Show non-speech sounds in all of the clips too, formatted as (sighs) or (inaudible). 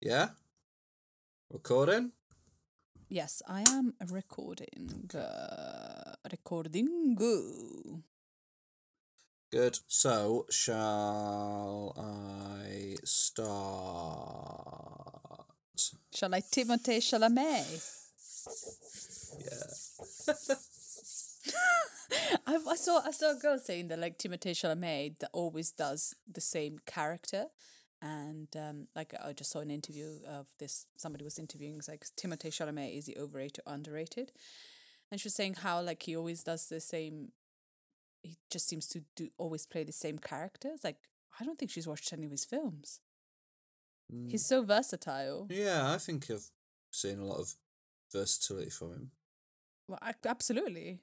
Yeah? Recording? Yes, I am recording. Uh, recording. Good. So, shall I start? Shall I Timothée Chalamet? Yeah. (laughs) I, I saw I saw a girl saying that like Timothée Chalamet that always does the same character, and um, like I just saw an interview of this. Somebody was interviewing it's like Timothée Chalamet is he overrated or underrated, and she was saying how like he always does the same. He just seems to do always play the same characters. Like I don't think she's watched any of his films. He's so versatile. Yeah, I think I've seen a lot of versatility from him. Well, ac- absolutely.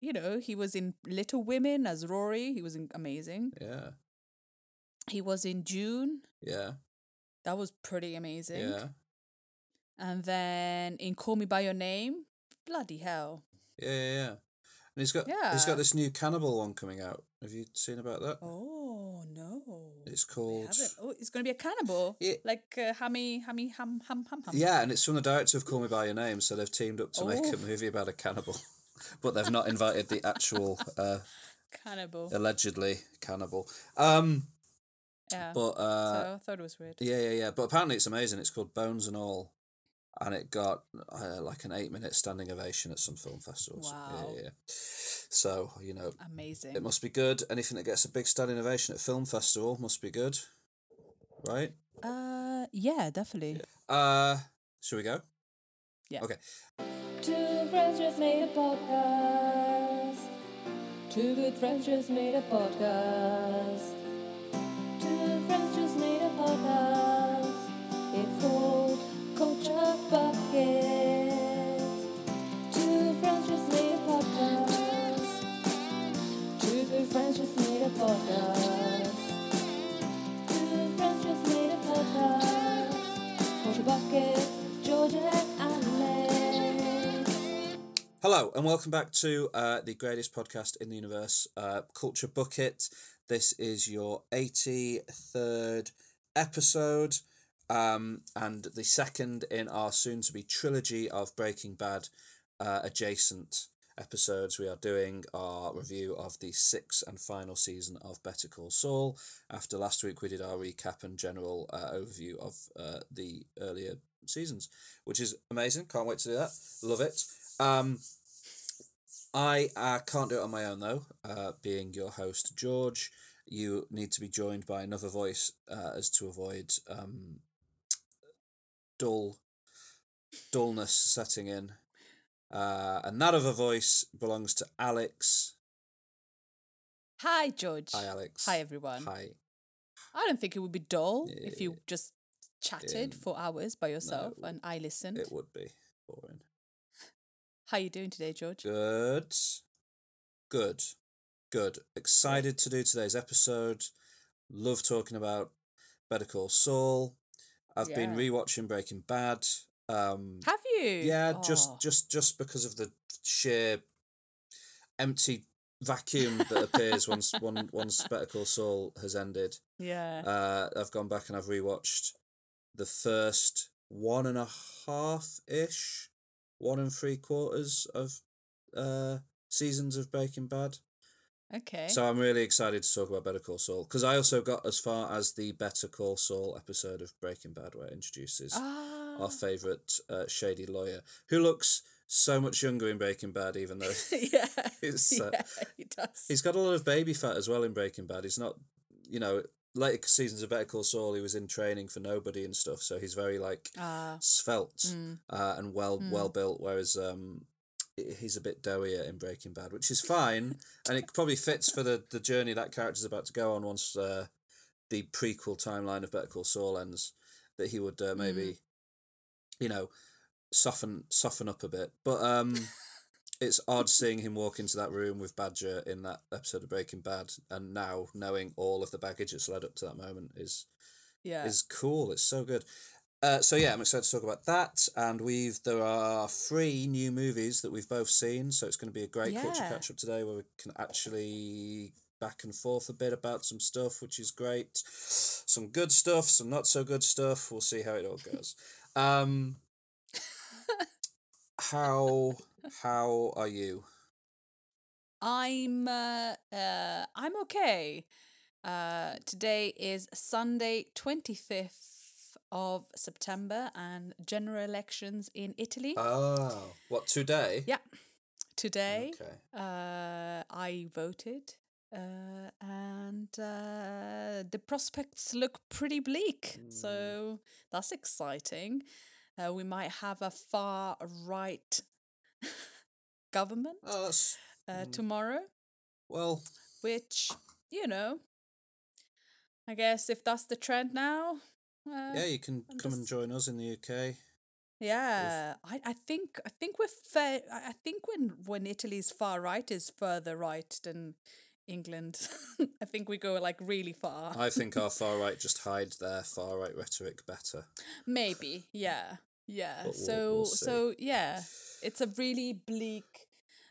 You know, he was in Little Women as Rory. He was in, amazing. Yeah. He was in Dune. Yeah. That was pretty amazing. Yeah. And then in Call Me by Your Name, bloody hell. Yeah, yeah, yeah. And he's got he's Yeah. got this new cannibal one coming out. Have you seen about that? Oh no. It's called. Oh, it's gonna be a cannibal. Yeah. Like uh, Hammy, Hammy, Ham, Ham, Ham, Ham. Yeah, and it's from the director of Call Me by Your Name, so they've teamed up to make a Oh. movie about a cannibal. (laughs) but they've not invited the actual uh, Cannibal. allegedly cannibal. Um Yeah. but uh so I thought it was weird. Yeah, yeah, yeah. But apparently it's amazing. It's called Bones and All, and it got uh, like an eight-minute standing ovation at some film festivals. Wow. yeah, yeah. So you know, Amazing. it must be good. Anything that gets a big standing ovation at film festival must be good, right? Uh, yeah, definitely. Uh, should we go? Yeah. Okay. Two friends just made a podcast. Two good friends just made a podcast. Hello and welcome back to uh, the greatest podcast in the universe, uh, Culture Bucket. This is your eighty-third episode, um, and the second in our soon-to-be trilogy of Breaking Bad uh, adjacent episodes. We are doing our review of the sixth and final season of Better Call Saul. After last week, we did our recap and general uh, overview of uh, the earlier seasons, which is amazing. Can't wait to do that. Love it. Um, I uh, can't do it on my own though. Uh, being your host, George, you need to be joined by another voice uh, as to avoid um, dull dullness setting in. Uh, and that other voice belongs to Alex. Hi, George. Hi, Alex. Hi, everyone. Hi. I don't think it would be dull if you just chatted um, for hours by yourself would- and I listened. It would be boring. How you doing today, George? Good. Good. Good. Excited to do today's episode. Love talking about Better Call Saul. I've been rewatching Breaking Bad. Um Have you? yeah, just Oh, just just because of the sheer empty vacuum that appears once one once Better Call Saul has ended. yeah. Uh I've gone back and I've rewatched the first one and a half ish, one and three quarters of uh seasons of Breaking Bad. okay. So I'm really excited to talk about Better Call Saul because I also got as far as the Better Call Saul episode of Breaking Bad where it introduces ah. our favourite uh, shady lawyer who looks so much younger in Breaking Bad, even though (laughs) yeah. (laughs) Uh, yeah, he does. he's got a lot of baby fat as well in Breaking Bad. He's not, you know, later seasons of Better Call Saul, he was in training for nobody and stuff, so he's very like Ah. svelte mm. uh, and well well built, whereas um, he's a bit doughier in Breaking Bad, which is fine, and it probably fits for the the journey that character's about to go on once uh, the prequel timeline of Better Call Saul ends. That he would uh, maybe, you know, soften soften up a bit, but um. (laughs) It's odd seeing him walk into that room with Badger in that episode of Breaking Bad, and now knowing all of the baggage that's led up to that moment is Yeah. is cool. It's so good. Uh, so yeah, I'm excited to talk about that. And we've there are three new movies that we've both seen, so it's going to be a great culture catch up today where we can actually back and forth a bit about some stuff, which is great. Some good stuff, some not so good stuff. We'll see how it all goes. (laughs) Um, (laughs) how how are you? I'm uh, uh I'm okay. Uh today is Sunday 25th of September and general elections in Italy. Oh, what today? yeah. Today Okay. uh I voted uh and uh the prospects look pretty bleak. So that's exciting. Uh, we might have a far right (laughs) government Oh, uh, tomorrow. well. which you know i guess if that's the trend now uh, Yeah, you can I'm come and join us in the UK. yeah I, I think i think we're fair i I think when when italy's far right is further right than england (laughs) i think we go like really far I think our (laughs) far right just hide their far right rhetoric better. maybe yeah yeah we'll- so we'll so yeah it's a really bleak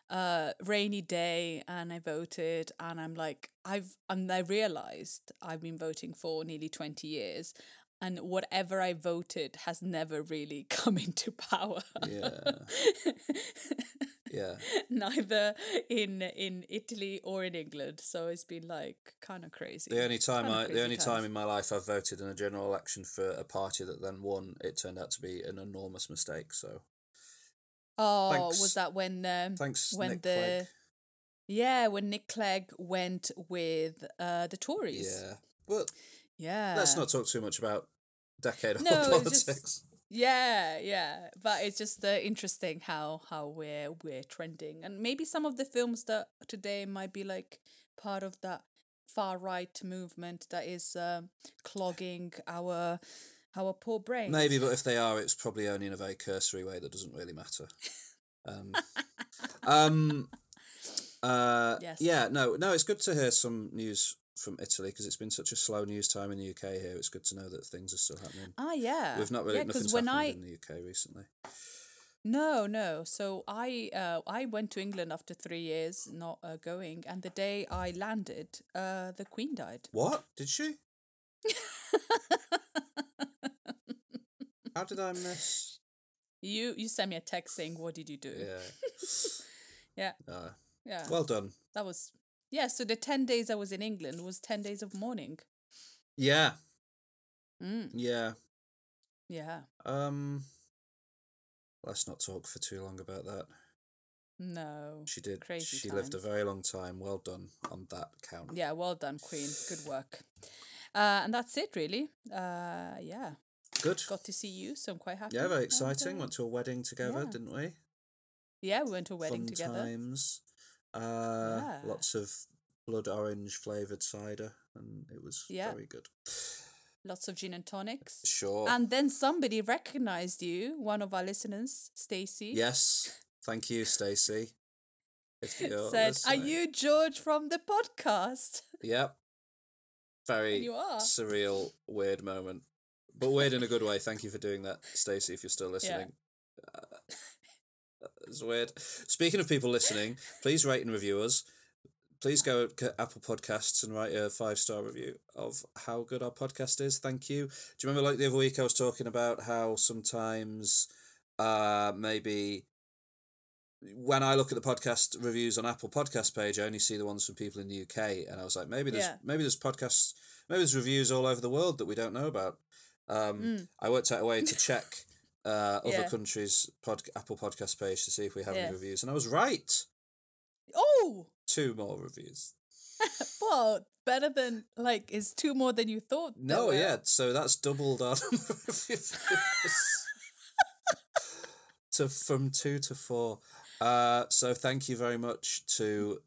uh rainy day and i voted and i'm like i've and i realized i've been voting for nearly 20 years and whatever i voted has never really (laughs) come into power Yeah. (laughs) Yeah. (laughs) neither in in italy or in england so it's been like kind of crazy The only time Kinda I, the only time in my life I've voted in a general election for a party that then won, it turned out to be an enormous mistake. So oh Thanks. was that when um thanks, when Nick the Clegg. Yeah, when Nick Clegg went with uh the Tories. Yeah, well, Yeah. let's not talk too much about decade old (laughs) No, politics. Yeah, yeah, but it's just uh, interesting how how we're we're trending, and maybe some of the films that today might be like part of that far right movement that is um, clogging our our poor brains. Maybe, but if they are, it's probably only in a very cursory way that doesn't really matter. Um, (laughs) um, uh, Yes. yeah, no, no, it's good to hear some news from Italy because it's been such a slow news time in the UK here. It's good to know that things are still happening. Ah, yeah. We've not really yeah, nothing's when happened I in the UK recently. No, no. So I uh, I went to England after three years not uh, going, and the day I landed, uh, the Queen died. What did she? (laughs) How did I miss? You you sent me a text saying, "What did you do?" Yeah. (laughs) Yeah. Uh, Yeah, well done. that was yeah. So the ten days I was in England was ten days of mourning. Yeah. Mm, Yeah. yeah. Um. Let's not talk for too long about that. No. She did. Crazy she lived a very long time. Well done on that count. Yeah. Well done, Queen. Good work. Uh, and that's it, really. Uh, yeah. Good. Got to see you, so I'm quite happy. Yeah, very exciting. uh, Went to a wedding together, yeah. didn't we? yeah, we went to a wedding Fun together. times. Uh, Yeah. Lots of blood orange flavored cider, and it was Yeah. very good. Lots of gin and tonics. Sure. And then somebody recognized you, one of our listeners, Stacy. yes. (laughs) Thank you, Stacy. (laughs) Said, "Are you George from the podcast?" (laughs) Yep. Very And you are. surreal, weird moment, but weird in a good way. Thank you for doing that, Stacy, If you're still listening, uh, it's weird. Speaking of people listening, please rate and review us. Please go to Apple Podcasts and write a five star review of how good our podcast is. Thank you. Do you remember, like the other week, I was talking about how sometimes, uh, maybe when I look at the podcast reviews on Apple Podcast page, I only see the ones from people in the UK, and I was like, maybe there's Yeah. maybe there's podcasts, maybe there's reviews all over the world that we don't know about. Um, Mm. I worked out a way to check uh, other Yeah. countries' pod- Apple Podcast page to see if we have Yeah. any reviews, and I was right. Oh, Two more reviews. (laughs) well, better than like is two more than you thought. No, were. yeah, so that's doubled our (laughs) number of reviews (laughs) to from two to four. Uh, so thank you very much to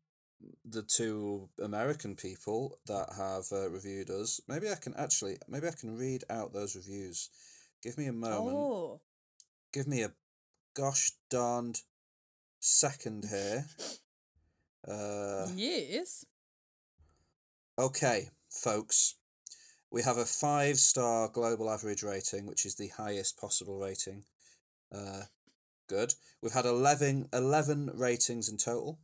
the two American people that have uh, reviewed us. Maybe I can actually, maybe I can read out those reviews. Give me a moment. Oh, Give me a gosh darned second (laughs) here. Uh, yes. Okay, folks, we have a five star global average rating, which is the highest possible rating. Uh, good. We've had 11, 11 ratings in total.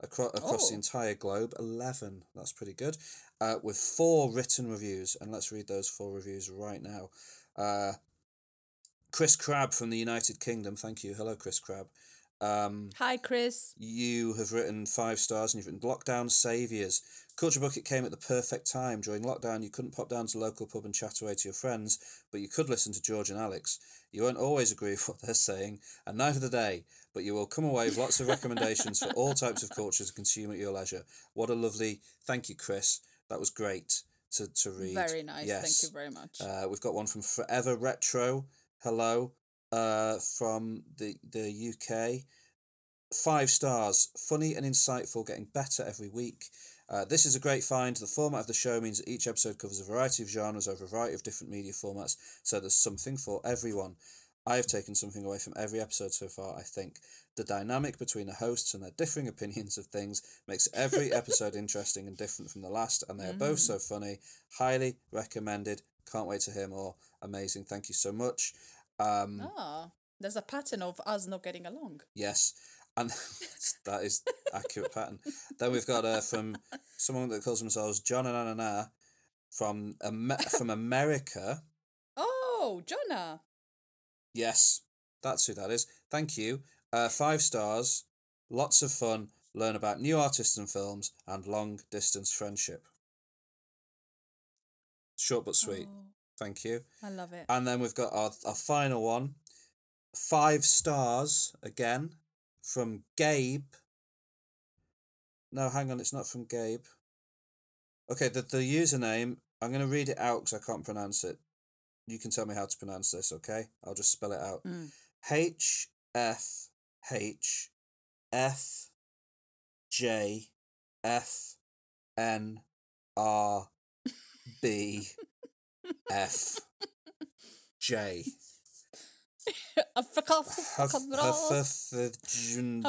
across, across the Oh. entire globe. 11. That's pretty good. Uh, with four written reviews. And let's read those four reviews right now. Uh, Chris Crabb from the United Kingdom. Thank you. Hello, Chris Crabb. Um, Hi, Chris. you have written five stars and you've written Lockdown Saviours. Culture Bucket came at the perfect time. During lockdown, you couldn't pop down to the local pub and chat away to your friends, but you could listen to George and Alex. You won't always agree (laughs) with what they're saying, and neither do they, but you will come away with lots of recommendations for all types of culture to consume at your leisure. What a lovely thank you, Chris. That was great to, to read. Very nice. Yes. Thank you very much. Uh, we've got one from Forever Retro. Hello, uh, from the the UK. Five stars, funny and insightful, getting better every week. Uh, this is a great find. The format of the show means that each episode covers a variety of genres over a variety of different media formats, so there's something for everyone. I have taken something away from every episode so far, I think. The dynamic between the hosts and their differing opinions of things makes every (laughs) episode interesting and different from the last, and they are both so funny. Highly recommended. Can't wait to hear more. Amazing. Thank you so much. Um, ah, there's a pattern of us not getting along. Yes, and (laughs) that is accurate pattern. Then we've got uh, from someone that calls themselves John and Anna from Amer- from (laughs) America. Oh, Jonah. Yes, that's who that is. Thank you. Uh, five stars. Lots of fun. Learn about new artists and films and long distance friendship. Short but sweet. Oh, Thank you. I love it. And then we've got our, our final one. Five stars again from Gabe. No, hang on, it's not from Gabe. Okay, the, the username, I'm going to read it out because I can't pronounce it. You can tell me how to pronounce this, okay? I'll just spell it out. Mm. H F H F J F N R B F J. I forgot. Huff- Huffafajundrubaj-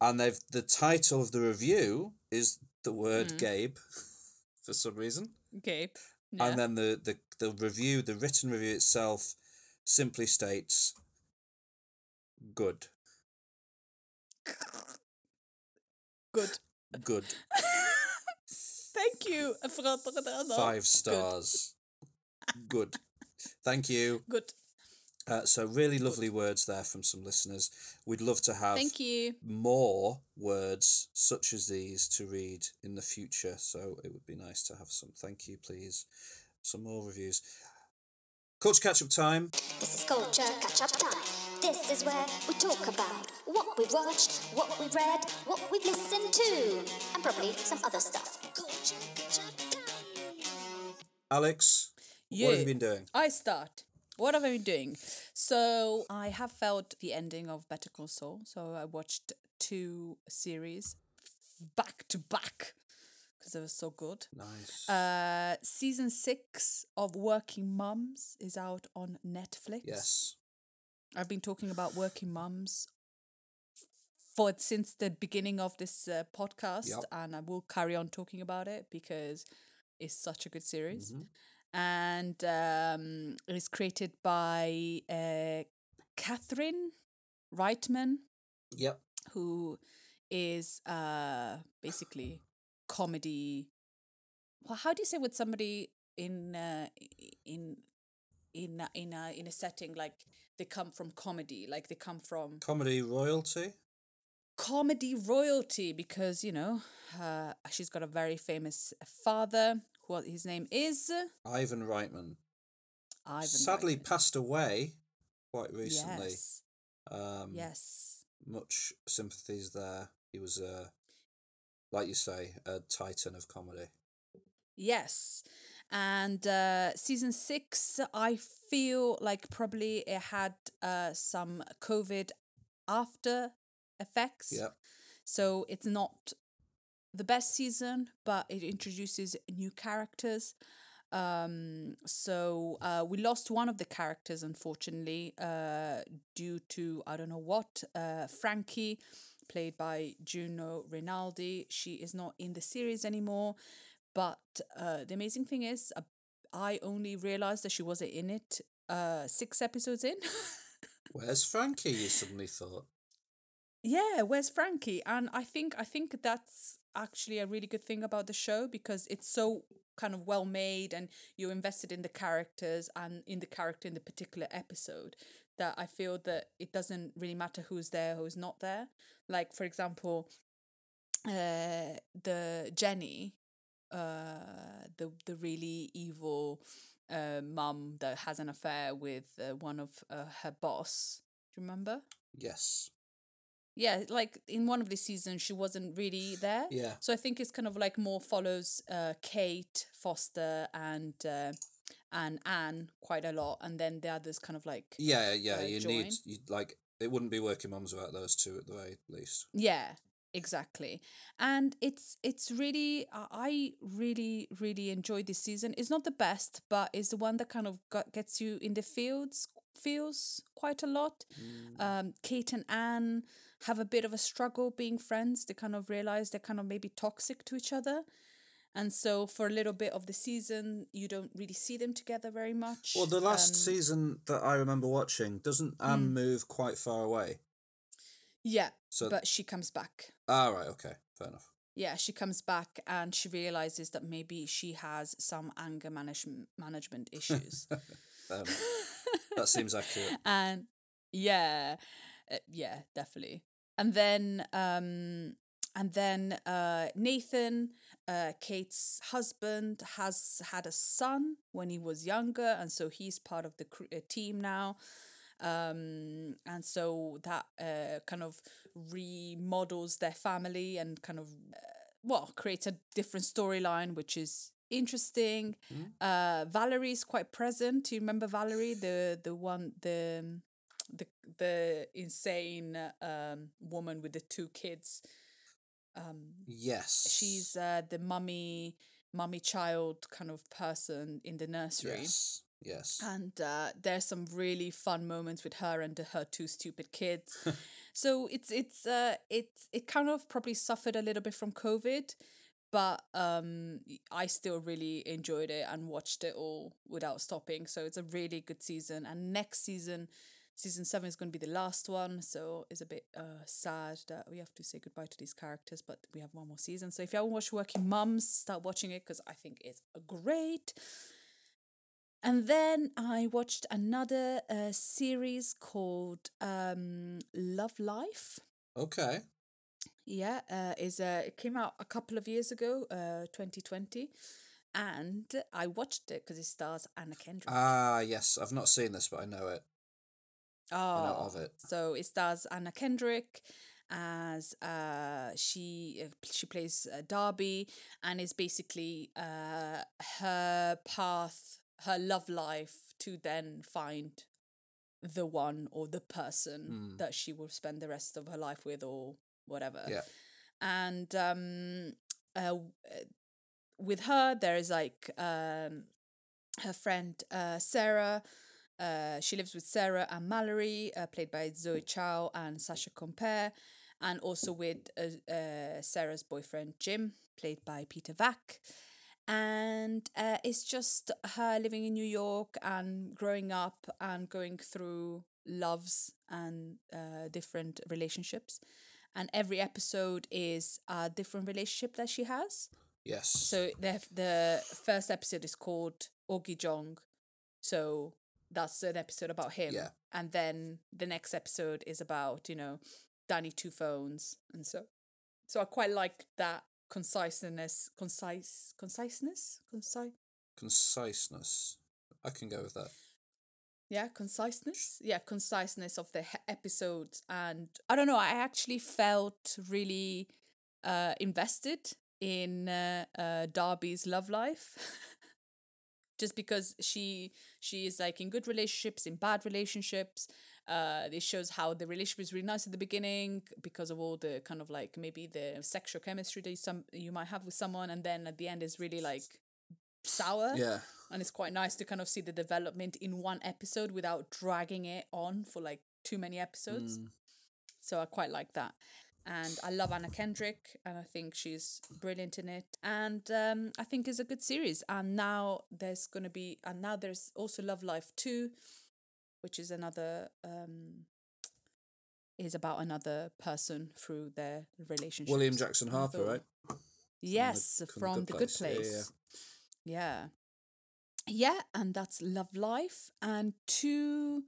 And they've the title of the review is the word Mm. Gabe (laughs) for some reason. Okay. Yeah. And then the, the, the review, the written review itself simply states good. Good. Good. (laughs) Thank you. I forgot to put that. Five stars. Good. Thank you. Good. Uh, so really lovely words there from some listeners. We'd love to have Thank you. more words such as these to read in the future. So it would be nice to have some. Thank you, please. Some more reviews. Culture catch up time. This is culture catch up time. This is where we talk about what we've watched, what we've read, what we've listened to, and probably some other stuff. Culture catch up time. Alex, Yeah. what have you been doing? I start. What have I been doing? So I have felt the ending of Better Call Saul. So I watched two series back to back because they were so good. Nice. Uh, season six of Working Mums is out on Netflix. yes. I've been talking about working mums for since the beginning of this uh, podcast, Yep. and I will carry on talking about it because it's such a good series. Mhm. And um, it is created by uh, Catherine Reitman, Yep. who is uh, basically comedy. Well, how do you say with somebody in uh, in in a, in a in a setting like they come from comedy, like they come from Comedy royalty. comedy royalty because you know uh, she's got a very famous father. Who his name is Ivan Reitman. Ivan. Sadly Reitman. passed away quite recently. Yes. Um, yes. Much sympathies there. He was, uh, like you say, a titan of comedy. Yes. And uh, season six, I feel like probably it had uh, some COVID after effects. Yep. So it's not the best season, but it introduces new characters. Um, so uh, we lost one of the characters, unfortunately, uh, due to I don't know what. Uh, Frankie, played by Juno Rinaldi, she is not in the series anymore. But uh, the amazing thing is, uh, I only realized that she wasn't in it uh, six episodes in. (laughs) Where's Frankie? You suddenly thought. yeah, where's Frankie? And I think I think that's actually a really good thing about the show because it's so kind of well made and you're invested in the characters and in the character in the particular episode that I feel that it doesn't really matter who's there, who's not there. Like for example, uh the Jenny, uh the the really evil uh mum that has an affair with uh, one of uh, her boss. Do you remember? Yes. Yeah like in one of the seasons she wasn't really there Yeah. so i think it's kind of like more follows uh kate foster and uh and anne quite a lot and then the others kind of like Yeah, yeah. uh, you join. need you like it wouldn't be working mums without those two at the very least. yeah exactly and it's it's really i really really enjoyed this season it's not the best but it's the one that kind of got, gets you in the fields feels quite a lot um kate and anne have a bit of a struggle being friends they kind of realize they're kind of maybe toxic to each other and so for a little bit of the season you don't really see them together very much Well, the last Um, season that I remember watching doesn't Anne Hmm. move quite far away. yeah So but she comes back ah right, okay, fair enough. yeah, she comes back and she realizes that maybe she has some anger management management issues. (laughs) Enough. that seems accurate. (laughs) and yeah, uh, yeah, definitely. And then um and then uh Nathan, uh Kate's husband has had a son when he was younger and so he's part of the cr- uh, team now. Um and so that uh kind of remodels their family and kind of uh, well creates a different storyline which is interesting uh Valerie is quite present do you remember valerie the the one the the the insane um woman with the two kids um Yes. she's uh the mummy mummy child kind of person in the nursery yes. Yes. and uh, there's some really fun moments with her and her two stupid kids. (laughs) so it's it's uh it's it kind of probably suffered a little bit from COVID, but um I still really enjoyed it and watched it all without stopping. So it's a really good season. And next season, season seven is going to be the last one. So it's a bit uh sad that we have to say goodbye to these characters, but we have one more season. So if you haven't watched Working Mums, start watching it because I think it's great. And then I watched another uh, series called um, Love Life. okay. Yeah, uh, is uh, it came out a couple of years ago, uh, 2020, and I watched it because it stars Anna Kendrick. Ah, yes. I've not seen this, but I know it. I know of it. So it stars Anna Kendrick as uh she uh, she plays uh, Darby and is basically uh her path her love life to then find the one or the person Mm. that she will spend the rest of her life with or whatever Yeah. and um uh, uh, with her there is like um her friend uh Sarah uh, she lives with Sarah and Mallory, uh, played by Zoe Chao and Sasha Compere, and also with uh, uh, Sarah's boyfriend Jim, played by Peter Vack. And uh, it's just her living in New York and growing up and going through loves and uh, different relationships. And every episode is a different relationship that she has. Yes. So the the first episode is called Augie Jong. So that's an episode about him. Yeah. And then the next episode is about, you know, Danny Two Phones. And so so I quite like that conciseness concise conciseness? Concise Conciseness. I can go with that. Yeah, conciseness. Yeah, conciseness of the he- episodes. And I don't know, I actually felt really uh invested in uh, uh Darby's love life. (laughs) Just because she she is like in good relationships, in bad relationships. Uh, this shows how the relationship is really nice at the beginning because of all the kind of like maybe the sexual chemistry that you some you might have with someone, and then at the end is really like sour Yeah. and it's quite nice to kind of see the development in one episode without dragging it on for like too many episodes. Mm. So I quite like that. And I love Anna Kendrick, and I think she's brilliant in it. And um, I think it's a good series. And now there's gonna be, and now there's also Love Life two, which is another um, is about another person through their relationship. William Jackson Harper, right? Yes, from The from Good the Good Place. Yeah, Place. Yeah, yeah. and that's Love Life. And to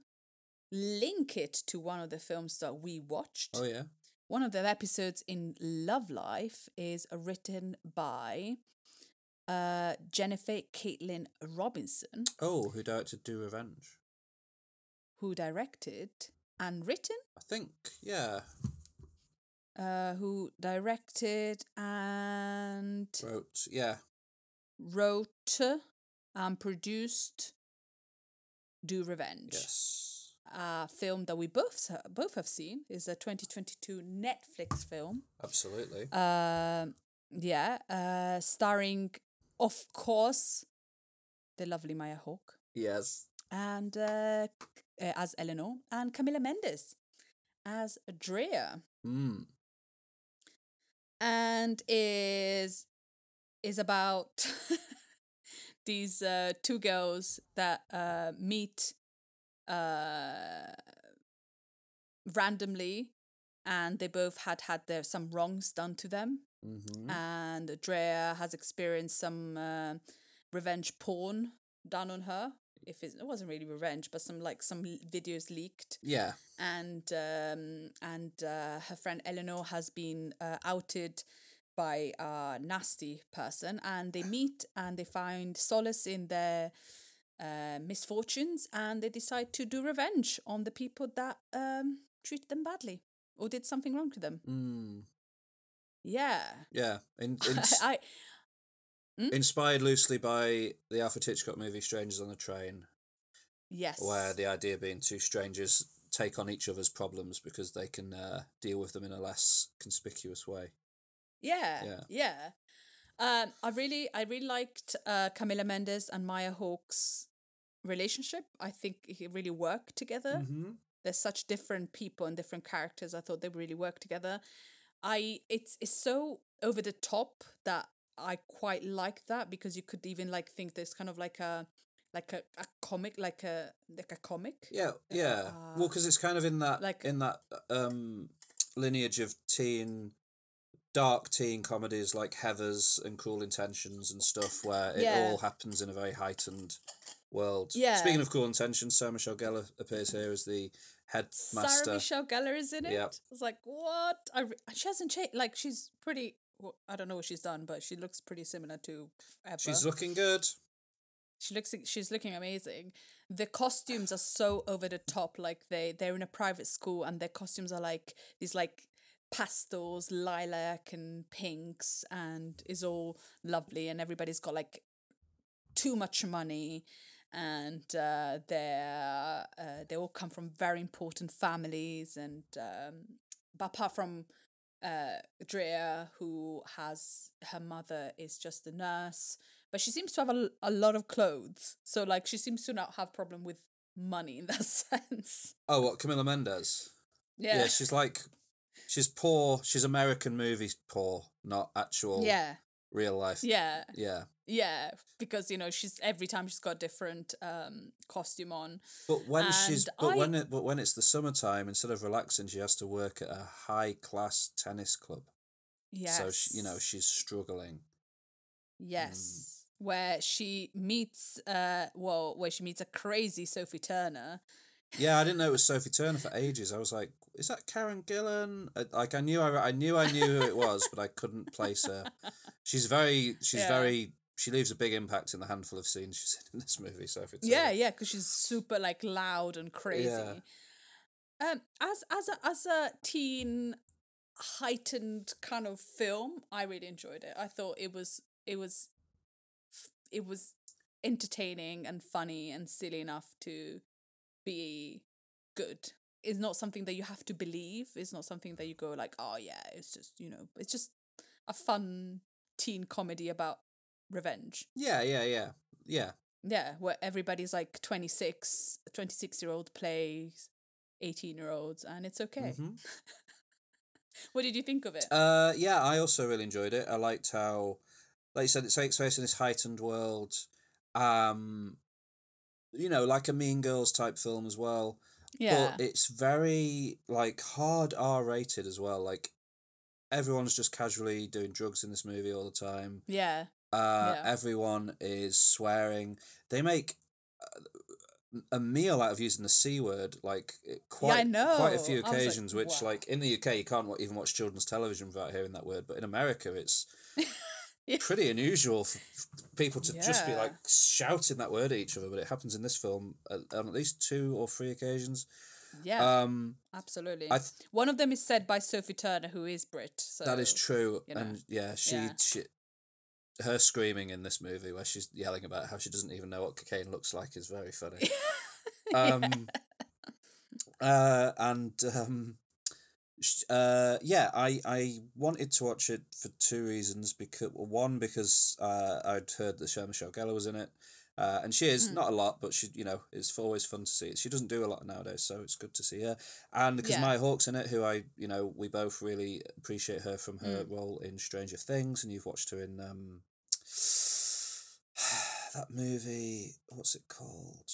link it to one of the films that we watched, Oh yeah. one of the episodes in Love Life is written by uh, Jennifer Kaytin Robinson, Oh, who directed Do Revenge? who directed and written, I think. Yeah. uh, who directed and Wrote. Yeah. Wrote and produced Do Revenge. Yes. A film that we both both have seen is a 2022 Netflix film. Absolutely. Um, yeah, uh, starring, of course, the lovely Maya Hawke yes. and uh, uh, as Eleanor and Camila Mendes as Drea, Mm. and is is about (laughs) these uh, two girls that uh, meet uh, randomly, and they both had had their some wrongs done to them. Mm-hmm. and Drea has experienced some uh, revenge porn done on her. If it's, it wasn't really revenge, but some like some videos leaked, yeah. and um, and uh, her friend Eleanor has been uh, outed by a nasty person, and they meet and they find solace in their uh, misfortunes, and they decide to do revenge on the people that um, treated them badly or did something wrong to them. Mm. Yeah, Yeah. In, (laughs) in, I inspired loosely by the Alfred Hitchcock movie Strangers on the Train, yes, where the idea being two strangers take on each other's problems because they can uh, deal with them in a less conspicuous way. Yeah, Yeah. yeah. Um, I really, I really liked uh, Camila Mendes and Maya Hawke's relationship. I think he really worked together. Mm-hmm. They're such different people and different characters. I thought they really worked together. I it's it's so over the top that I quite like that because you could even like think there's kind of like a like a, a comic like a like a comic. Yeah, yeah. well, because it's kind of in that like- in that um lineage of teen, dark teen comedies like Heather's and Cruel Intentions and stuff, where it Yeah. all happens in a very heightened world. Yeah. Speaking of Cruel Intentions, Sarah Michelle Gellar appears here as the headmaster. Sarah Michelle Gellar is in it. Yep. I was like, what? I re- she hasn't changed. Like she's pretty. Well, I don't know what she's done, but she looks pretty similar to ever. She's looking good. she looks. She's looking amazing. The costumes are so over the top. Like they they're in a private school, and their costumes are like these like pastels, lilac and pinks, and is all lovely. And everybody's got like too much money and uh, they're uh, they all come from very important families and um, but apart from uh, Drea who has her mother is just a nurse but she seems to have a, a lot of clothes so like she seems to not have problem with money in that (laughs) sense Oh, what Camila Mendes? yeah yeah, she's like, she's poor. She's American movies poor, not actual yeah real life. yeah yeah. yeah because you know she's every time she's got a different um costume on But when she's but I- when it but when it's the summertime, instead of relaxing, she has to work at a high class tennis club. yes So she, you know she's struggling. Yes. Where she meets uh well, where she meets a crazy Sophie Turner. Yeah, I didn't know it was Sophie Turner for ages. I was like, is that Karen Gillan? Like I knew I, I knew I knew who it was, but I couldn't place her. She's very she's Yeah. very she leaves a big impact in the handful of scenes she's in in this movie. Sophie Turner. Yeah, yeah, because she's super like loud and crazy. Um as as a as a teen heightened kind of film, I really enjoyed it. I thought it was it was it was entertaining and funny and silly enough to be good. It's not something that you have to believe. It's not something that you go like, oh yeah, it's just you know, it's just a fun teen comedy about revenge. Yeah, yeah, yeah, yeah. Yeah, where everybody's like 26, 26 year old plays 18 year olds and it's okay. Mhm. (laughs) What did you think of it? Uh, yeah, I also really enjoyed it. I liked how, like you said, it takes place in this heightened world. Um, you know, like a Mean Girls type film as well. Yeah. but it's very like hard R rated as well. Like everyone's just casually doing drugs in this movie all the time. yeah. Uh, Yeah. Everyone is swearing. They make uh, a meal out of using the c word. Like it- quite, quite a few was like, occasions. which, wow. like in the UK, you can't even watch children's television without hearing that word. But in America, it's (laughs) (laughs) Yeah. pretty unusual for people to just be like shouting that word at each other. But it happens in this film on at least two or three occasions. Yeah. Um, absolutely. I th- One of them is said by Sophie Turner, who is Brit. So that is true, you know, and yeah, she yeah. she. Her screaming in this movie, where she's yelling about how she doesn't even know what cocaine looks like, is very funny. (laughs) um, uh, and um, uh, yeah, I I wanted to watch it for two reasons. Because one, because uh, I'd heard that Sarah Michelle Gellar was in it, uh, and she is Hmm. not a lot, but she you know it's always fun to see it. She doesn't do a lot nowadays, so it's good to see her. And because Yeah. Maya Hawke's in it, who I you know we both really appreciate her from her Mm. role in Stranger Things, and you've watched her in um. (sighs) That movie, what's it called?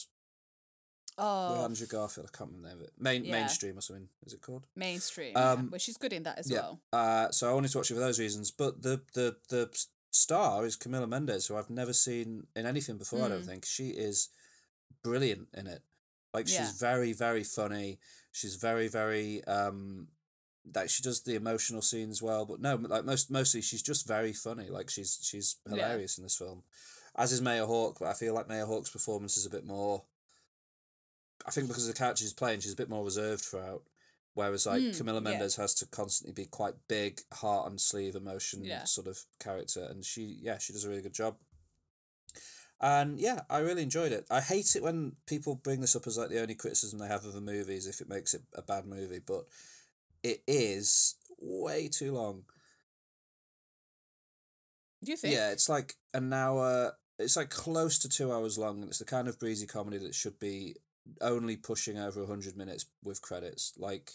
Oh, Andrew Garfield, I can't remember the name of it. Main Yeah. mainstream or something. Is it called? mainstream. yeah. Um, But she's good in that as yeah. well. Uh, so I wanted to watch it for those reasons. But the the the star is Camila Mendes, who I've never seen in anything before. I don't Mm. think she is brilliant in it. Like she's Yeah. very very funny. She's very very um. Like she does the emotional scenes well, but no, like most mostly she's just very funny. Like she's she's Yeah. hilarious in this film, as is Maya Hawke. But I feel like Maya Hawke's performance is a bit more. I think because of the character she's playing, she's a bit more reserved throughout. Whereas like Mm, Camila yeah. Mendes has to constantly be quite big, heart on sleeve, emotion Yeah. sort of character, and she yeah she does a really good job. And yeah, I really enjoyed it. I hate it when people bring this up as like the only criticism they have of a movie is if it makes it a bad movie, but it is way too long. Do you think? Yeah, it's like an hour. It's like close to two hours long, and it's the kind of breezy comedy that should be only pushing over hundred minutes with credits. Like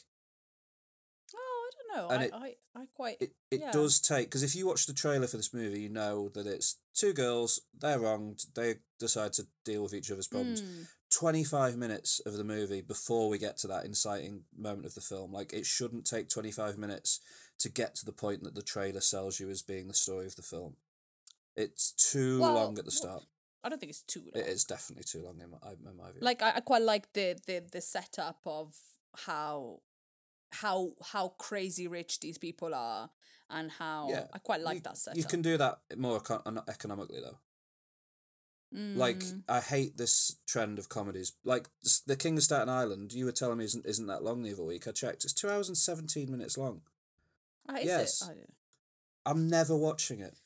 Oh, I don't know. And I, it- I, I quite. it, it Yeah. does take because if you watch the trailer for this movie, you know that it's two girls. They're wronged. They decide to deal with each other's problems. Mm, 25 minutes of the movie before we get to that inciting moment of the film. Like, it shouldn't take 25 minutes to get to the point that the trailer sells you as being the story of the film. It's too Well, long at the start. I don't think it's too long. It is definitely too long in my, in my view. Like I, I quite like the, the the setup of how how how crazy rich these people are and how Yeah, I quite like you, that setup. You can do that more econ- economically, though. Like, Mm, I hate this trend of comedies. Like, The King of Staten Island, you were telling me isn't, isn't that long the other week. I checked. It's two hours and 17 minutes long. ah, is yes. it? I'm never watching it.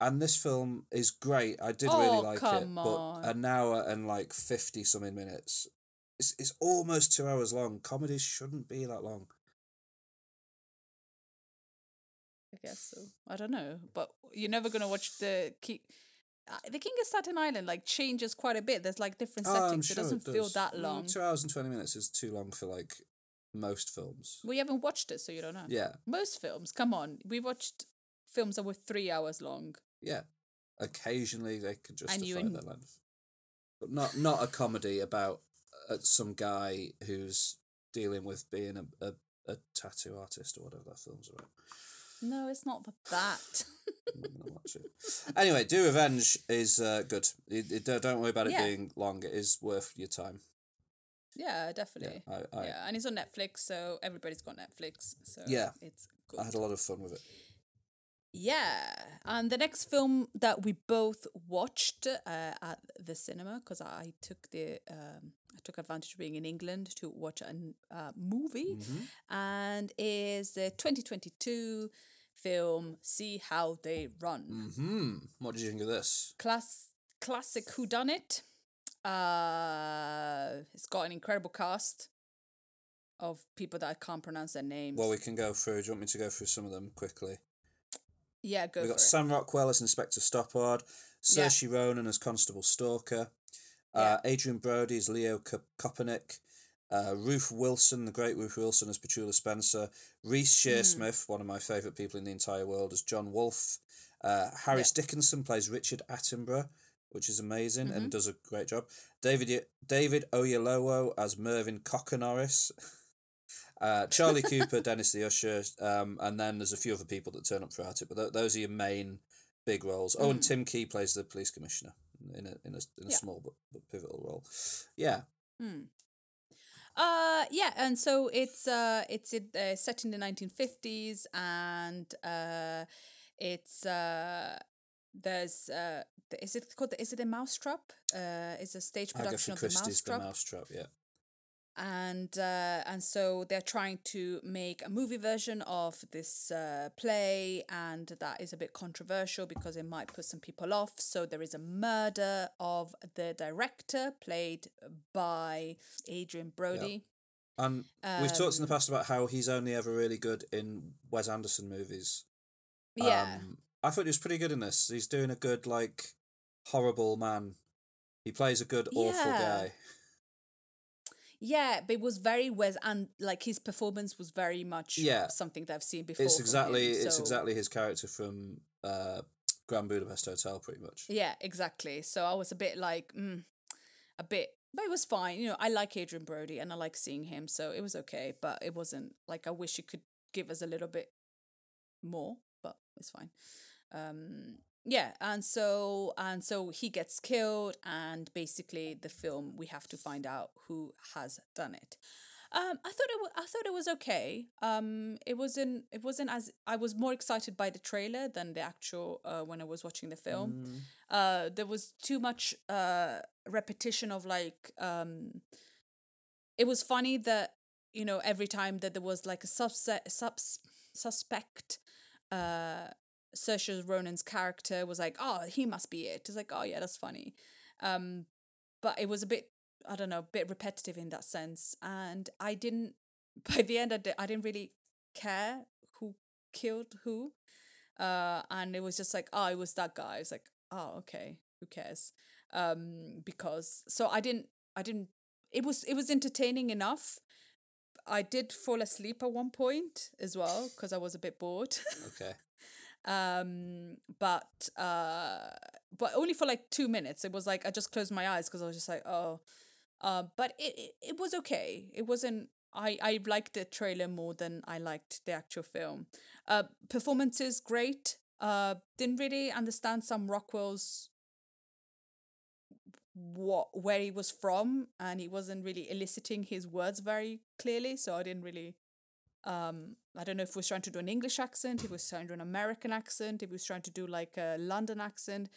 And this film is great. I did Oh, really like it. come But an hour and like 50 something minutes. It's, it's almost two hours long. Comedies shouldn't be that long. I guess so. I don't know, but you're never gonna watch the King. Uh, the King of Staten Island like changes quite a bit. There's like different Oh, settings. sure it doesn't feel does. that Mm, long. two hours and 20 minutes is too long for like most films. We haven't watched it, so you don't know. Yeah. Most films, come on, we watched films that were three hours long. Yeah. Occasionally they could justify en- their length. But not, not a comedy about uh, some guy who's dealing with being a, a, a tattoo artist or whatever that film's about. No, it's not th- that. I'm not gonna watch it. Anyway, Do Revenge is uh, good. It, it, don't- worry about it Yeah. being long. It is worth your time. yeah, Yeah, definitely. I, I, yeah, and it's on Netflix, so everybody's got Netflix. So Yeah. it's good. I had a lot of fun with it. Yeah, and the next film that we both watched uh, at the cinema because I took the um, I took advantage of being in England to watch a uh, movie, Mm-hmm. and is the twenty twenty two film "See How They Run." Hmm. What did you think of this? Class classic whodunit. Uh, it's got an incredible cast of people that I can't pronounce their names. Well, we can go through. Do you want me to go through some of them quickly? Yeah, go We've got it. Sam Rockwell as Inspector Stoppard, Yeah. Saoirse Ronan as Constable Stalker, uh, Adrien Brody as Leo Kopernik, uh, Ruth Wilson, the great Ruth Wilson as Petula Spencer, Reece. Shearsmith, one of my favourite people in the entire world, as John Woolf. Uh, Harris Dickinson plays Richard Attenborough, which is amazing Mm-hmm. and does a great job. David David Oyelowo as Mervyn Cocker Norris. (laughs) Uh, Charlie Cooper, Dennis the Usher, um, and then there's a few other people that turn up throughout it. But th- those are your main big roles. Oh, and Tim Key plays the police commissioner in a in a, in a Mm. Yeah. small but, but pivotal role. Yeah, Hmm. Uh yeah, and so it's uh it's it, uh, set in the nineteen fifties, and uh it's uh there's uh is it called is it a mousetrap? Uh, it's a stage production Agatha of the Christie's The mousetrap, Mousetrap. Yeah. And uh, and so they're trying to make a movie version of this uh, play, and that is a bit controversial because it might put some people off. So there is a murder of the director, played by Adrien Brody. And we've talked in the Um, past about how he's only ever really good in Wes Anderson movies. Yeah, Um, I thought he was pretty good in this. He's doing a good, like, horrible man. He plays a good, awful Yeah. guy. Yeah, but it was very Wes and like his performance was very much Yeah. something that I've seen before. It's exactly him, it's exactly his character from uh, Grand Budapest Hotel, pretty much. Yeah, exactly. So I was a bit like, mm, a bit, but it was fine. You know, I like Adrien Brody and I like seeing him, so it was okay. But it wasn't like I wish he could give us a little bit more, but it's fine. Um, yeah, and so and so he gets killed, and basically the film we have to find out who has done it. Um, I thought it was, I thought it was okay. Um, it wasn't it wasn't as I was more excited by the trailer than the actual uh, when I was watching the film. Mm. Uh, there was too much uh repetition of like um. It was funny that you know every time that there was like a subset subs suspect, uh, Saoirse Ronan's character was like, oh, he must be it. It's like, oh yeah, that's funny. Um, but it was a bit I don't know, a bit repetitive in that sense. And I didn't, (laughs) by the end, I, di- I didn't really care who killed who. Uh, and it was just like, oh, it was that guy. It's like, oh, okay, who cares? Um, because so I didn't, I didn't. It was it was entertaining enough. I did fall asleep at one point as well because I was a bit bored. Okay. (laughs) um but uh but only for like two minutes. It was like i just closed my eyes because i was just like oh. Uh but it, it it was okay. It wasn't i i liked the trailer more than i liked the actual film. Uh performances great. Uh didn't really understand Sam Rockwell's what where he was from and he wasn't really eliciting his words very clearly so i didn't really um I don't know if he was trying to do an English accent, if he was trying to do an American accent, if he was trying to do like a London accent.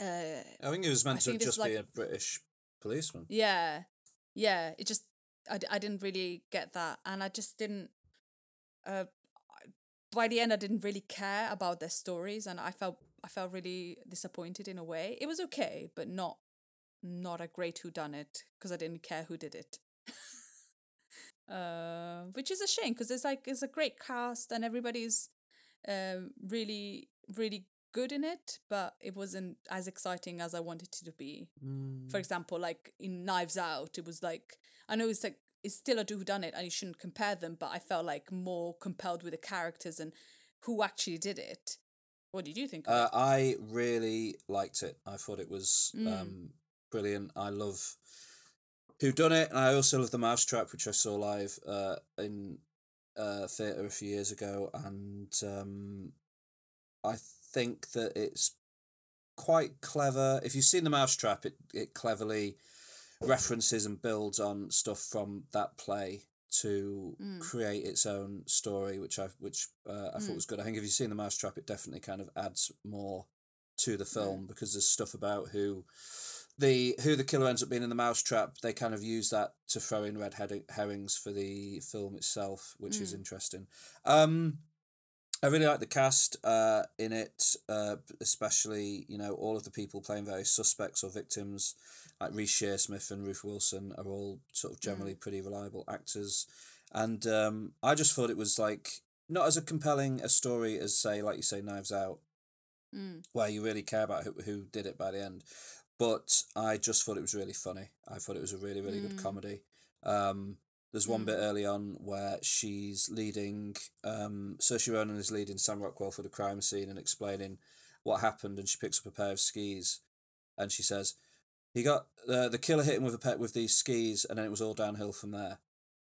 Uh I think he was meant I to just be like- a British policeman. yeah. Yeah, it just I, I didn't really get that and I just didn't uh by the end I didn't really care about their stories and I felt I felt really disappointed in a way. It was okay, but not not a great who done it because I didn't care who did it. (laughs) uh, which is a shame because it's like it's a great cast and everybody's um really really good in it, but it wasn't as exciting as I wanted it to be. Mm. For example, like in Knives Out, it was like I know it's like it's still a do done it and you shouldn't compare them, but I felt like more compelled with the characters and who actually did it. What did you think of Uh? I really liked it. I thought it was Mm. um, brilliant. I love Who Done It, and I also love The Mousetrap, which I saw live uh, in uh, theatre a few years ago, and um, I think that it's quite clever. If you've seen The Mousetrap, it it cleverly references and builds on stuff from that play to Mm. create its own story, which I which uh, I thought Mm. was good. I think if you've seen the Mousetrap, it definitely kind of adds more to the film because there's stuff about who the who the killer ends up being in the Mousetrap. They kind of use that to throw in red herring- herrings for the film itself, which is Mm. interesting. Um, I really like the cast uh, in it, uh, especially you know all of the people playing various suspects or victims, like Reece Shearsmith and Ruth Wilson are all sort of generally pretty reliable actors, and um, I just thought it was like not as a compelling a story as say like you say Knives Out, Mm. where you really care about who, who did it by the end, but I just thought it was really funny. I thought it was a really really good Mm. comedy. Um, there's one Mm. bit early on where she's leading, um, Saoirse Ronan is leading Sam Rockwell for the crime scene and explaining what happened, and she picks up a pair of skis, and she says he got uh, the killer hit him with a pet with these skis, and then it was all downhill from there.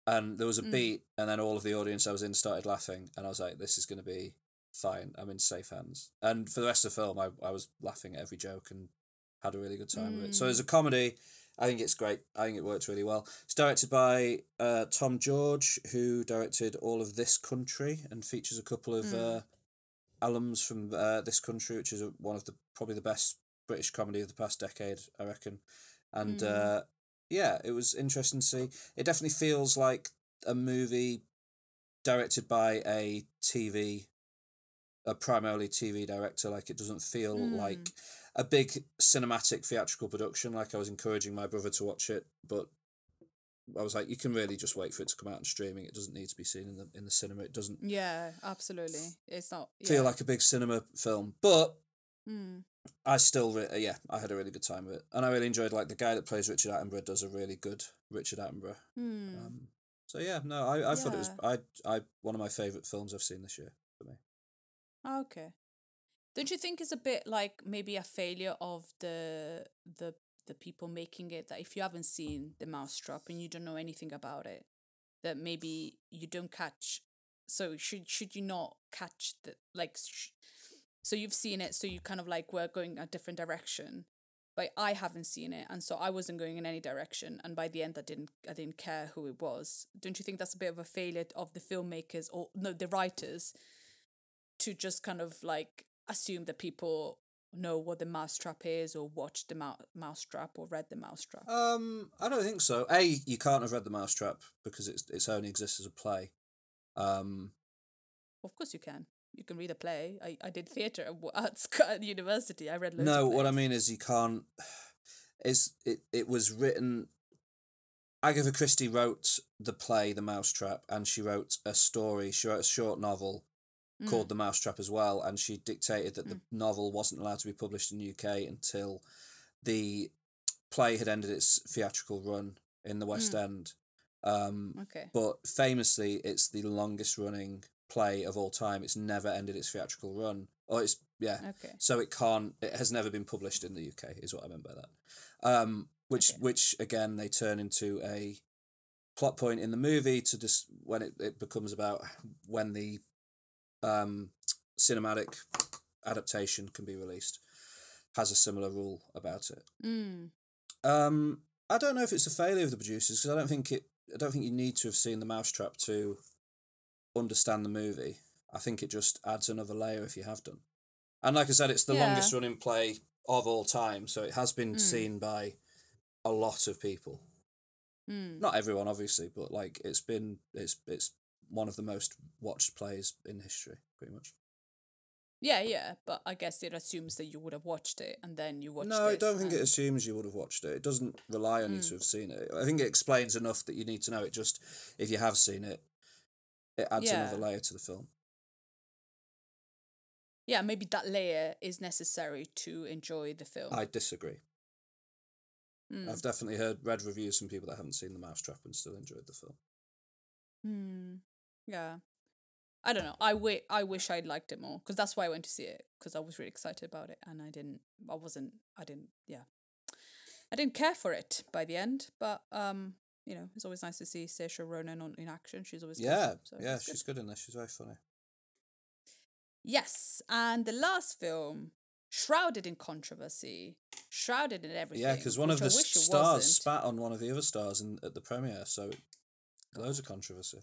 And there was a Mm. beat, and then all of the audience I was in started laughing, and I was like, "This is going to be fine. I'm in safe hands." And for the rest of the film, I I was laughing at every joke and had a really good time with it. So as a comedy, I think it's great. I think it worked really well. It's directed by uh, Tom George, who directed all of This Country and features a couple of uh, alums from uh, This Country, which is one of the probably the best British comedy of the past decade, I reckon. And Mm. uh, yeah, it was interesting to see. It definitely feels like a movie directed by a TV, a primarily TV director. Like it doesn't feel Mm. like a big cinematic theatrical production. Like I was encouraging my brother to watch it, but I was like, you can really just wait for it to come out on streaming. It doesn't need to be seen in the in the cinema. It doesn't Yeah, absolutely. It's not feel like a big cinema film, but Mm. I still, re- yeah, I had a really good time with it, and I really enjoyed like the guy that plays Richard Attenborough does a really good Richard Attenborough. Mm. Um, so yeah, no, I, I thought it was I I one of my favorite films I've seen this year for me. Okay. Don't you think it's a bit like maybe a failure of the the the people making it that if you haven't seen the mousetrap and you don't know anything about it, that maybe you don't catch. So should should you not catch the like? Sh- so you've seen it, so you kind of like we're going a different direction, but I haven't seen it, and so I wasn't going in any direction, and by the end I didn't I didn't care who it was. Don't you think that's a bit of a failure of the filmmakers or no the writers? to just kind of like assume that people know what the mousetrap is or watched the mou- mousetrap or read the mousetrap. Um, I don't think so. A, you can't have read the Mousetrap because it's it's only exists as a play. Um, of course you can. You can read a play. I, I did theatre at, (laughs) at university. I read no, what I mean is you can't. It's it. It was written. Agatha Christie wrote the play The Mousetrap, and she wrote a story. She wrote a short novel Mm. called The Mousetrap as well, and she dictated that the novel wasn't allowed to be published in the UK until the play had ended its theatrical run in the West End. Um, Okay. but famously, it's the longest running play of all time. It's never ended its theatrical run. Or it's yeah. Okay. So it can't. It has never been published in the UK. Is what I meant by that. Um, which Okay. which again they turn into a plot point in the movie to just when it, it becomes about when the um cinematic adaptation can be released has a similar rule about it. Mm. Um, I don't know if it's a failure of the producers because I don't think it. I don't think you need to have seen the Mousetrap to understand the movie. I think it just adds another layer if you have done. And like I said, it's the Yeah. longest running play of all time, so it has been Mm. seen by a lot of people. Mm. Not everyone, obviously, but like it's been it's it's one of the most watched plays in history, pretty much. Yeah, yeah, but I guess it assumes that you would have watched it and then you watched no, I don't think it assumes you would have watched it. It doesn't rely on you Mm. to have seen it. I think it explains enough that you need to know it. Just if you have seen it, it adds another layer to the film. Yeah, maybe that layer is necessary to enjoy the film. I disagree. Mm. I've definitely heard read reviews from people that haven't seen the Mousetrap and still enjoyed the film. Hmm. Yeah. I don't know. I wi- I wish I'd liked it more because that's why I went to see it because I was really excited about it and I didn't. I wasn't. I didn't. Yeah. I didn't care for it by the end, but um, you know, it's always nice to see Saoirse Ronan on in action. She's always good, Yeah, so yeah, good. she's good in this. She's very funny. Yes, and the last film, shrouded in controversy, shrouded in everything. Yeah, because one of the it stars wasn't. spat on one of the other stars in at the premiere, so loads of controversy.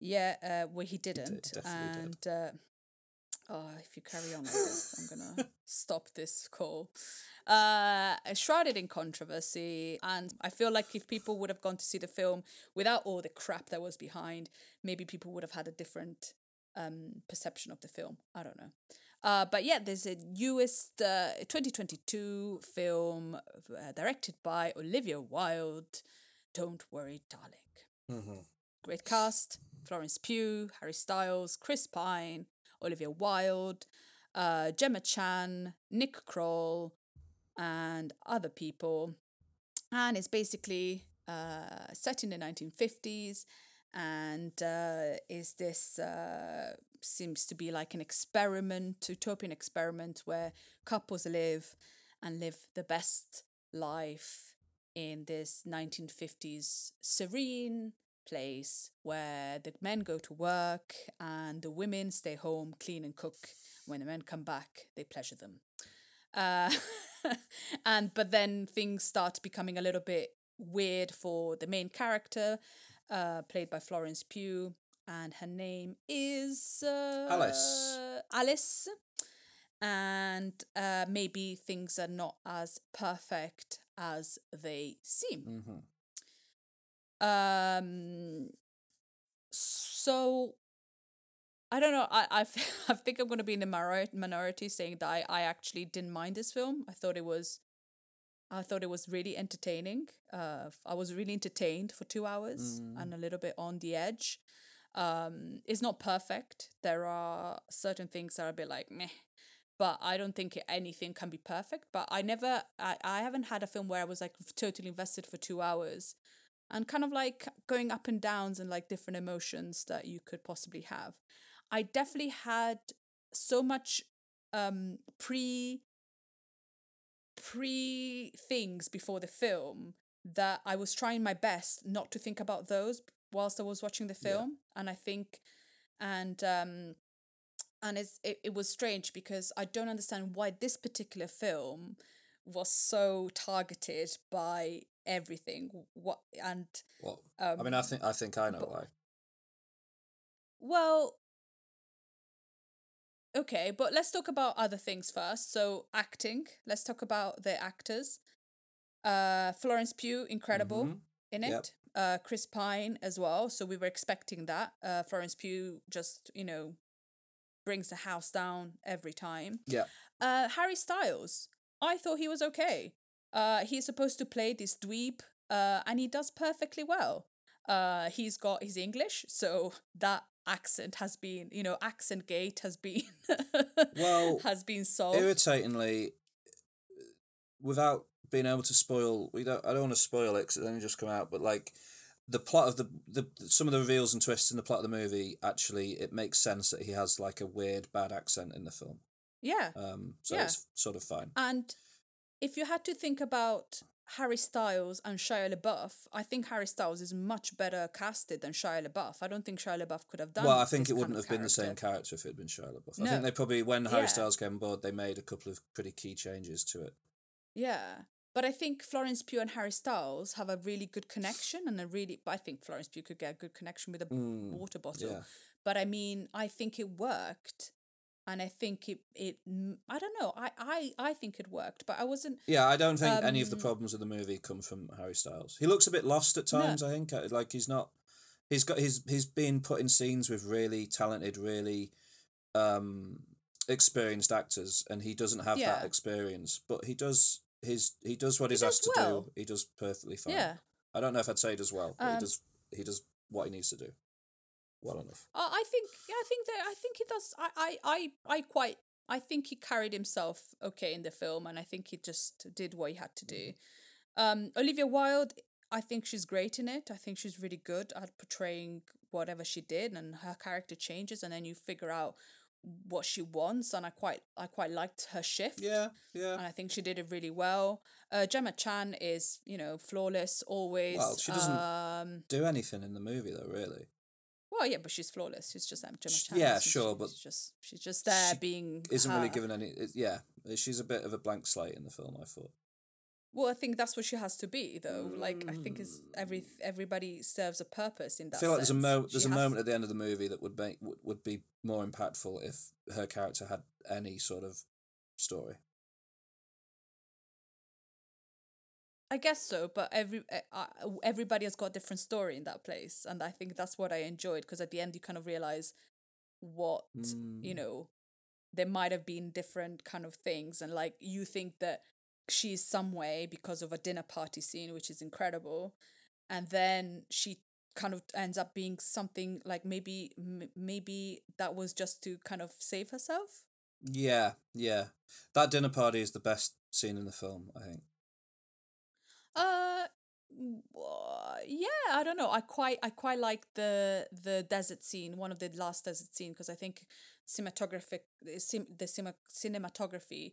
Yeah, uh, well, he didn't. definitely and uh, oh, if you carry on like this, I'm gonna (laughs) stop this call. Uh, shrouded in controversy, and I feel like if people would have gone to see the film without all the crap that was behind, maybe people would have had a different um perception of the film. I don't know. Uh, but yeah, there's a newest uh, 2022 film uh, directed by Olivia Wilde. Don't worry, darling Mm-hmm. great cast Florence Pugh, Harry Styles, Chris Pine, Olivia Wilde, uh, Gemma Chan, Nick Kroll, and other people. And it's basically uh, set in the 1950s and uh, is this uh, seems to be like an experiment, utopian experiment where couples live and live the best life in this 1950s serene place where the men go to work and the women stay home, clean and cook. When the men come back, they pleasure them. Uh, (laughs) and but then things start becoming a little bit weird for the main character, uh, played by Florence Pugh, and her name is uh, Alice. Alice, and uh, maybe things are not as perfect as they seem. hmm Um. So, I don't know. I I, (laughs) I think I'm going to be in the minori- minority saying that I, I actually didn't mind this film. I thought it was, I thought it was really entertaining. Uh, I was really entertained for two hours and a little bit on the edge. Um, it's not perfect. There are certain things that are a bit like meh, but I don't think anything can be perfect. But I never, I, I haven't had a film where I was like totally invested for two hours and kind of like going up and downs and like different emotions that you could possibly have. I definitely had so much um pre pre things before the film that I was trying my best not to think about those whilst I was watching the Yeah. film and I think and um and it's it, it was strange because I don't understand why this particular film was so targeted by everything what and Well, um I mean, I think I think I know but- why. well okay but let's talk about other things first so acting let's talk about the actors uh florence pugh incredible Mhm. in Yep. it uh chris pine as well so we were expecting that uh florence pugh just you know brings the house down every time Yeah. uh harry styles i thought he was okay uh he's supposed to play this dweeb uh and he does perfectly well uh he's got his english so that accent has been you know accent gate has been (laughs) Well, has been solved Irritatingly, without being able to spoil, we don't. I don't want to spoil it because it's only just come out. But like, the plot of the the some of the reveals and twists in the plot of the movie actually it makes sense that he has like a weird bad accent in the film. yeah Um, so Yeah. it's sort of fine. And if you had to think about Harry Styles and Shia LaBeouf, I think Harry Styles is much better casted than Shia LaBeouf. I don't think Shia LaBeouf could have done. Well, I think it wouldn't have been the same character. if it had been Shia LaBeouf. I think they probably, when Harry Yeah. Styles came on board, they made a couple of pretty key changes to it. Yeah, but I think Florence Pugh and Harry Styles have a really good connection, and a really. I think Florence Pugh could get a good connection with a Mm, water bottle. yeah. But I mean, I think it worked, and I think it it. I don't know. I I I think it worked, but I wasn't. Yeah, I don't think any of the Um, problems of the movie come from Harry Styles. He looks a bit lost at No. times. I think uh, like he's not. He's got he's he's been put in scenes with really talented, really um experienced actors, and he doesn't have that experience. But he does his he does what He he's does asked to do. He does perfectly fine. Yeah. I don't know if I'd say he does well, but Um, he does he does what he needs to do. Well enough. Uh, I think yeah, I think that I think he does. I, I I I quite I think he carried himself okay in the film, and I think he just did what he had to do. Um, Olivia Wilde, I think she's great in it. I think she's really good at portraying whatever she did, and her character changes, and then you figure out what she wants. And I quite I quite liked her shift. Yeah, yeah. And I think she did it really well. Uh, Gemma Chan is, you know, flawless always. Well, she doesn't- Um, Do anything in the movie though, really. Well, yeah, but she's flawless. She's just Gemma Sh- yeah, isn't she? sure, but she's just she's just there she being Isn't really given any. Yeah, she's a bit of a blank slate in the film. I thought. Well, I think that's what she has to be, though. Like I think is every Mm. everybody serves a purpose in that. I feel like there's a mo- She there's a has- moment at the end of the movie that would make would, would be more impactful if her character had any sort of story. I guess so, but every uh, everybody has got a different story in that place, and I think that's what I enjoyed because at the end you kind of realize what you Mm. know there might have been different kind of things, and like you think that she's some way because of a dinner party scene, which is incredible, and then she kind of ends up being something like maybe m- maybe that was just to kind of save herself. Yeah, yeah. That dinner party is the best scene in the film. I think. Uh, uh, yeah, I don't know. I quite, I quite like the the desert scene, one of the last desert scene, because I think cinematographic, the sim, the cima, cinematography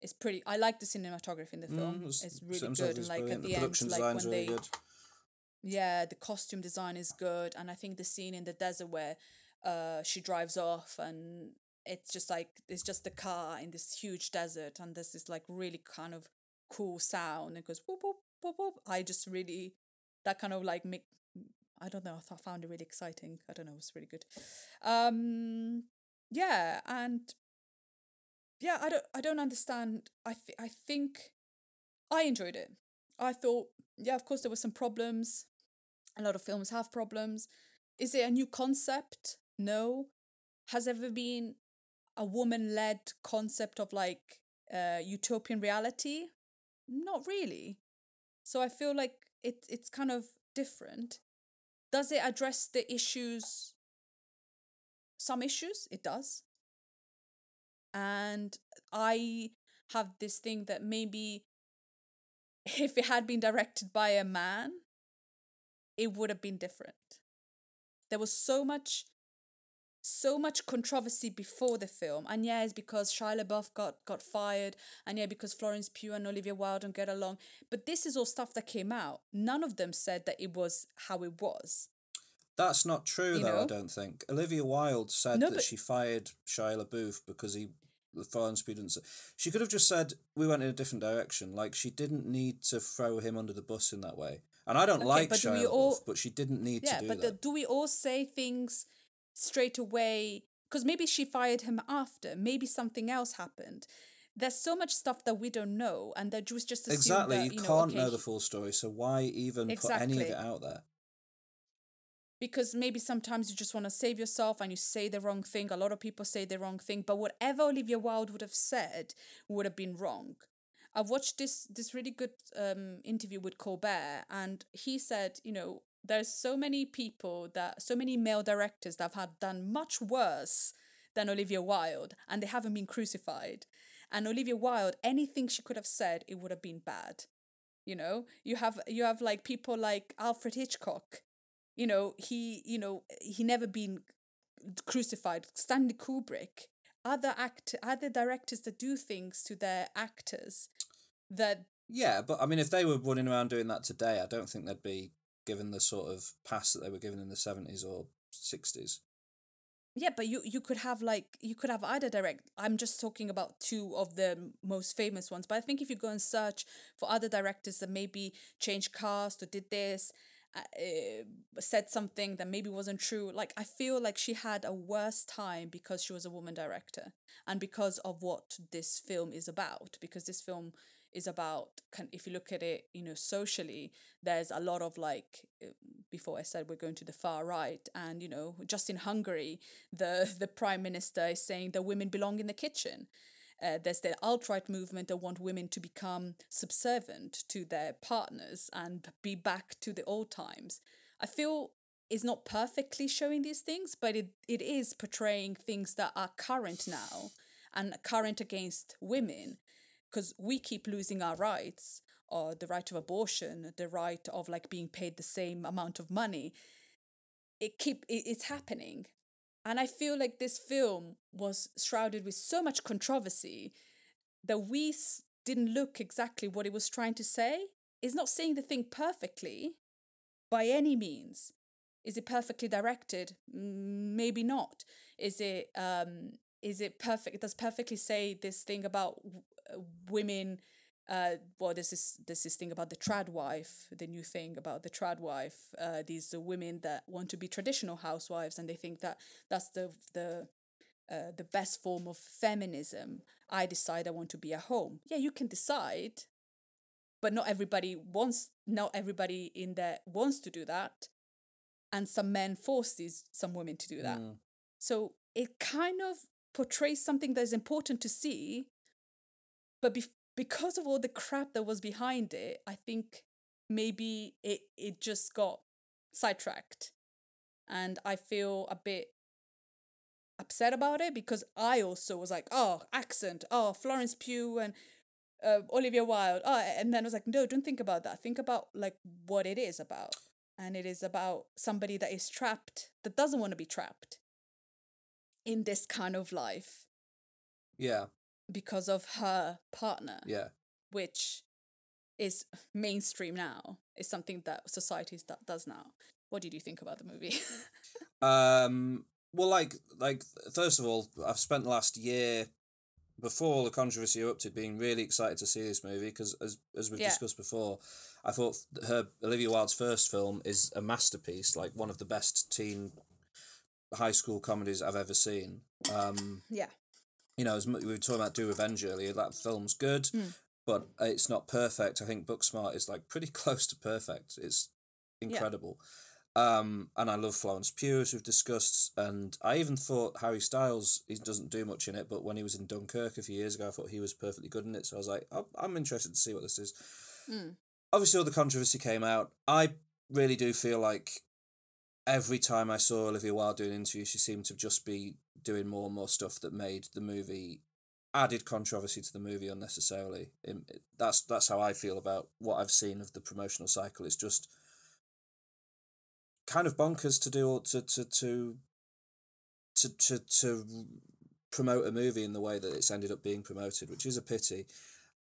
is pretty. I like the cinematography in the film. Mm, it's- it's really good. And like at the, the end, like when really they good. yeah, the costume design is good, and I think the scene in the desert where uh she drives off and it's just like it's just the car in this huge desert, and there's this like really kind of cool sound. It goes whoop whoop I just really that kind of like make I don't know. I thought, found it really exciting. I don't know. It was really good. Um, yeah, and yeah, I don't I don't understand. I th- I think I enjoyed it. I thought, yeah, of course there were some problems. A lot of films have problems. Is it a new concept? No. Has ever been a woman led concept of like uh, utopian reality? Not really. So I feel like it it's kind of different. Does it address the issues? Some issues, it does. And I have this thing that maybe (laughs) if it had been directed by a man, it would have been different. There was so much so much controversy before the film, and yeah, it's because Shia LaBeouf got got fired, and yeah, because Florence Pugh and Olivia Wilde don't get along. But this is all stuff that came out. None of them said that it was how it was. That's not true, You though. I don't think Olivia Wilde said No, that but- she fired Shia LaBeouf because he the foreign students. She could have just said we went in a different direction. Like she didn't need to throw him under the bus in that way. And I don't Okay, like but Shia LaBeouf, all- but she didn't need yeah, to do but that. the, do we all say things straight away? Because maybe she fired him after. Maybe something else happened. There's so much stuff that we don't know, and that was just exactly, that, you, you know, can't okay, know the full story. So why even put any of it out there? because maybe sometimes you just want to save yourself and you say the wrong thing. A lot of people say the wrong thing, but whatever Olivia Wilde would have said would have been wrong. I've watched this this really good um, interview with Colbert, and he said, you know, there's so many people that so many male directors that have had done much worse than Olivia Wilde, and they haven't been crucified. And Olivia Wilde, anything she could have said, it would have been bad. You know, you have you have like people like Alfred Hitchcock. You know, he you know he never been crucified. Stanley Kubrick, other act other directors that do things to their actors that Yeah, but I mean, if they were running around doing that today, I don't think they'd be given the sort of pass that they were given in the seventies or sixties. Yeah, but you you could have like you could have either direct. I'm just talking about two of the most famous ones, but I think if you go and search for other directors that maybe changed cast or did this, uh, uh, said something that maybe wasn't true, like I feel like she had a worse time because she was a woman director and because of what this film is about. Because this film is about can if you look at it you know socially there's a lot of like uh, before i said we're going to the far right and you know just in hungary the (laughs) the prime minister is saying that women belong in the kitchen. Uh, there's the alt-right movement that want women to become subservient to their partners and be back to the old times. I feel is not perfectly showing these things but it, it is portraying things that are current now and current against women because we keep losing our rights or the right of abortion the right of like being paid the same amount of money. It keep it, it's happening. And i feel like this film was shrouded with so much controversy that we didn't look exactly what it was trying to say. It's not saying the thing perfectly by any means. Is it perfectly directed? Maybe not. Is it um is it perfect it does perfectly say this thing about uh, women uh well there's this there's this thing about the trad wife the new thing about the trad wife uh these women that want to be traditional housewives and they think that that's the the uh, the best form of feminism. I decide i want to be at home. Yeah you can decide but not everybody wants not everybody in there wants to do that. And some men force these some women to do that. Mm. so it kind of portrays something that is important to see, but bef- because of all the crap that was behind it, I think maybe it it just got sidetracked, and I feel a bit upset about it because I also was like, oh, accent, oh, Florence Pugh and uh, Olivia Wilde, oh, and then I was like, no, don't think about that. Think about like what it is about, and it is about somebody that is trapped that doesn't want to be trapped in this kind of life. Yeah, because of her partner, Yeah. which is mainstream now, is something that society st- does now. What did you think about the movie? (laughs) Um. Well, like, like first of all, I've spent the last year before all the controversy erupted being really excited to see this movie because, as as we've Yeah. discussed before, I thought her Olivia Wilde's first film is a masterpiece, like one of the best teen high school comedies I've ever seen. Um, yeah. you know, as we were talking about Do Revenge earlier, that film's good, Mm. but it's not perfect. I think Booksmart is like pretty (laughs) close to perfect. It's incredible. Um, and I love Florence Pugh, as we've discussed, and I even thought Harry Styles, he doesn't do much in it, but when he was in Dunkirk a few years ago, I thought he was perfectly good in it. So I was like, "Oh, I'm interested to see what this is. Mm. Obviously, all the controversy came out. I really do feel like every time I saw Olivia Wilde do an interview, she seemed to just be doing more and more stuff that made the movie added controversy to the movie unnecessarily. That's that's how I feel about what I've seen of the promotional cycle. It's just kind of bonkers to do to to to to to, to promote a movie in the way that it's ended up being promoted, which is a pity.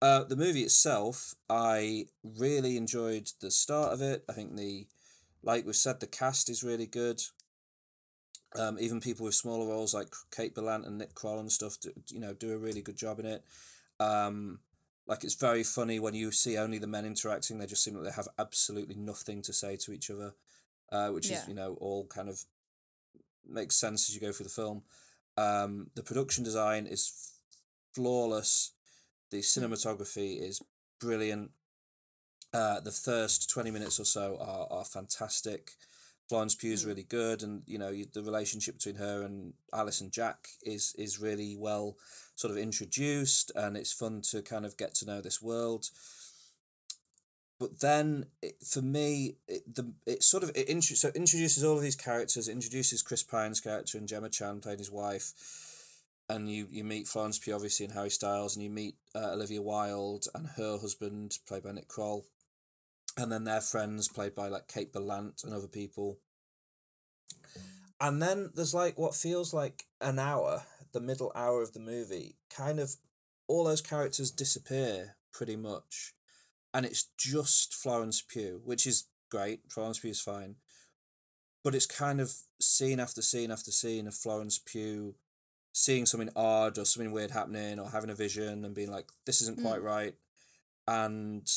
Uh, the movie itself, I really enjoyed the start of it. I think the, like we've said, the cast is really good. Um, even people with smaller roles like Kate Berlant and Nick Kroll and stuff, do, you know, do a really good job in it. Um, like it's very funny when you see only the men interacting; they just seem like they have absolutely nothing to say to each other, uh, which Yeah. is you know all kind of makes sense as you go through the film. Um, the production design is f- flawless. The cinematography is brilliant. Uh, the first twenty minutes or so are are fantastic. Florence Pugh is Mm. really good, and you know the relationship between her and Alice and Jack is is really well sort of introduced, and it's fun to kind of get to know this world. But then, it, for me, it, the it sort of it intro, so introduces all of these characters. It introduces Chris Pine's character and Gemma Chan playing his wife, and you you meet Florence Pugh obviously and Harry Styles, and you meet uh, Olivia Wilde and her husband played by Nick Kroll, and then their friends played by like Kate Berlant and other people. And then there's like what feels like an hour, the middle hour of the movie, kind of all those characters disappear pretty much. And it's just Florence Pugh, which is great. Florence Pugh is fine. But it's kind of scene after scene after scene of Florence Pugh seeing something odd or something weird happening or having a vision and being like, this isn't mm. quite right. And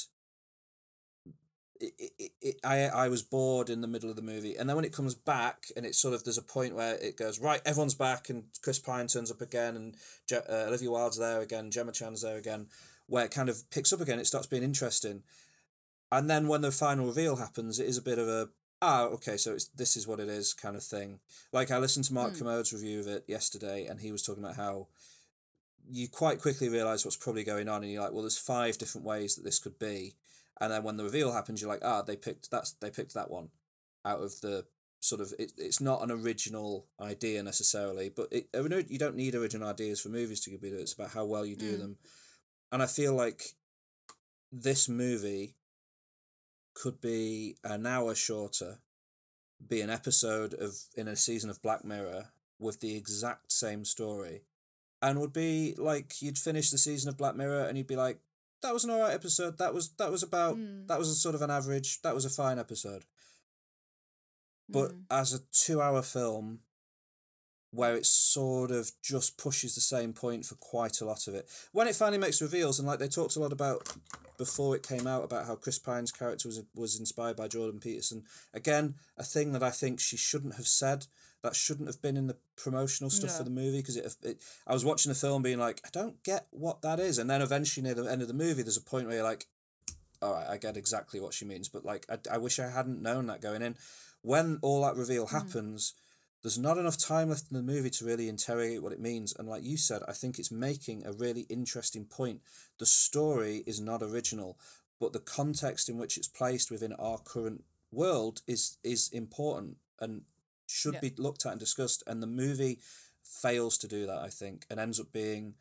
it, it, it, I I was bored in the middle of the movie, and then when it comes back, and it's sort of there's a point where it goes right, everyone's back, and Chris Pine turns up again, and Je- uh, Olivia Wilde's there again, Gemma Chan's there again, where it kind of picks up again, it starts being interesting, and then when the final reveal happens, it is a bit of a ah okay, so it's this is what it is kind of thing. Like I listened to Mark. Kermode's review of it yesterday, and he was talking about how you quite quickly realize what's probably going on, and you're like, well, there's five different ways that this could be, and then when the reveal happens, you're like, ah, they picked that's they picked that one out of the sort of it, it's not an original idea necessarily, but it you don't need original ideas for movies to be good. It's about how well you do Mm. them, and I feel like this movie could be an hour shorter, be an episode of in a season of Black Mirror with the exact same story, and would be like you'd finish the season of Black Mirror and you'd be like, that was an alright episode. That was that was about Mm. that was a sort of an average. That was a fine episode. But Mm. as a two-hour film, where it sort of just pushes the same point for quite a lot of it. When it finally makes reveals, and like they talked a lot about before it came out about how Chris Pine's character was was inspired by Jordan Peterson. Again, a thing that I think she shouldn't have said. That shouldn't have been in the promotional stuff for the movie because it, it. I was watching the film being like, I don't get what that is, and then eventually near the end of the movie, there's a point where you're like, all right, I get exactly what she means, but like, I, I wish I hadn't known that going in. When all that reveal hmm. happens, there's not enough time left in the movie to really interrogate what it means. And like you said, I think it's making a really interesting point. The story is not original, but the context in which it's placed within our current world is is important and should Yeah. be looked at and discussed. And the movie fails to do that, I think, and ends up being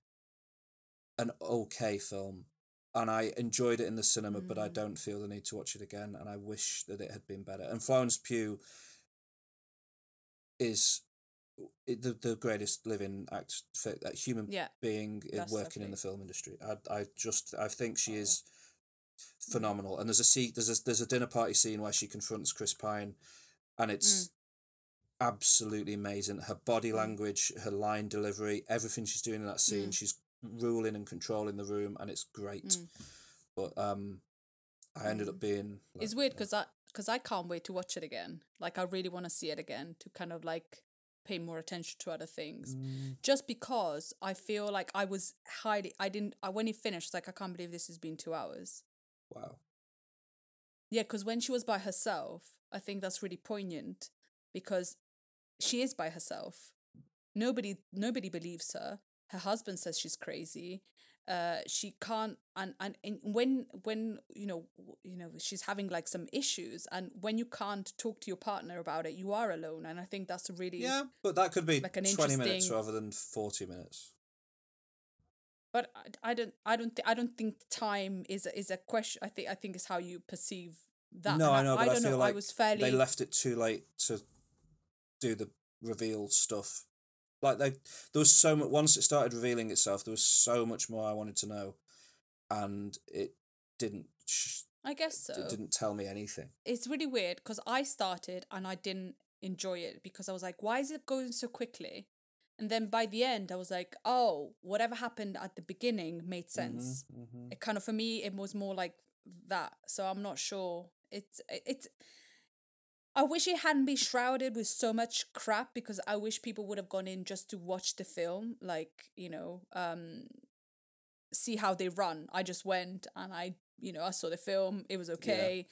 an okay film. And I enjoyed it in the cinema, but I Mm. don't feel the need to watch it again. And I wish that it had been better. And Florence Pugh is the the greatest living act uh, human Yeah. being working in the film industry. I I just I think she is phenomenal. And there's a scene there's a there's a dinner party scene where she confronts Chris Pine, and it's absolutely amazing. Her body language, her line delivery, everything she's doing in that scene, she's ruling and controlling the room, and it's great. Mm. But um, I ended up being. like, It's weird yeah. because I because I can't wait to watch it again. Like I really want to see it again to kind of like pay more attention to other things. Mm. Just because I feel like I was highly I didn't I when it finished like I can't believe this has been two hours. Wow. Yeah, because when she was by herself, I think that's really poignant because she is by herself. Nobody nobody believes her. Her husband says she's crazy. Uh, she can't and, and and when when you know you know she's having like some issues and when you can't talk to your partner about it you are alone and i think that's really Yeah, but that could be like an twenty minutes rather than forty minutes. but I, I don't i don't th- i don't think time is a, is a question i think i think it's how you perceive that no, and I know, but I, don't feel know like i was fairly they left it too late to do the reveal stuff. Like they, there was so much. Once it started revealing itself, there was so much more I wanted to know, and it didn't. Sh- i guess so It didn't tell me anything. it's really weird because I started and I didn't enjoy it because I was like, why is it going so quickly? And then by the end, I was like, oh, whatever happened at the beginning made sense. Mm-hmm. It kind of for me, it was more like that. So I'm not sure. It's it's. I wish it hadn't been shrouded with so much crap because I wish people would have gone in just to watch the film, like you know, um, see how they run. I just went and I, you know, I saw the film. It was okay,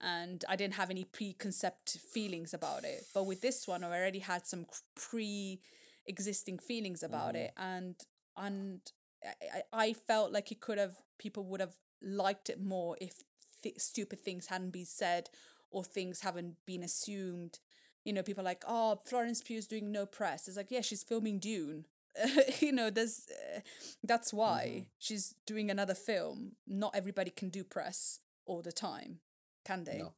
and I didn't have any preconcept feelings about it. But with this one, I already had some pre-existing feelings about Mhm. it, and and I, I I felt like it could have people would have liked it more if th- stupid things hadn't been said or things haven't been assumed. You know, people are like, oh, Florence Pugh is doing no press. It's like, yeah, she's filming Dune. (laughs) you know, there's uh, that's why Mhm. she's doing another film. Not everybody can do press all the time, can they? No.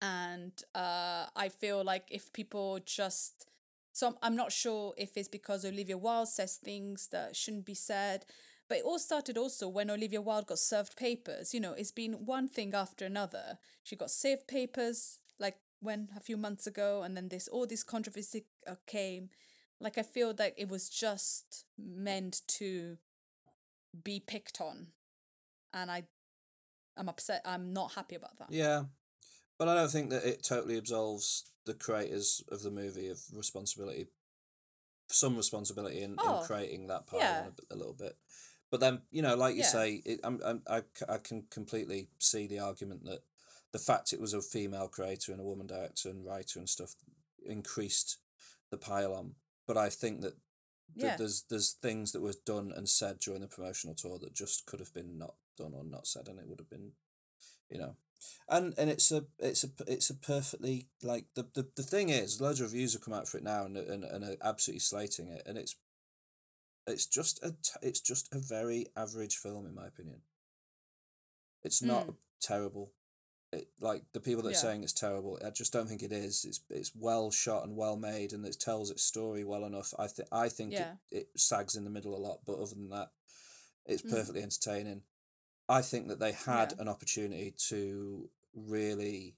And uh, I feel like if people just so I'm not sure if it's because Olivia Wilde says things that shouldn't be said, but it all started also when Olivia Wilde got served papers. You know, it's been one thing after another. She got served papers like when a few months ago, and then this all this controversy uh, came. Like I feel like it was just meant to be picked on, and I, I'm upset. I'm not happy about that. Yeah, but I don't think that it totally absolves the creators of the movie of responsibility, some responsibility in, Oh, in creating that part yeah. a, a little bit. But then you know, like you Yeah. say, it, I'm, I'm I I can completely see the argument that the fact it was a female creator and a woman director and writer and stuff increased the pile on. But I think that th- Yeah. there's there's things that was done and said during the promotional tour that just could have been not done or not said, and it would have been, you know, and and it's a it's a it's a perfectly like the the, the thing is loads of reviews have come out for it now and and, and are absolutely slating it, and it's it's just a t- it's just a very average film in my opinion. It's not Mm. terrible. It, like the people that are Yeah. saying it's terrible, I just don't think it is. It's it's well shot and well made, and it tells its story well enough. I think I think Yeah. it, it sags in the middle a lot, but other than that, it's Mm. perfectly entertaining. I think that they had Yeah. an opportunity to really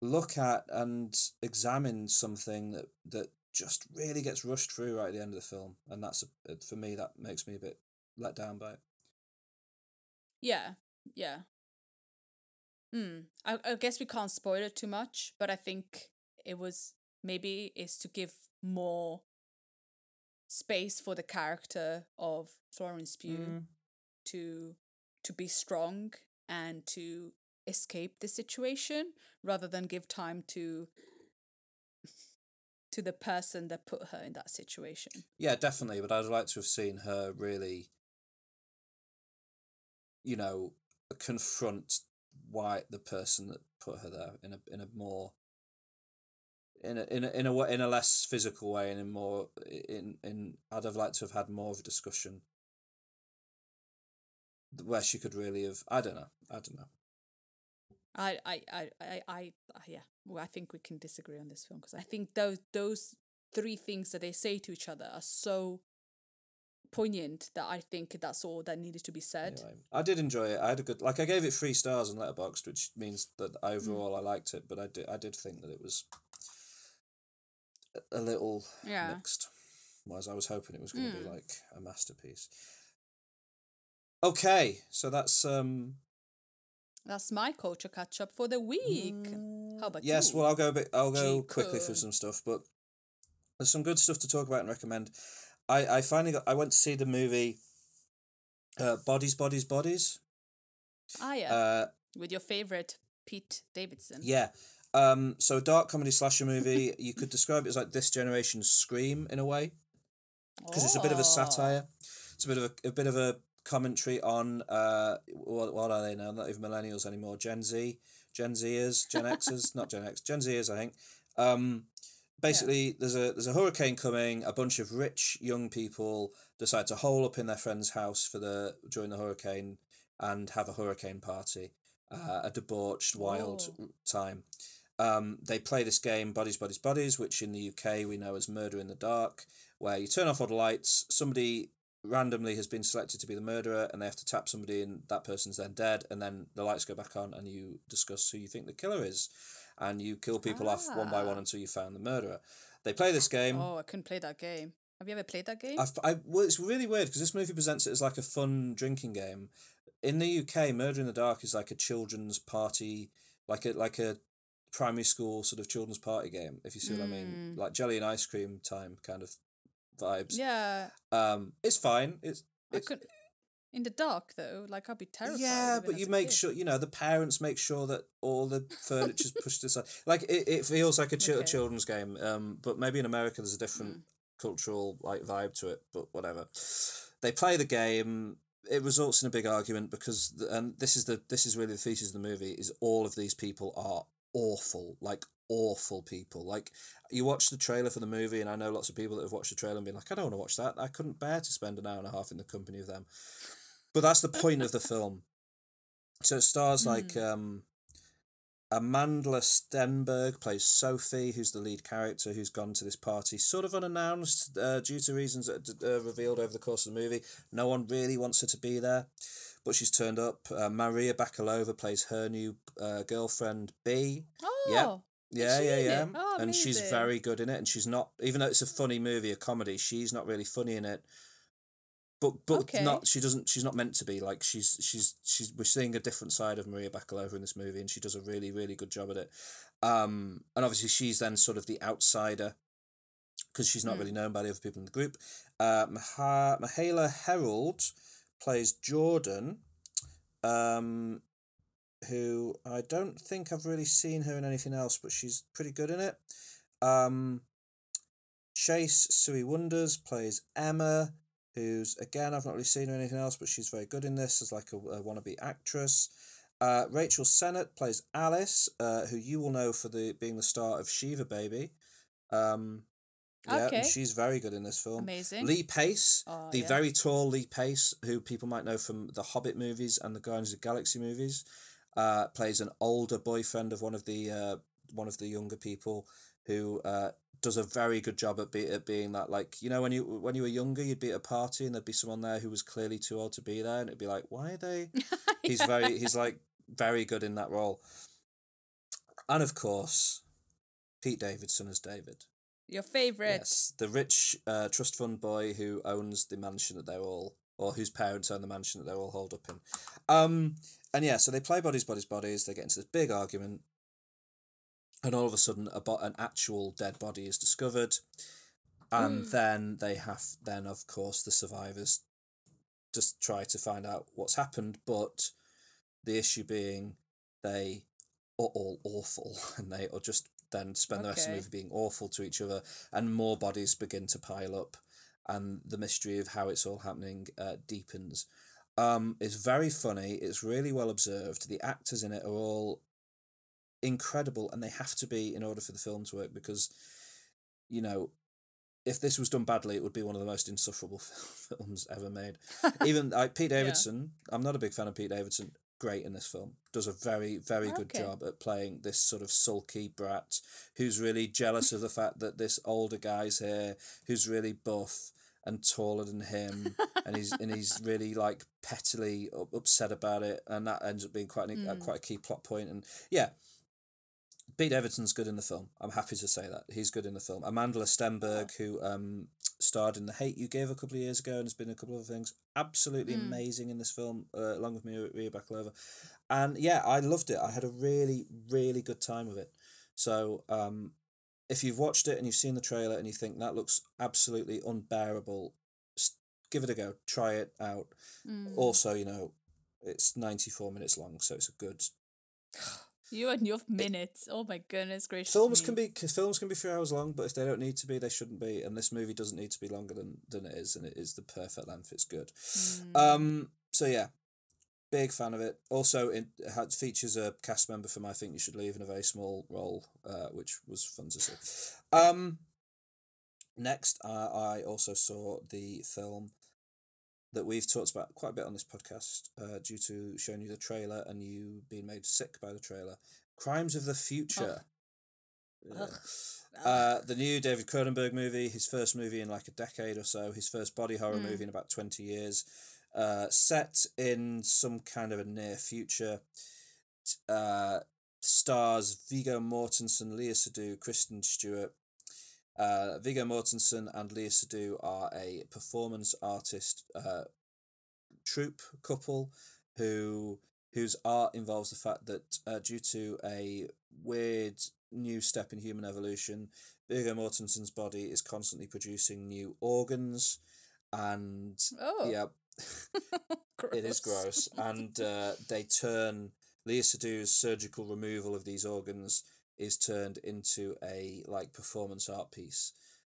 look at and examine something that that just really gets rushed through right at the end of the film, and that's a, for me that makes me a bit let down by it. Yeah, yeah. Hmm. I, I guess we can't spoil it too much, but I think it was maybe is to give more space for the character of Florence Pugh Mm. to to be strong and to escape the situation rather than give time to to the person that put her in that situation. Yeah, definitely. But I'd like to have seen her really, you know, confront why the person that put her there in a in a more in a in a in a in a less physical way and in more in in I'd have liked to have had more of a discussion where she could really have I don't know I don't know I, I, I, I, I yeah. Well, I think we can disagree on this film because I think those those three things that they say to each other are so poignant that I think that's all that needed to be said. I did enjoy it. I had a good like. I gave it three stars on Letterboxd, which means that Hmm. overall I liked it. But I did I did think that it was a- little Yeah. mixed. Whereas I was hoping it was going to be Mm. like a masterpiece. Okay, so that's um. That's my culture catch up for the week. How about yes, you? well, I'll go a bit. I'll go quickly through some stuff, but there's some good stuff to talk about and recommend. I I finally got. I went to see the movie. Uh, bodies, bodies, bodies. ah yeah, Uh, with your favorite Pete Davidson. yeah. Um. So dark comedy slasher (laughs) movie. you could describe it as like this generation's Scream in a way because it's a bit of a Oh. satire. It's a bit of a, a bit of a commentary on uh what what are they now? Not even millennials anymore. Gen Z, Gen Zers, Gen Xers, not Gen X, Gen Zers, I think. Um, basically, there's a there's a hurricane coming. A bunch of rich young people decide to hole up in their friend's house for the during the hurricane and have a hurricane party, uh, a debauched, wild Oh. time. Um, they play this game, Bodies, Bodies, Bodies, which in the UK we know as Murder in the Dark, where you turn off all the lights, somebody randomly has been selected to be the murderer, and they have to tap somebody, and that person's then dead, and then the lights go back on, and you discuss who you think the killer is, and you kill people off one by one Ah. until you found the murderer. They play this game. Oh, I couldn't play that game. Have you ever played that game? I've, I, well, it's really weird because this movie presents it as like a fun drinking game. In the UK, Murder in the Dark is like a children's party, like a like a primary school sort of children's party game. If you see what I mean, Mm. like jelly and ice cream time kind of vibes. yeah, Um, it's fine. It's I it's could. In the dark though, like I'd be terrified. yeah, but you make kid. sure you know the parents make sure that all the furniture's pushed aside. (laughs) Like it, it feels like a chi- Okay. children's game. Um, but maybe in America there's a different Mm. cultural like vibe to it. But whatever. They play the game. It results in a big argument because, the, and this is the this is really the thesis of the movie is all of these people are awful, like awful people. Like you watch the trailer for the movie, and I know lots of people that have watched the trailer and been like, I don't want to watch that. I couldn't bear to spend an hour and a half in the company of them. But that's the point of the film. So it stars like um, Amandla Stenberg plays Sophie, who's the lead character, who's gone to this party sort of unannounced uh, due to reasons that are uh, revealed over the course of the movie. No one really wants her to be there, but she's turned up. Uh, Maria Bakalova plays her new uh, girlfriend B. Oh, Yeah, yeah, yeah. Oh, and she's very good in it. And she's not, even though it's a funny movie, a comedy, she's not really funny in it. But but Okay. not she doesn't she's not meant to be like she's she's she's we're seeing a different side of Maria Bakalova in this movie and she does a really really good job at it, um and obviously she's then sort of the outsider because she's not Hmm. really known by the other people in the group. Uh, Maha, Myha'la Herrold plays Jordan, um, who I don't think I've really seen her in anything else, but she's pretty good in it. Um, Chase Sui Wonders plays Emma, who's again I've not really seen her in anything else, but she's very good in this as like a, a wannabe actress. Uh, Rachel Sennott plays Alice, uh, who you will know for the being the star of Shiva Baby. Um, yeah, Okay. she's very good in this film. amazing. Lee Pace, Oh, the yeah. very tall Lee Pace, who people might know from the Hobbit movies and the Guardians of the Galaxy movies, uh, plays an older boyfriend of one of the uh, one of the younger people who uh, does a very good job at, be, at being that like you know when you when you were younger you'd be at a party and there'd be someone there who was clearly too old to be there and it'd be like why are they (laughs) he's very he's like very good in that role and of course Pete Davidson as David Your favorite. Yes, the rich uh, trust fund boy who owns the mansion that they're all, or whose parents own the mansion that they're all holed up in. Um, and yeah, so they play bodies, bodies, bodies. They get into this big argument, and all of a sudden, a bo- an actual dead body is discovered, and then they have then of course the survivors just try to find out what's happened, but the issue being they are all awful, (laughs) and they are just then spend the rest of the movie being awful to each other, and more bodies begin to pile up, and the mystery of how it's all happening uh, deepens. Um, it's very funny. It's really well observed. The actors in it are all incredible, and they have to be in order for the film to work because, you know, if this was done badly, it would be one of the most insufferable (laughs) films ever made. Even (laughs) like Pete Yeah. Davidson, I'm not a big fan of Pete Davidson. great in this film. Does a very very good job at playing this sort of sulky brat who's really jealous of the fact that this older guy's here, who's really buff and taller than him, (laughs) and he's and he's really like pettily upset about it, and that ends up being quite an, uh, quite a key plot point. And yeah, Pete Davidson's good in the film. I'm happy to say that he's good in the film. Amanda Stenberg, who um starred in The Hate You Give a couple of years ago and has been in a couple of things, absolutely amazing in this film, uh, along with Maria, Maria Bakalova. And yeah, I loved it. I had a really really good time with it. So um, if you've watched it and you've seen the trailer and you think that looks absolutely unbearable, give it a go. Try it out. Mm. Also, you know, it's ninety four minutes long, so it's a good (sighs) You and your minutes. Oh my goodness gracious. films me. can be films can be three hours long, but if they don't need to be, they shouldn't be. And this movie doesn't need to be longer than than it is, and it is the perfect length. It's good. Mm. Um. So yeah, big fan of it. Also, it had features a cast member from I Think You Should Leave in a very small role, uh, which was fun to see. Um. Next, uh, I also saw the film that we've talked about quite a bit on this podcast uh, due to showing you the trailer and you being made sick by the trailer. Crimes of the Future. Yeah. Uh, the new David Cronenberg movie, his first movie in like a decade or so, his first body horror Mm. movie in about 20 years, uh, set in some kind of a near future. Uh, stars Viggo Mortensen, Léa Seydoux, Kristen Stewart. Uh, Viggo Mortensen and Léa Seydoux are a performance artist uh, troupe couple who whose art involves the fact that uh, due to a weird new step in human evolution, Viggo Mortensen's body is constantly producing new organs, and Oh. yeah, (laughs) it is gross. And uh, they turn Léa Seydoux's surgical removal of these organs is turned into a like performance art piece.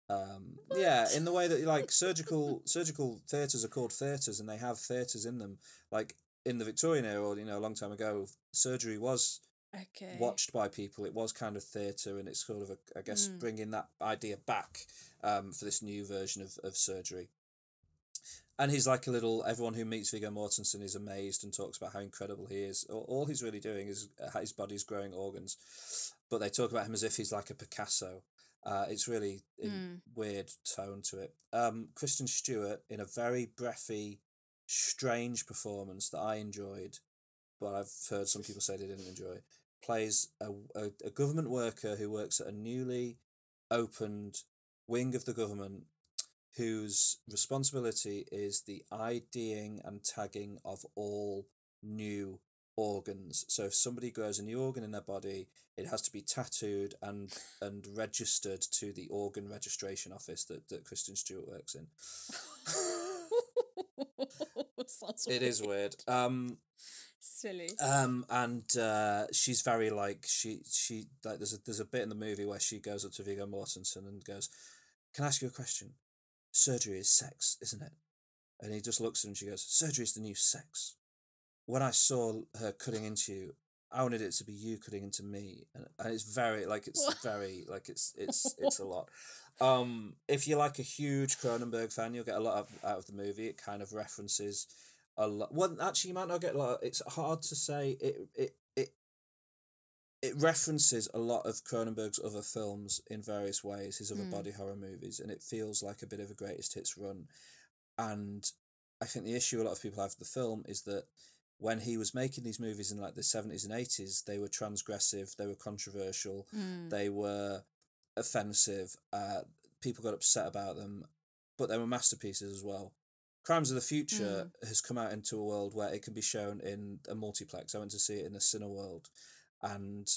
Um, yeah, in the way that like surgical surgical theatres are called theatres, and they have theatres in them. Like in the Victorian era, or you know, a long time ago, surgery was Okay. watched by people. It was kind of theatre, and it's sort of, a, I guess, Mm. bringing that idea back um, for this new version of, of surgery. And he's like a little. Everyone who meets Viggo Mortensen is amazed and talks about how incredible he is. All, he's really doing is uh, his body's growing organs, but they talk about him as if he's like a Picasso. Uh, it's really Mm. weird tone to it. Um, Kristen Stewart in a very breathy, strange performance that I enjoyed, but I've heard some people say they didn't enjoy. Plays a, a, a government worker who works at a newly opened wing of the government whose responsibility is the IDing and tagging of all new organs. So if somebody grows a new organ in their body, it has to be tattooed and and registered to the organ registration office that, that Kristen Stewart works in. (laughs) It is weird. Um Silly. um and uh she's very like she she like there's a there's a bit in the movie where she goes up to Viggo Mortensen and goes, Can I ask you a question? Surgery is sex, isn't it? And he just looks at her and she goes, Surgery is the new sex. When I saw her cutting into you, I wanted it to be you cutting into me. And, and it's very like it's What? very like it's it's it's a lot. Um if you're like a huge Cronenberg fan, you'll get a lot of, out of the movie. It kind of references a lot. Well, actually, you might not get a lot. It's hard to say. It it it references a lot of Cronenberg's other films in various ways, his other Mm. body horror movies, and it feels like a bit of a greatest hits run. And I think the issue a lot of people have with the film is that when he was making these movies in like the seventies and eighties, they were transgressive, they were controversial, Mm. they were offensive. Uh, people got upset about them, but they were masterpieces as well. Crimes of the Future has come out into a world where it can be shown in a multiplex. I went to see it in the Cineworld, and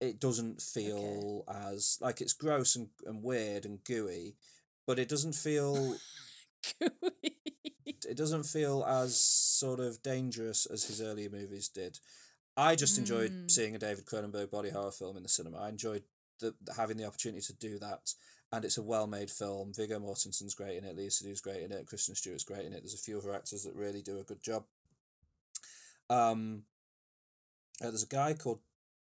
it doesn't feel as like it's gross and, and weird and gooey, but it doesn't feel (laughs) it doesn't feel as sort of dangerous as his earlier movies did. I just enjoyed Mm. seeing a David Cronenberg body horror film in the cinema. I enjoyed the having the opportunity to do that, and it's a well-made film. Viggo Mortensen's great in it. Léa Seydoux's great in it. Kristen Stewart's great in it. There's a few other actors that really do a good job. Um, uh, there's a guy called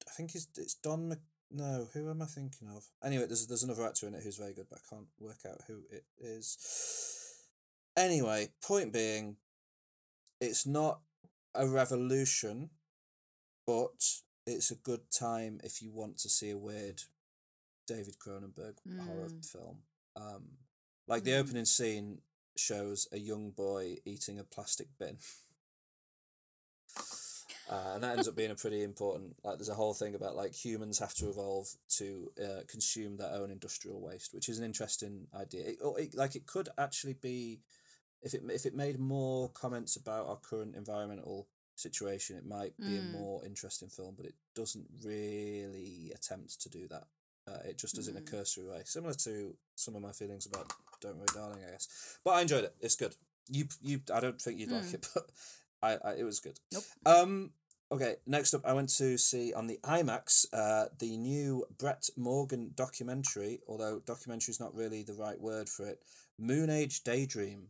I think he's it's Don Mc. No, who am I thinking of? Anyway, there's there's another actor in it who's very good, but I can't work out who it is. Anyway, point being, it's not a revolution, but it's a good time if you want to see a weird David Cronenberg horror Mm. film. Um, like the Mm. opening scene shows a young boy eating a plastic bin. (laughs) Uh, and that ends up being a pretty important like there's a whole thing about like humans have to evolve to uh, consume their own industrial waste which is an interesting idea it, or it, like it could actually be if it if it made more comments about our current environmental situation it might be a Mm. more interesting film but it doesn't really attempt to do that uh, it just does it in a Mm. cursory way similar to some of my feelings about don't worry darling i guess but i enjoyed it it's good you you i don't think you'd like Mm. it (laughs) but I, I it was good Nope. um okay next up i went to see on the imax uh the new brett morgen documentary although documentary is not really the right word for it moon age daydream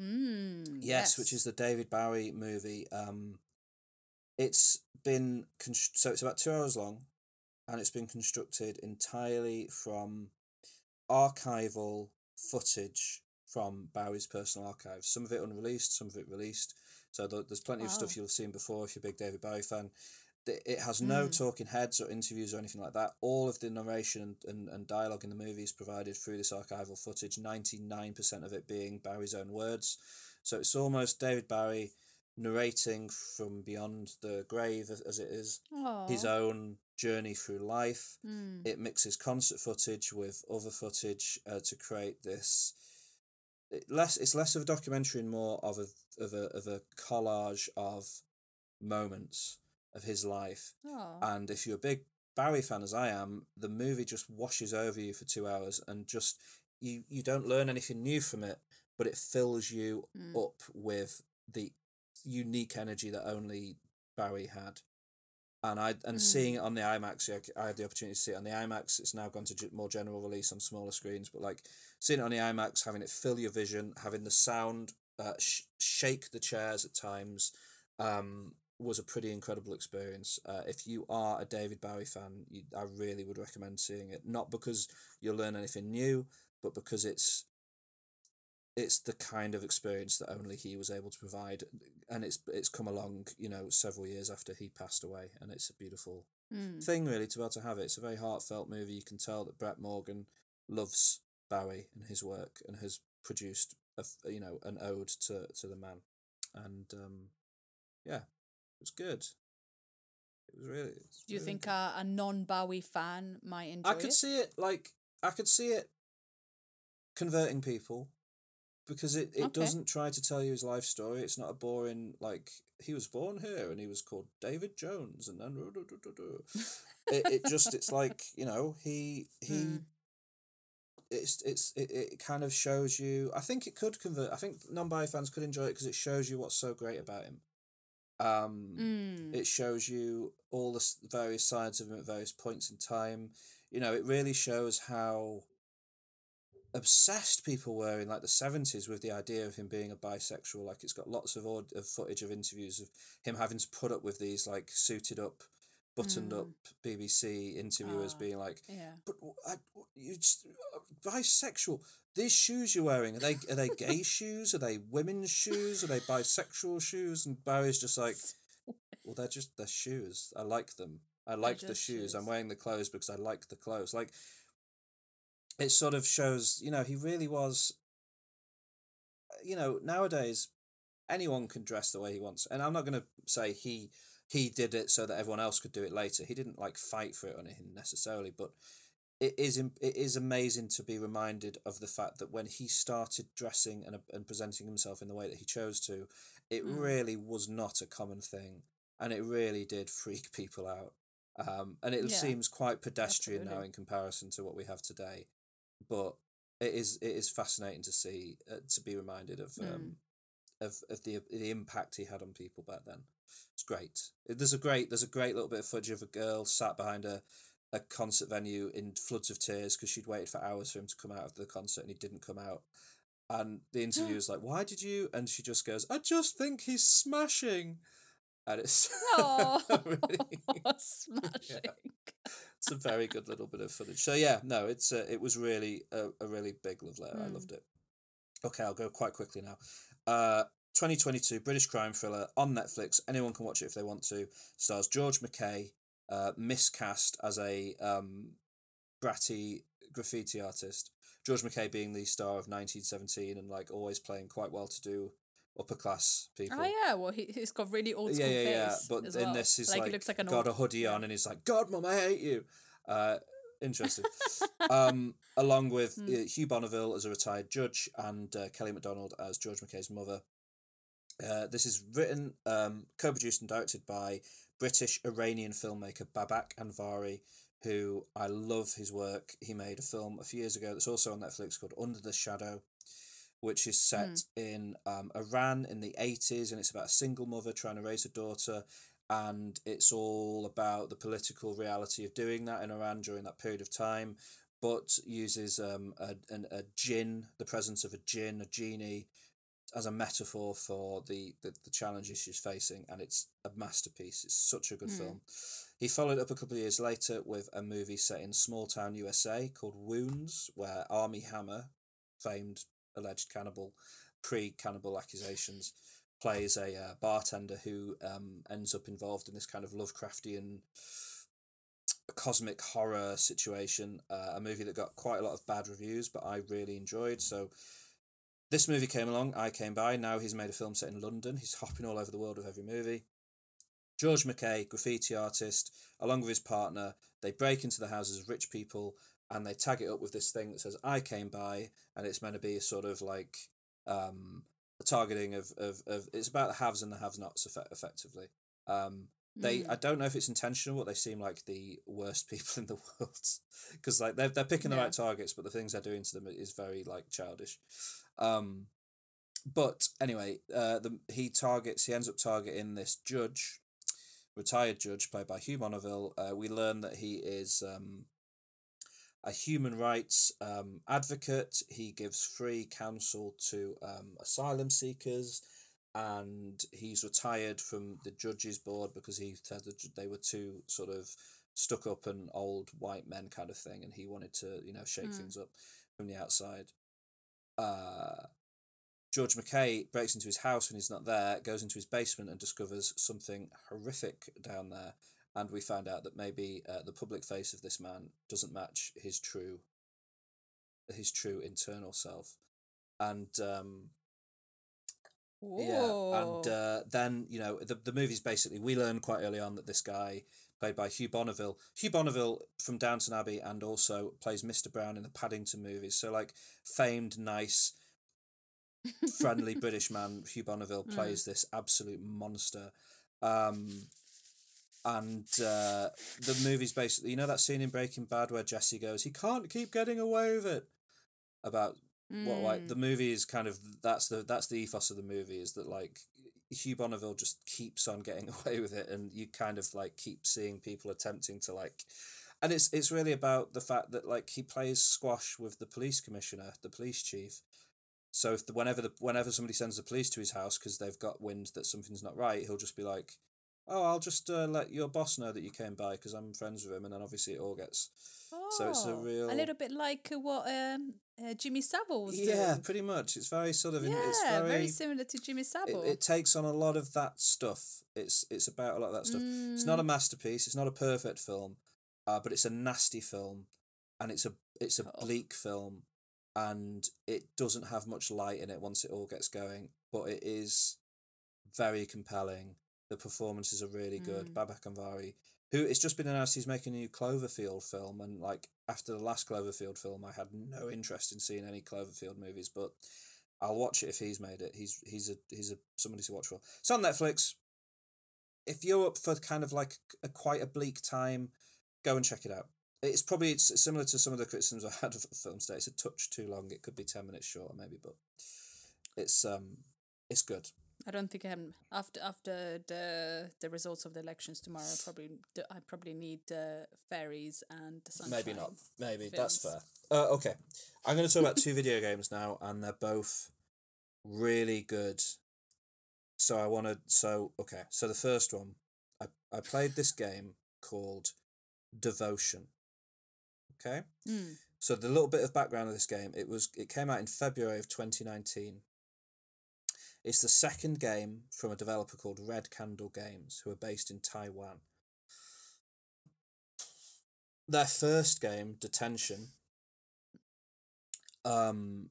Mm, yes, which is the David Bowie movie. Um, it's been const- so it's about two hours long, and it's been constructed entirely from archival footage from Bowie's personal archives. Some of it unreleased, some of it released. So there's plenty of stuff you'll have seen before if you're a big David Bowie fan. It has no Mm. talking heads or interviews or anything like that. All of the narration and, and, dialogue in the movie is provided through this archival footage, 99% of it being Bowie's own words. So it's almost David Bowie narrating from beyond the grave, as, it is, his own journey through life. Mm. It mixes concert footage with other footage uh, to create this. It less it's less of a documentary and more of a of a of a collage of moments of his life. Aw. And if you're a big Barry fan as I am, the movie just washes over you for two hours and just you you don't learn anything new from it, but it fills you Mm. up with the unique energy that only Barry had. And I and seeing it on the IMAX, I had the opportunity to see it on the IMAX. It's now gone to more general release on smaller screens, but like seeing it on the IMAX, having it fill your vision, having the sound uh, sh- shake the chairs at times, um, was a pretty incredible experience. Uh, if you are a David Bowie fan, you, I really would recommend seeing it. Not because you'll learn anything new, but because it's it's the kind of experience that only he was able to provide, and it's it's come along, you know, several years after he passed away, and it's a beautiful Mm. thing really to be able to have it. It's a very heartfelt movie. You can tell that Brett Morgen loves Bowie and his work and has produced a you know an ode to to the man, and um, yeah, it was good. It was really. it was Do you really think good. a, a non Bowie fan might enjoy I could it? see it like I could see it converting people because it, it Okay. doesn't try to tell you his life story. It's not a boring like he was born here and he was called David Jones and then (laughs) it, it just it's like you know he he Mm. It's it's it, it kind of shows you I think it could convert I think non-bi fans could enjoy it because it shows you what's so great about him um Mm. it shows you all the various sides of him at various points in time. You know, it really shows how obsessed people were in like the seventies with the idea of him being a bisexual. Like it's got lots of odd of footage of interviews of him having to put up with these like suited up, buttoned up BBC interviewers Ah. being like, yeah. "But I, you just uh, bisexual. These shoes you're wearing are they are they gay shoes? Are they women's shoes? Are they bisexual shoes?" And Barry's just like. Well, they're just they're shoes. I like them. I like the just shoes. I'm wearing the clothes because I like the clothes. Like it sort of shows, you know, he really was. You know, nowadays, anyone can dress the way he wants, and I'm not going to say he he did it so that everyone else could do it later. He didn't like fight for it or anything necessarily, but it is it is amazing to be reminded of the fact that when he started dressing and and presenting himself in the way that he chose to, it Mm. really was not a common thing, and it really did freak people out. Um, and it Yeah, seems quite pedestrian now in comparison to what we have today, but it is it is fascinating to see uh, to be reminded of Mm. um, of of the the impact he had on people back then. It's great. There's a great there's a great little bit of footage of a girl sat behind a a concert venue in floods of tears because she'd waited for hours for him to come out of the concert and he didn't come out. And the interviewer's (gasps) like, "Why did you?" And she just goes, "I just think he's smashing." And it's Oh, (laughs) really, (laughs) (laughs) smashing. it's a very good little bit of footage. So yeah, no, it's uh, it was really a, a really big love letter. I Mm. loved it. Okay, I'll go quite quickly now. Uh, 2022 British crime thriller on Netflix. Anyone can watch it if they want to. Stars George McKay, uh, miscast as a um, bratty graffiti artist. George McKay being the star of 1917 and like always playing quite well to do upper class people. Oh yeah, well he, he's got really old school yeah, yeah, face. yeah. But in well. this, he's like, he looks like an got old, a hoodie on and he's like, God, mum, I hate you. Uh, interesting. (laughs) um, along with Hmm. uh, Hugh Bonneville as a retired judge and uh, Kelly MacDonald as George McKay's mother. Uh, this is written, um, co-produced and directed by British Iranian filmmaker Babak Anvari, who I love his work. He made a film a few years ago that's also on Netflix called Under the Shadow, which is set in um, Iran in the 80s and it's about a single mother trying to raise a daughter and it's all about the political reality of doing that in Iran during that period of time but uses um, a, an, a jinn, the presence of a jinn, a genie, as a metaphor for the, the, the challenges she's facing, and it's a masterpiece. It's such a good Mm. film. He followed up a couple of years later with a movie set in small town USA called Wounds, where Armie Hammer, famed alleged cannibal, pre cannibal accusations, plays a uh, bartender who um, ends up involved in this kind of Lovecraftian cosmic horror situation. Uh, a movie that got quite a lot of bad reviews, but I really enjoyed. So this movie came along, I came by. Now he's made a film set in London. He's hopping all over the world with every movie. George McKay, graffiti artist, along with his partner, they break into the houses of rich people and they tag it up with this thing that says "I came by," and it's meant to be a sort of like um, a targeting of, of, of it's about the haves and the have-nots effect- effectively. Um, they Mm. I don't know if it's intentional, but they seem like the worst (laughs) people in the world because like they're they're picking the right targets, but the things they're doing to them is very like childish. Um, but anyway, uh, the he targets he ends up targeting this judge, retired judge played by Hugh Bonneville. Uh, we learn that he is um, a human rights um, advocate. He gives free counsel to um, asylum seekers, and he's retired from the judges board because he said that they were too sort of stuck up and old white men kind of thing, and he wanted to you know shake Mm. things up from the outside. Uh, George McKay breaks into his house when he's not there, goes into his basement and discovers something horrific down there. And we found out that maybe uh, the public face of this man doesn't match his true, his true internal self, and um, yeah, and uh, then you know the the movie's basically we learn quite early on that this guy played by Hugh Bonneville, Hugh Bonneville from Downton Abbey, and also plays Mr Brown in the Paddington movies. So like famed, nice, friendly (laughs) British man Hugh Bonneville Mm. plays this absolute monster. Um, and uh, the movie's basically you know that scene in Breaking Bad where Jesse goes, he can't keep getting away with it. About what like Mm. the movie is kind of that's the that's the ethos of the movie is that like Hugh Bonneville just keeps on getting (laughs) away with it and you kind of like keep seeing people attempting to like and it's it's really about the fact that like he plays squash with the police commissioner the police chief so if the, whenever the whenever somebody sends the police to his house because they've got wind that something's not right he'll just be like oh i'll just uh, let your boss know that you came by because i'm friends with him and then obviously it all gets so it's a Oh, real- a little bit like uh, what um, uh, Jimmy Savile was yeah doing. pretty much it's very sort of in, yeah, it's very, very similar to Jimmy Savile. it takes on a lot of that stuff. It's it's about a lot of that stuff. It's not a Mm. masterpiece. It's not a perfect film, uh, but it's a nasty film, and it's a it's a Oh. bleak film, and it doesn't have much light in it once it all gets going. But it is very compelling. The performances are really good. Mm. Babak Anvari, who it's just been announced he's making a new Cloverfield film, and like after the last Cloverfield film, I had no interest in seeing any Cloverfield movies, but I'll watch it if he's made it. He's he's a he's a somebody to watch for. It's on Netflix. If you're up for kind of like a quite a bleak time, go and check it out. It's probably it's similar to some of the criticisms I had of the film today. It's a touch too long. It could be ten minutes shorter, maybe, but it's um it's good. I don't think I'm after after the the results of the elections tomorrow. I probably I probably need uh, fairies and the sunshine. Maybe not. Maybe that's fair. Uh, okay, I'm going to talk about two video games now, and they're both really good. So I want to. So okay. So the first one, I I played this game called Devotion. Okay. Mm. So the little bit of background of this game, it was it came out in February of 2019. It's the second game from a developer called Red Candle Games, who are based in Taiwan. Their first game, Detention, um,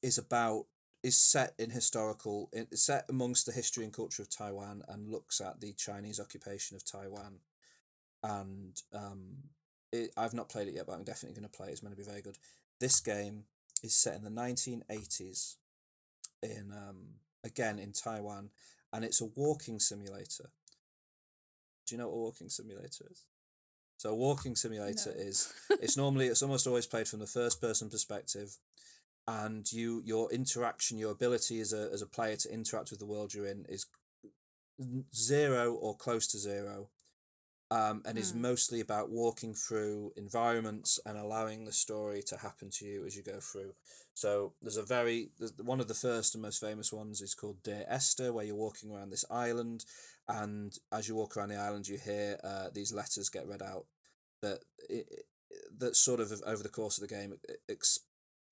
is about is set in historical it's set amongst the history and culture of Taiwan and looks at the Chinese occupation of Taiwan. And um, it, I've not played it yet, but I'm definitely going to play it. It's going to be very good. This game is set in the nineteen eighties, in um, again in Taiwan, and it's a walking simulator. Do you know what a walking simulator is? So a walking simulator No. is (laughs) it's normally it's almost always played from the first person perspective and you your interaction your ability as a as a player to interact with the world you're in is zero or close to zero um, and is Hmm. mostly about walking through environments and allowing the story to happen to you as you go through so there's a very there's one of the first and most famous ones is called Dear Esther where you're walking around this island and as you walk around the island you hear uh, these letters get read out that it, that sort of over the course of the game ex-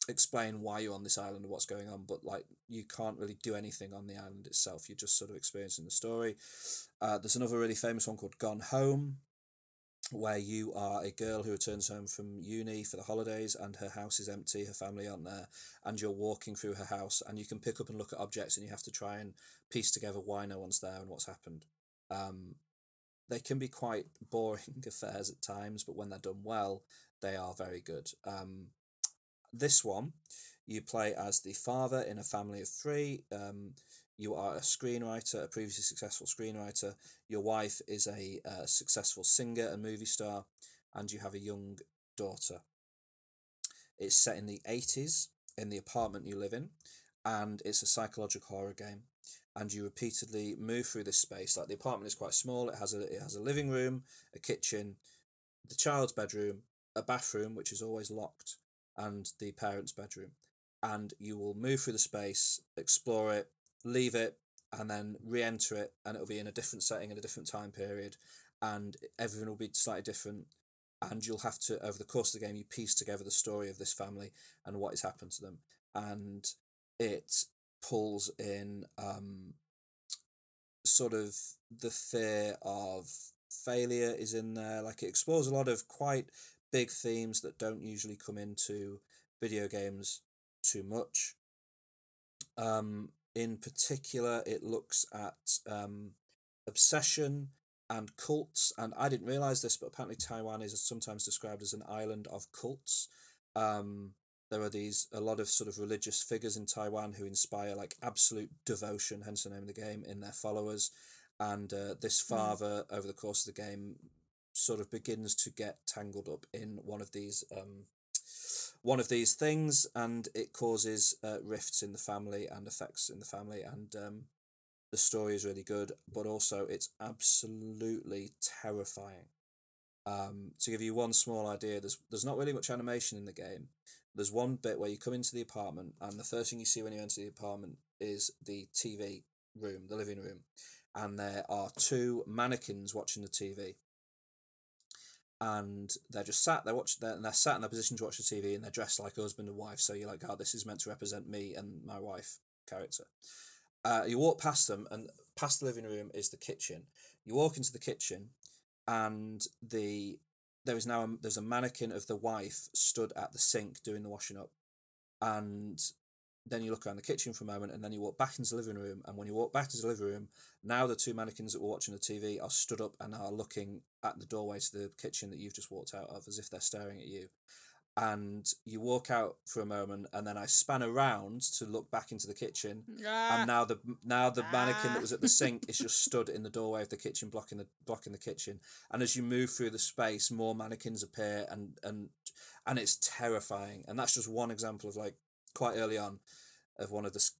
explain why you're on this island and what's going on but like you can't really do anything on the island itself. You're just sort of experiencing the story. Uh, there's another really famous one called gone home where you are a girl who returns home from uni for the holidays and her house is empty her family aren't there and you're walking through her house and you can pick up and look at objects and you have to try and piece together why no one's there and what's happened. Um, they can be quite (laughs) boring (laughs) affairs at times, but when they're done well, they are very good. Um, this one, you play as the father in a family of three. Um, you are a screenwriter, a previously successful screenwriter. Your wife is a uh, successful singer and movie star, and you have a young daughter. It's set in the 80s in the apartment you live in, and it's a psychological horror game and you repeatedly move through this space. Like the apartment is quite small. It has a it has a living room, a kitchen, the child's bedroom, a bathroom which is always locked, and the parents' bedroom. And you will move through the space, explore it, leave it, and then re-enter it, and it'll be in a different setting in a different time period, and everything will be slightly different. And you'll have to, over the course of the game, you piece together the story of this family and what has happened to them. And it pulls in um, sort of the fear of failure is in there. Like it explores a lot of quite big themes that don't usually come into video games too much. Um, in particular, it looks at um, obsession and cults. And I didn't realize this, but apparently Taiwan is sometimes described as an island of cults. Um, there are these a lot of sort of religious figures in Taiwan who inspire like absolute devotion, hence the name of the game, in their followers. And uh, this father, over the course of the game, sort of begins to get tangled up in one of these um, one of these things, and it causes uh, rifts in the family and effects in the family. And um, the story is really good, but also it's absolutely terrifying. Um, to give you one small idea, there's there's not really much animation in the game. There's one bit where you come into the apartment, and the first thing you see when you enter the apartment is the TV room, the living room, and there are two mannequins watching the TV. And they're just sat there watching, they're, and they're sat in their position to watch the TV, and they're dressed like husband and wife. So you're like, oh, this is meant to represent me and my wife character. Uh, you walk past them, and past the living room is the kitchen. You walk into the kitchen, and the there is now a, there's a mannequin of the wife stood at the sink doing the washing up, and then you look around the kitchen for a moment, and then you walk back into the living room. And when you walk back into the living room, now the two mannequins that were watching the TV are stood up and are looking at the doorway to the kitchen that you've just walked out of, as if they're staring at you. And you walk out for a moment, and then I span around to look back into the kitchen, and ah. now the now the mannequin that ah. was at the sink is just (laughs) stood in the doorway of the kitchen blocking the blocking the kitchen and as you move through the space more mannequins appear and and and it's terrifying and that's just one example of like quite early on of one of the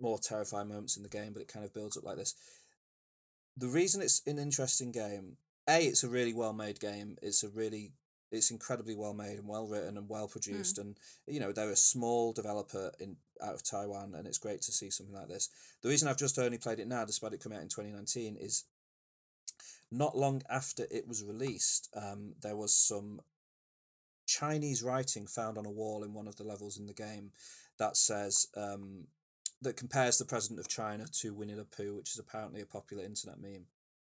more terrifying moments in the game but it kind of builds up like this the reason it's an interesting game a it's a really well made game it's a really it's incredibly well made and well written and well produced and you know they're a small developer in out of Taiwan and it's great to see something like this. The reason I've just only played it now despite it coming out in 2019 is not long after it was released um, there was some Chinese writing found on a wall in one of the levels in the game that says um, that compares the president of China to Winnie the Pooh, which is apparently a popular internet meme.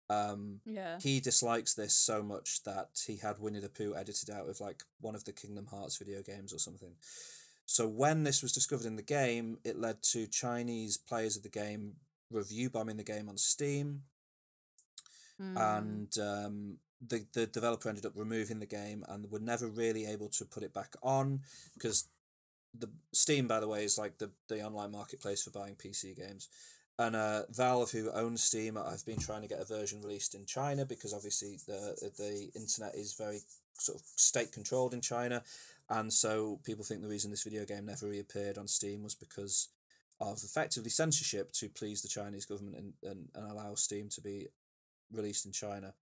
Um, Yeah. he dislikes this so much that he had Winnie the Pooh edited out of like one of the Kingdom Hearts video games or something. So when this was discovered in the game, it led to Chinese players of the game review bombing the game on Steam, Mm. and um, the the developer ended up removing the game and were never really able to put it back on because the Steam, by the way, is like the the online marketplace for buying PC games. And uh, Valve, who owns Steam, I have been trying to get a version released in China because obviously the the internet is very sort of state controlled in China, and so people think the reason this video game never reappeared on Steam was because of effectively censorship to please the Chinese government and, and, and allow Steam to be released in China.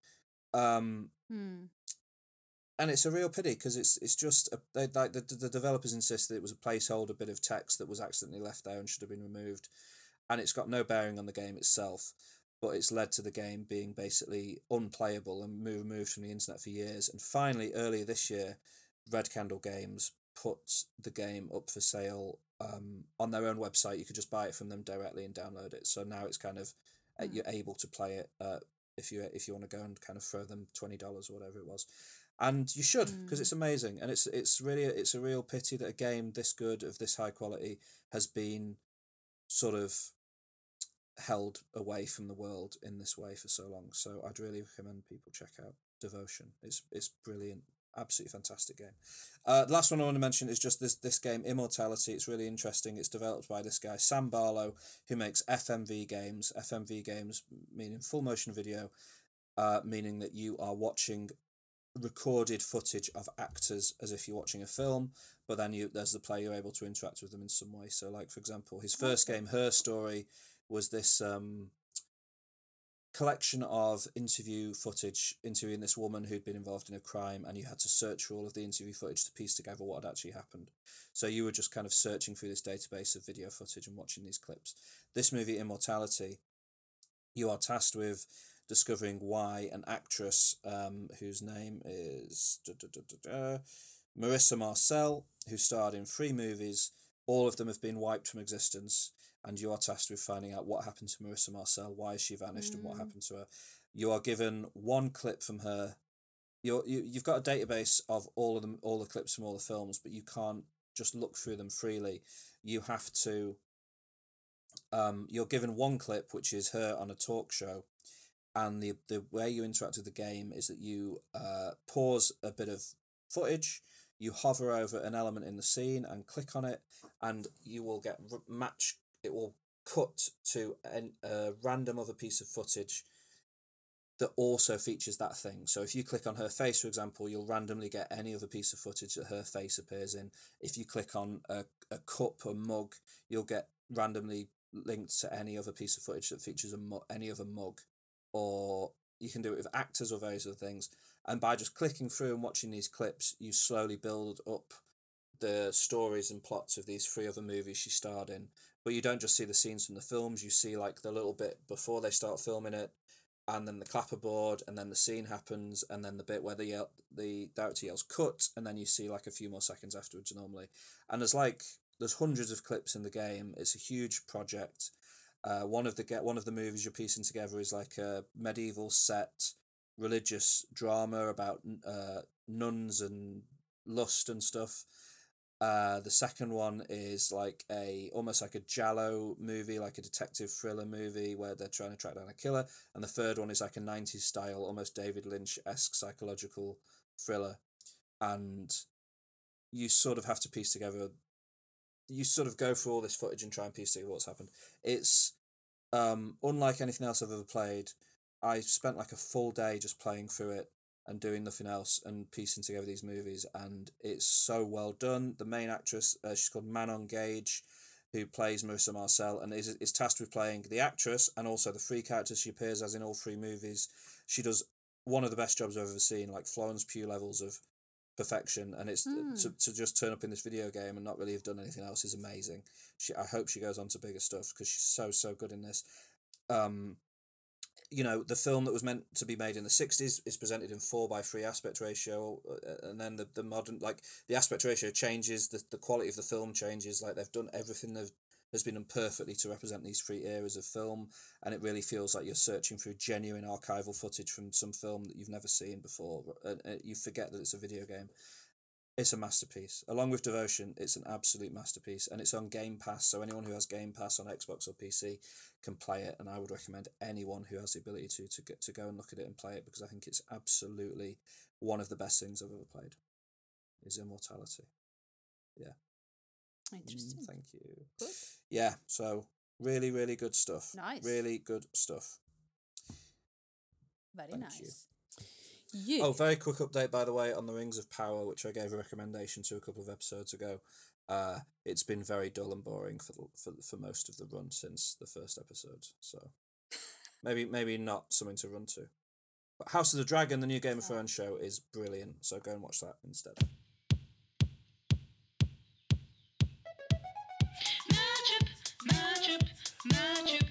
Um, Mm. and it's a real pity because it's it's just a, they like the, the developers insisted it was a placeholder bit of text that was accidentally left there and should have been removed, and it's got no bearing on the game itself, but it's led to the game being basically unplayable and mo- removed from the internet for years. And finally, earlier this year, Red Candle Games put the game up for sale um, on their own website. You could just buy it from them directly and download it. So now it's kind of Hmm. you're able to play it uh, if you if you want to go and kind of throw them twenty dollars or whatever it was, and you should because Mm. it's amazing and it's it's really it's a real pity that a game this good of this high quality has been sort of held away from the world in this way for so long. So I'd really recommend people check out Devotion. It's it's brilliant, absolutely fantastic game. Uh, the last one I want to mention is just this this game Immortality. It's really interesting. It's developed by this guy Sam Barlow, who makes FMV games. FMV games meaning full motion video, uh, meaning that you are watching recorded footage of actors as if you're watching a film, but then you there's the player you're able to interact with them in some way. So, like for example, his first game, Her Story, was this um, collection of interview footage interviewing this woman who'd been involved in a crime, and you had to search for all of the interview footage to piece together what had actually happened. So you were just kind of searching through this database of video footage and watching these clips. This movie, Immortality, you are tasked with discovering why an actress um, whose name is duh, duh, duh, Marissa Marcel, who starred in three movies, all of them have been wiped from existence, and you are tasked with finding out what happened to Marissa Marcel, why she vanished, and what Mm. happened to her. You are given one clip from her. You're, you you've got a database of all of them, all the clips from all the films, but you can't just look through them freely. You have to. Um, you're given one clip, which is her on a talk show, and the the way you interact with the game is that you uh, pause a bit of footage, you hover over an element in the scene and click on it, and you will get match. It will cut to an, a random other piece of footage that also features that thing. So if you click on her face, for example, you'll randomly get any other piece of footage that her face appears in. If you click on a, a cup or mug, you'll get randomly linked to any other piece of footage that features a mu- any other mug or you can do it with actors or various other things. And by just clicking through and watching these clips, you slowly build up the stories and plots of these three other movies she starred in. But you don't just see the scenes from the films, you see like the little bit before they start filming it, and then the clapperboard, and then the scene happens, and then the bit where the yell, the director yells cut, and then you see like a few more seconds afterwards normally. And there's like there's hundreds of clips in the game. It's a huge project. Uh, one of the get one of the movies you're piecing together is like a medieval set religious drama about uh, nuns and lust and stuff. Uh, the second one is like a almost like a giallo movie, like a detective thriller movie where they're trying to track down a killer. And the third one is like a 90s style, almost David Lynch esque psychological thriller. And you sort of have to piece together you sort of go through all this footage and try and piece together what's happened. It's um unlike anything else I've ever played. I spent like a full day just playing through it and doing nothing else and piecing together these movies, and it's so well done. The main actress, uh, she's called Manon Gage, who plays Marissa Marcel, and is is tasked with playing the actress and also the three characters she appears as in all three movies. She does one of the best jobs I've ever seen, like Florence Pugh levels of perfection and it's Hmm. to, to just turn up in this video game and not really have done anything else is amazing she i hope she goes on to bigger stuff because she's so so good in this um you know the film that was meant to be made in the 60s is presented in 4 by 3 aspect ratio uh, and then the, the modern like the aspect ratio changes the, the quality of the film changes like they've done everything they've has been done perfectly to represent these three eras of film, and it really feels like you're searching through genuine archival footage from some film that you've never seen before. And you forget that it's a video game. It's a masterpiece. Along with Devotion, it's an absolute masterpiece, and it's on Game Pass. So anyone who has Game Pass on Xbox or PC can play it, and I would recommend anyone who has the ability to to get to go and look at it and play it because I think it's absolutely one of the best things I've ever played. Is Immortality. Yeah. Mm, thank you. Good. Yeah, so really, really good stuff. Nice. Really good stuff. Very Thank nice. You. Oh, very quick update, by the way, on the Rings of Power, which I gave a recommendation to a couple of episodes ago. Uh, it's been very dull and boring for the, for for most of the run since the first episode. So maybe maybe not something to run to. But House of the Dragon, the new Game of Thrones show, is brilliant. So go and watch that instead. Magic, magic, magic. Magic,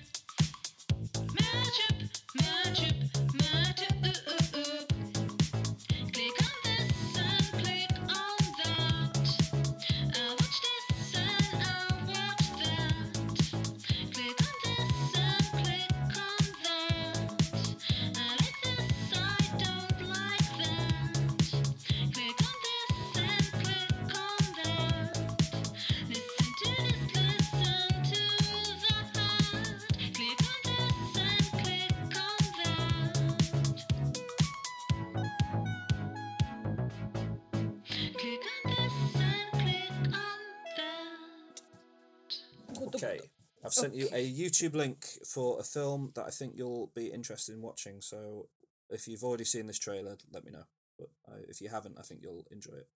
you a YouTube link for a film that I think you'll be interested in watching. So if you've already seen this trailer, let me know. But uh, if you haven't, I think you'll enjoy it.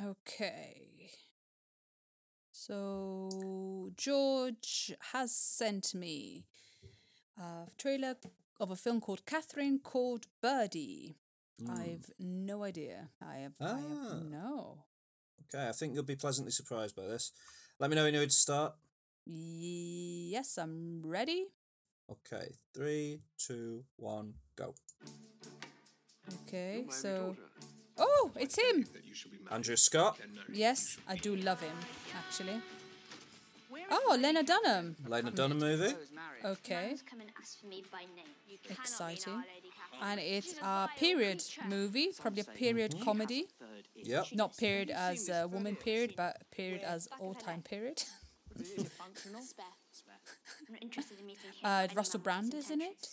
Okay. So George has sent me a trailer of a film called Catherine called Birdy. I've no idea. I have, I Ah. have no. Okay, I think you'll be pleasantly surprised by this. Let me know when you're ready to start. Yes, I'm ready. Okay, three, two, one, go. Okay, so oh, it's him. Andrew Scott, Yes, I do love him actually. Oh, Lena Dunham. Lena Dunham movie. Okay, Come and ask for me by name. exciting. And it's a period movie, probably a period mm-hmm. comedy. Yep. Not period as a woman period, but period as all time period. (laughs) Spare. I'm interested in meeting him. Uh, Russell Brand is in it.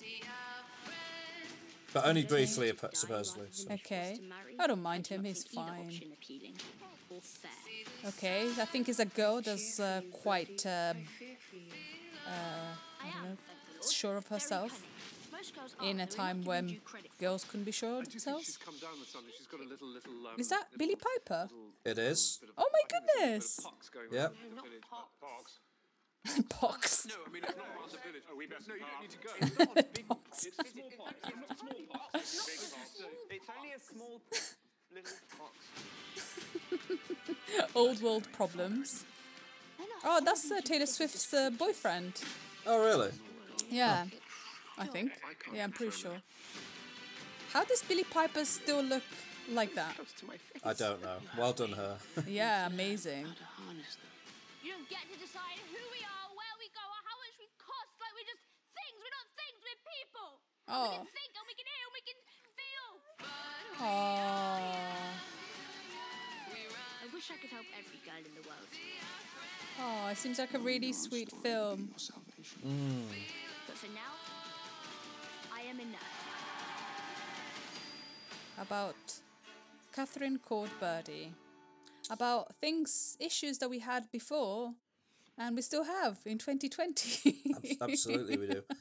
But only briefly, appa- supposedly. so- Okay, I don't mind him. He's fine. Okay, I think he's a girl that's uh, quite, um, uh, I don't know, sure of herself in a time when girls couldn't be sure of themselves. come down with something. She's got a little, little. Um, Is that Billie Piper? It is. Oh my goodness! pox going Yep. on in the village. Pox. Pox. (laughs) No, I mean it's not around (laughs) the village. Oh, we best no, you don't need to go. It's not (laughs) big. Pox. It's smallpox. It's not smallpox. Big pox. It's only a small little pox. Old world problems. Oh, that's uh, Taylor Swift's uh, boyfriend. Oh, really? Yeah, I think. Yeah, I'm pretty sure. How does Billie Piper still look like that? I don't know. Well done, her. (laughs) Yeah, amazing. You don't get to decide who we are, where we go, or how much we cost. Like we're just things. We're not things. We're people. We Oh. can think and we can hear and we can feel. Aww. I wish I could help every girl in the world, Oh, it seems like a really sweet film. but for now, I am enough. About Catherine called Birdy. About things, issues that we had before, and we still have in 2020. Absolutely, we do. (laughs)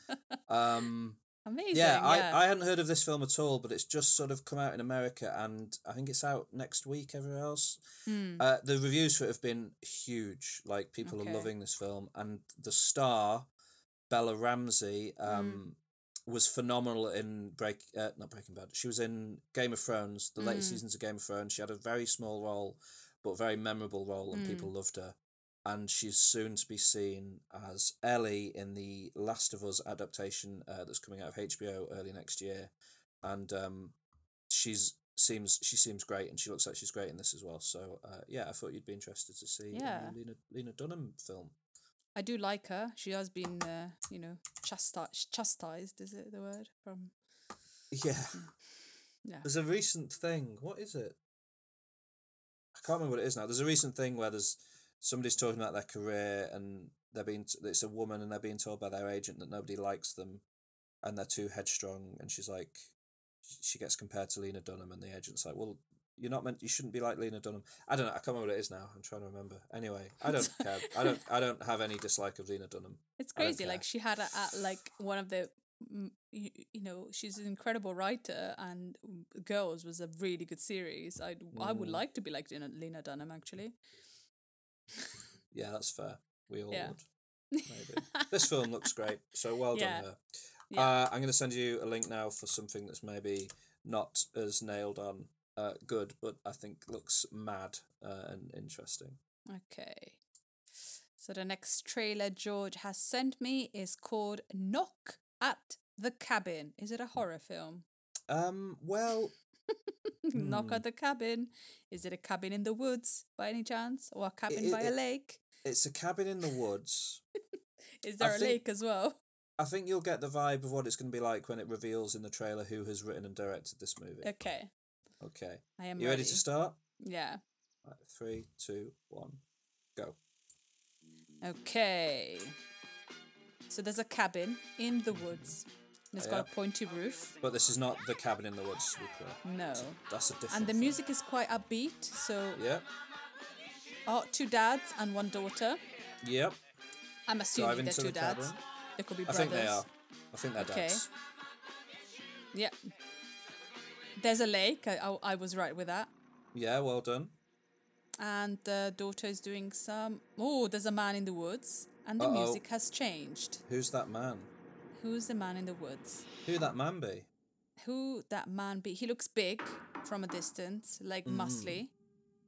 Um, Amazing. yeah, I, yeah. I hadn't heard of this film at all, but it's just sort of come out in America, and I think it's out next week everywhere else. Uh, the reviews for it have been huge. Like people Okay. are loving this film, and the star, Bella Ramsey, um, was phenomenal in Break. Uh, not Breaking Bad. She was in Game of Thrones, the later seasons of Game of Thrones. She had a very small role, but very memorable role, and people loved her. And she's soon to be seen as Ellie in the Last of Us adaptation uh, that's coming out of HBO early next year, and um, she's seems she seems great, and she looks like she's great in this as well. So uh, yeah, I thought you'd be interested to see Yeah. Lena Lena Dunham film. I do like her. She has been, uh, you know, chastised. Chastised is it the word from? Yeah. Yeah. There's a recent thing. What is it? I can't remember what it is now. There's a recent thing where there's somebody's talking about their career and they're being t- it's a woman and they're being told by their agent that nobody likes them and they're too headstrong and she's like she gets compared to Lena Dunham and the agent's like, "Well, you're not meant you shouldn't be like Lena Dunham." I don't know. I can't remember what it is now. I'm trying to remember. Anyway, I don't (laughs) care. I don't I don't have any dislike of Lena Dunham. It's crazy. Like she had a, a like one of the, mm, you, you know, she's an incredible writer, and mm, Girls was a really good series. I I would Mm. like to be like Lena, Lena Dunham actually. Yeah, that's fair. We all Yeah. would. Maybe. this film looks great. (laughs) So well Yeah. done her. Yeah. Uh, I'm going to send you a link now for something that's maybe not as nailed on uh, good, but I think looks mad uh, and interesting. Okay. So the next trailer George has sent me is called Knock at the Cabin. Is it a horror film? Um, well, (laughs) Knock Hmm. at the Cabin. Is it a cabin in the woods by any chance? Or a cabin it- by a lake? it's a cabin in the woods. (laughs) Is there a think- lake as well? I think you'll get the vibe of what it's going to be like when it reveals in the trailer who has written and directed this movie. Okay. Okay. I am You ready to start? Yeah. Right, three, two, one, go. Okay. So there's a cabin in the woods. And it's oh, got a pointy roof. But this is not the cabin in the woods, to be clear. No. That's a different. And the thing. music is quite upbeat. So Yep. oh, two dads and one daughter. Yep. I'm assuming Driving they're two the dads. cabin. They could be brothers. I think they are. I think they're dads. Okay. dads. Yep. There's a lake. I, I, I was right with that. Yeah, well done. And the daughter is doing some. Oh, there's a man in the woods. And the Uh-oh. music has changed. Who's that man? Who's the man in the woods? Who that man be? Who that man be? He looks big from a distance, like Mm. muscly.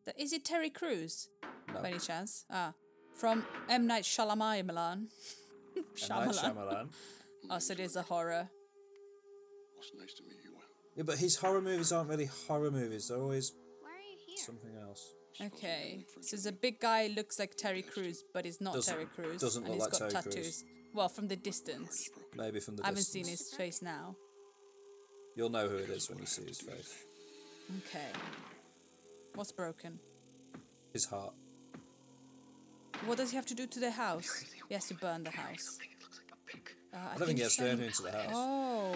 Th- Is it Terry Crews? No. By any chance? Ah, from M Night Shyamalan. (laughs) M. Night Shyamalan. Shyamalan. (laughs) Oh, so it is a horror. It's nice to meet you, Will. Yeah, but his horror movies aren't really horror movies. They're always Why are you here? something else. Okay, so the big guy looks like Terry Crews, but he's not Doesn't- Terry Crews. doesn't and look he's like got Terry tattoos. Crews. Well, from the distance. Maybe from the distance. I haven't distance. seen his face now. You'll know who it is when you see his face. Okay. What's broken? His heart. What does he have to do to the house? He has to burn the house. Uh, I, I don't think he has to do Shyam- anything to the house. Oh.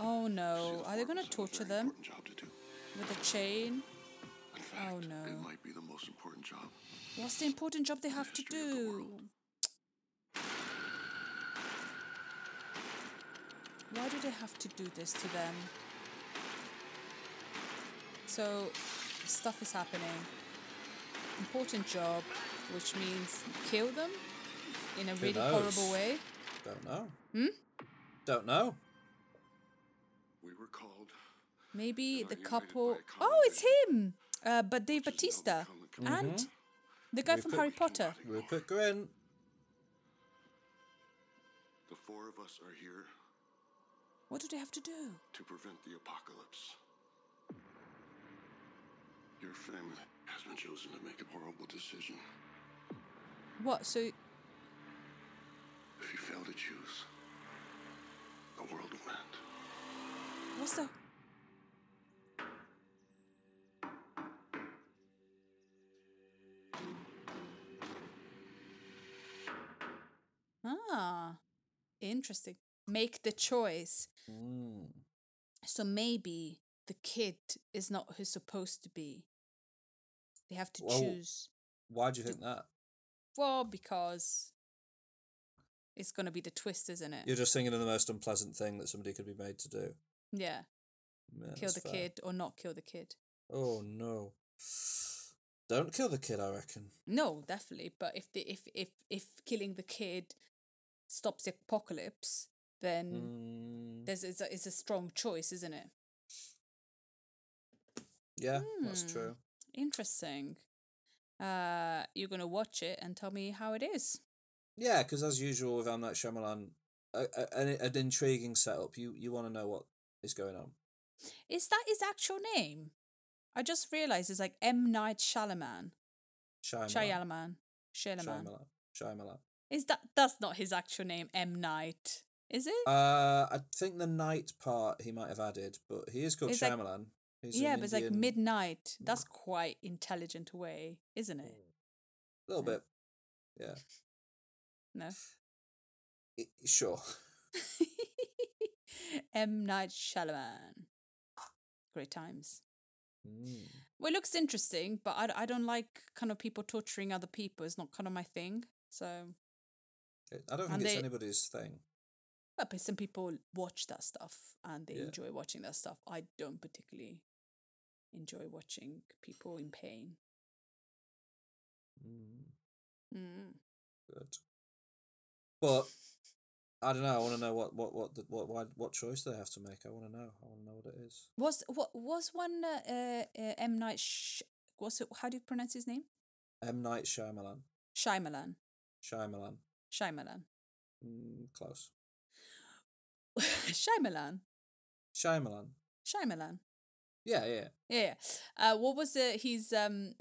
Oh no. Are they going to torture them job to do. with a chain? In fact, Oh, no. it might be the most important job. What's the important job they have to history of the do? Why do they have to do this to them? So, stuff is happening. Important job, which means kill them in a really knows? horrible way. Don't know. Hmm? Don't know. We were called. Maybe And the couple. by a common Oh, it's him! Uh, but Dave which is now Bautista. become the common And the guy from Rupert- Harry Potter. Rupert Grint. The four of us are here What do they have to do? to prevent the apocalypse. Your family has been chosen to make a horrible decision. What? So, If you fail to choose, the world will end. what's the. Interesting. Make the choice. Mm. So maybe the kid is not who's supposed to be. They have to Well, choose. Why do you think that? Well, because it's going to be the twist, isn't it? You're just thinking of the most unpleasant thing that somebody could be made to do. yeah. Yeah, kill the fair. kid or not kill the kid. Oh no. Don't kill the kid, I reckon. No, definitely. But if the if if if killing the kid stops the apocalypse, then Mm, there's it's a, it's a strong choice, isn't it? yeah, that's Hmm. true. Interesting. Uh, you're gonna watch it and tell me how it is. Yeah, because as usual with M Night Shyamalan, a, a, an, an intriguing setup. You you want to know what is going on. Is that his actual name? I just realized it's like M Night Shyamalan. Shyamalan. Shyamalan. Shyamalan. Shyamalan. Is that that's not his actual name, M Night? Is it? Uh, I think the night part he might have added, but he is called It's like- Shyamalan. He's yeah, but it's like midnight. That's quite intelligent way, isn't it? A little Yeah. bit. Yeah. No. I- sure. (laughs) M Night Shyamalan. Great times. Mm. Well, it looks interesting, but I, I don't like kind of people torturing other people. It's not kind of my thing. So, It- I don't think And it's they- anybody's thing. but some people watch that stuff and they Yeah. enjoy watching that stuff. I don't particularly enjoy watching people in pain. Mm. Mm. Good. But I don't know. I want to know what what what the, what why, what choice they have to make. I want to know. I want to know what it is. Was what was one uh, uh, uh, M Night? Sh- was it? How do you pronounce his name? M Night Shyamalan. Shyamalan. Shyamalan. Shyamalan. Mm, close. (laughs) Shyamalan. Shyamalan. Shyamalan. Yeah, yeah. Yeah. yeah. Uh, what was the his um?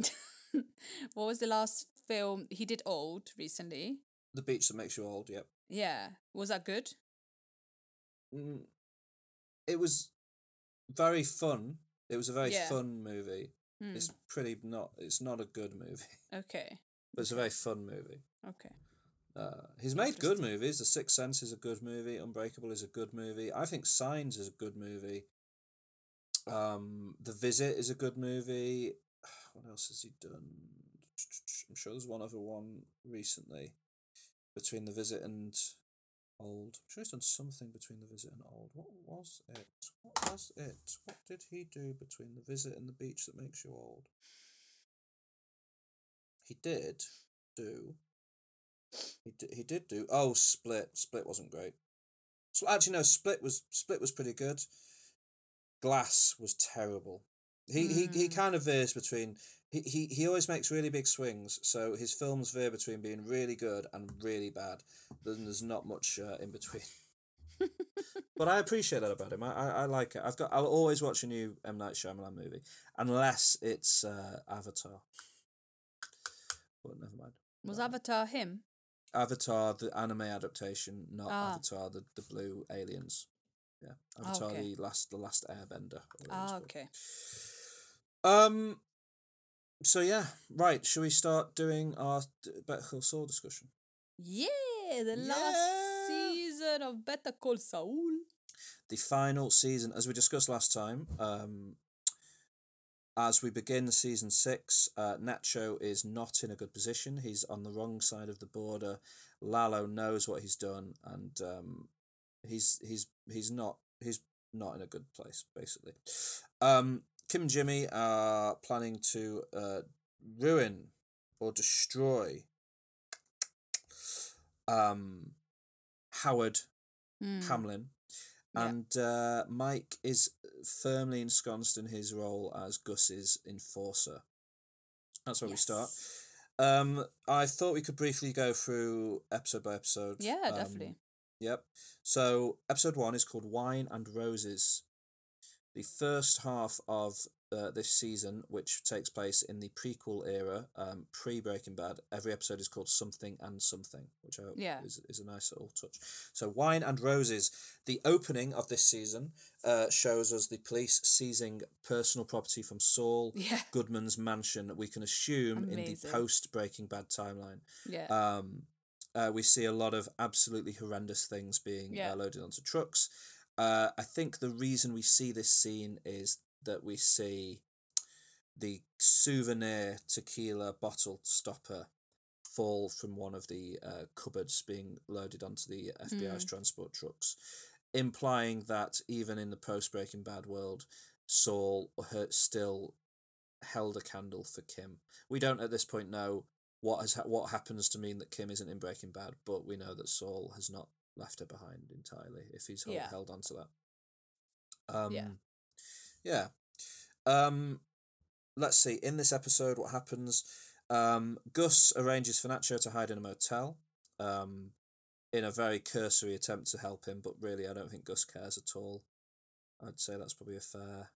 (laughs) what was the last film he did? Old recently. The beach that makes you old. Yep. Yeah. Was that good? Mm, it was very fun. It was a very Yeah. fun movie. Hmm. It's pretty not. It's not a good movie, Okay. but it's a very fun movie. Okay. Uh, he's made good movies. The Sixth Sense is a good movie. Unbreakable is a good movie. I think Signs is a good movie. Um, The Visit is a good movie. (sighs) What else has he done? I'm sure there's one other one recently between The Visit and Old. I'm sure he's done something between The Visit and Old. What was it? What was it? What did he do between The Visit and The Beach that makes you old? He did do. He did, he did do. Oh, Split. Split wasn't great. So actually, no. Split was Split was pretty good. Glass was terrible. He he he Mm. kind of veers between. He, he he always makes really big swings, so his films veer between being really good and really bad. Then there's not much uh, in between. but I appreciate that about him. I, I, I like it. I've got. I'll always watch a new M Night Shyamalan movie, unless it's uh, Avatar. But never mind. Was. Avatar him? Avatar, the anime adaptation, not Ah. Avatar, the, the blue aliens. Yeah, Avatar, okay. the last the last Airbender. or whatever it's Ah, okay. Um. So yeah, right. Shall we start doing our Better Call Saul discussion? Yeah, the Yeah. last season of Better Call Saul. The final season, as we discussed last time. Um. As we begin season six, uh, Nacho is not in a good position. He's on the wrong side of the border. Lalo knows what he's done, and um, he's he's he's not he's not in a good place basically. Um, Kim and Jimmy are planning to uh, ruin or destroy um, Howard Mm. Hamlin. And uh, Mike is firmly ensconced in his role as Gus's enforcer. That's where we start. Um, I thought we could briefly go through episode by episode. Yeah, Um, definitely. Yep. So episode one is called Wine and Roses. The first half of uh, this season, which takes place in the prequel era, um, pre Breaking Bad, every episode is called Something and Something, which I hope Yeah. is, is a nice little touch. So Wine and Roses. The opening of this season uh, shows us the police seizing personal property from Saul (laughs) Yeah. Goodman's mansion. We can assume in the post Breaking Bad timeline Yeah. um, uh, we see a lot of absolutely horrendous things being Yeah. uh, loaded onto trucks. Uh, I think the reason we see this scene is that we see the souvenir tequila bottle stopper fall from one of the uh, cupboards being loaded onto the FBI's transport trucks, implying that even in the post Breaking Bad world, Saul still held a candle for Kim. We don't at this point know what has ha- what happens to mean that Kim isn't in Breaking Bad, but we know that Saul has not left her behind entirely if he's held, Yeah. held on to that. Um, Yeah. Yeah. Um, let's see. In this episode, what happens? Um, Gus arranges for Nacho to hide in a motel. Um, in a very cursory attempt to help him, but really, I don't think Gus cares at all. I'd say that's probably a fair.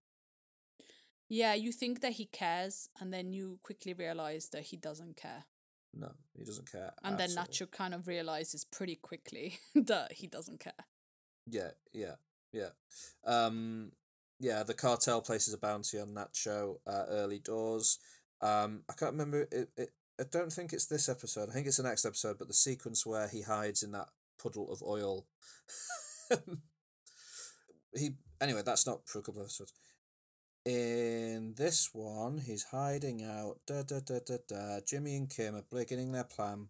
Yeah, you think that he cares, and then you quickly realize that he doesn't care. no, he doesn't care. And then all. Nacho kind of realizes pretty quickly (laughs) that he doesn't care. Yeah, yeah, yeah. Um, yeah, the cartel places a bounty on Nacho uh, early doors. Um, I can't remember it, it. I don't think it's this episode. I think it's the next episode. But the sequence where he hides in that puddle of oil. (laughs) he anyway. That's not for a couple of episodes. In this one, he's hiding out. Da da da da da. Jimmy and Kim are beginning their plan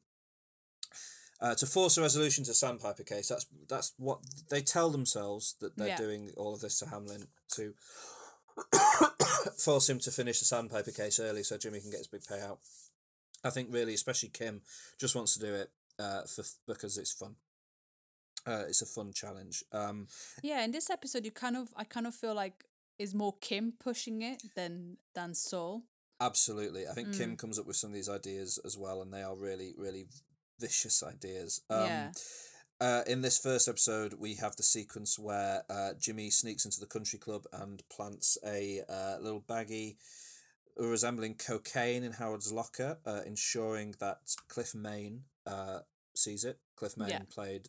uh, to force a resolution to Sandpiper case. That's that's what they tell themselves that they're Yeah. doing all of this to Hamlin to (coughs) force him to finish the Sandpiper case early so Jimmy can get his big payout. I think really, especially Kim, just wants to do it uh, for because it's fun. Uh, it's a fun challenge. Um, Yeah, in this episode, you kind of, I kind of feel like is more Kim pushing it than than Saul. Absolutely. I think Mm. Kim comes up with some of these ideas as well, and they are really, really vicious ideas. Um, Yeah. Uh, in this first episode, we have the sequence where uh, Jimmy sneaks into the country club and plants a uh, little baggie resembling cocaine in Howard's locker, uh, ensuring that Cliff Main uh, sees it. Cliff Main Yeah. played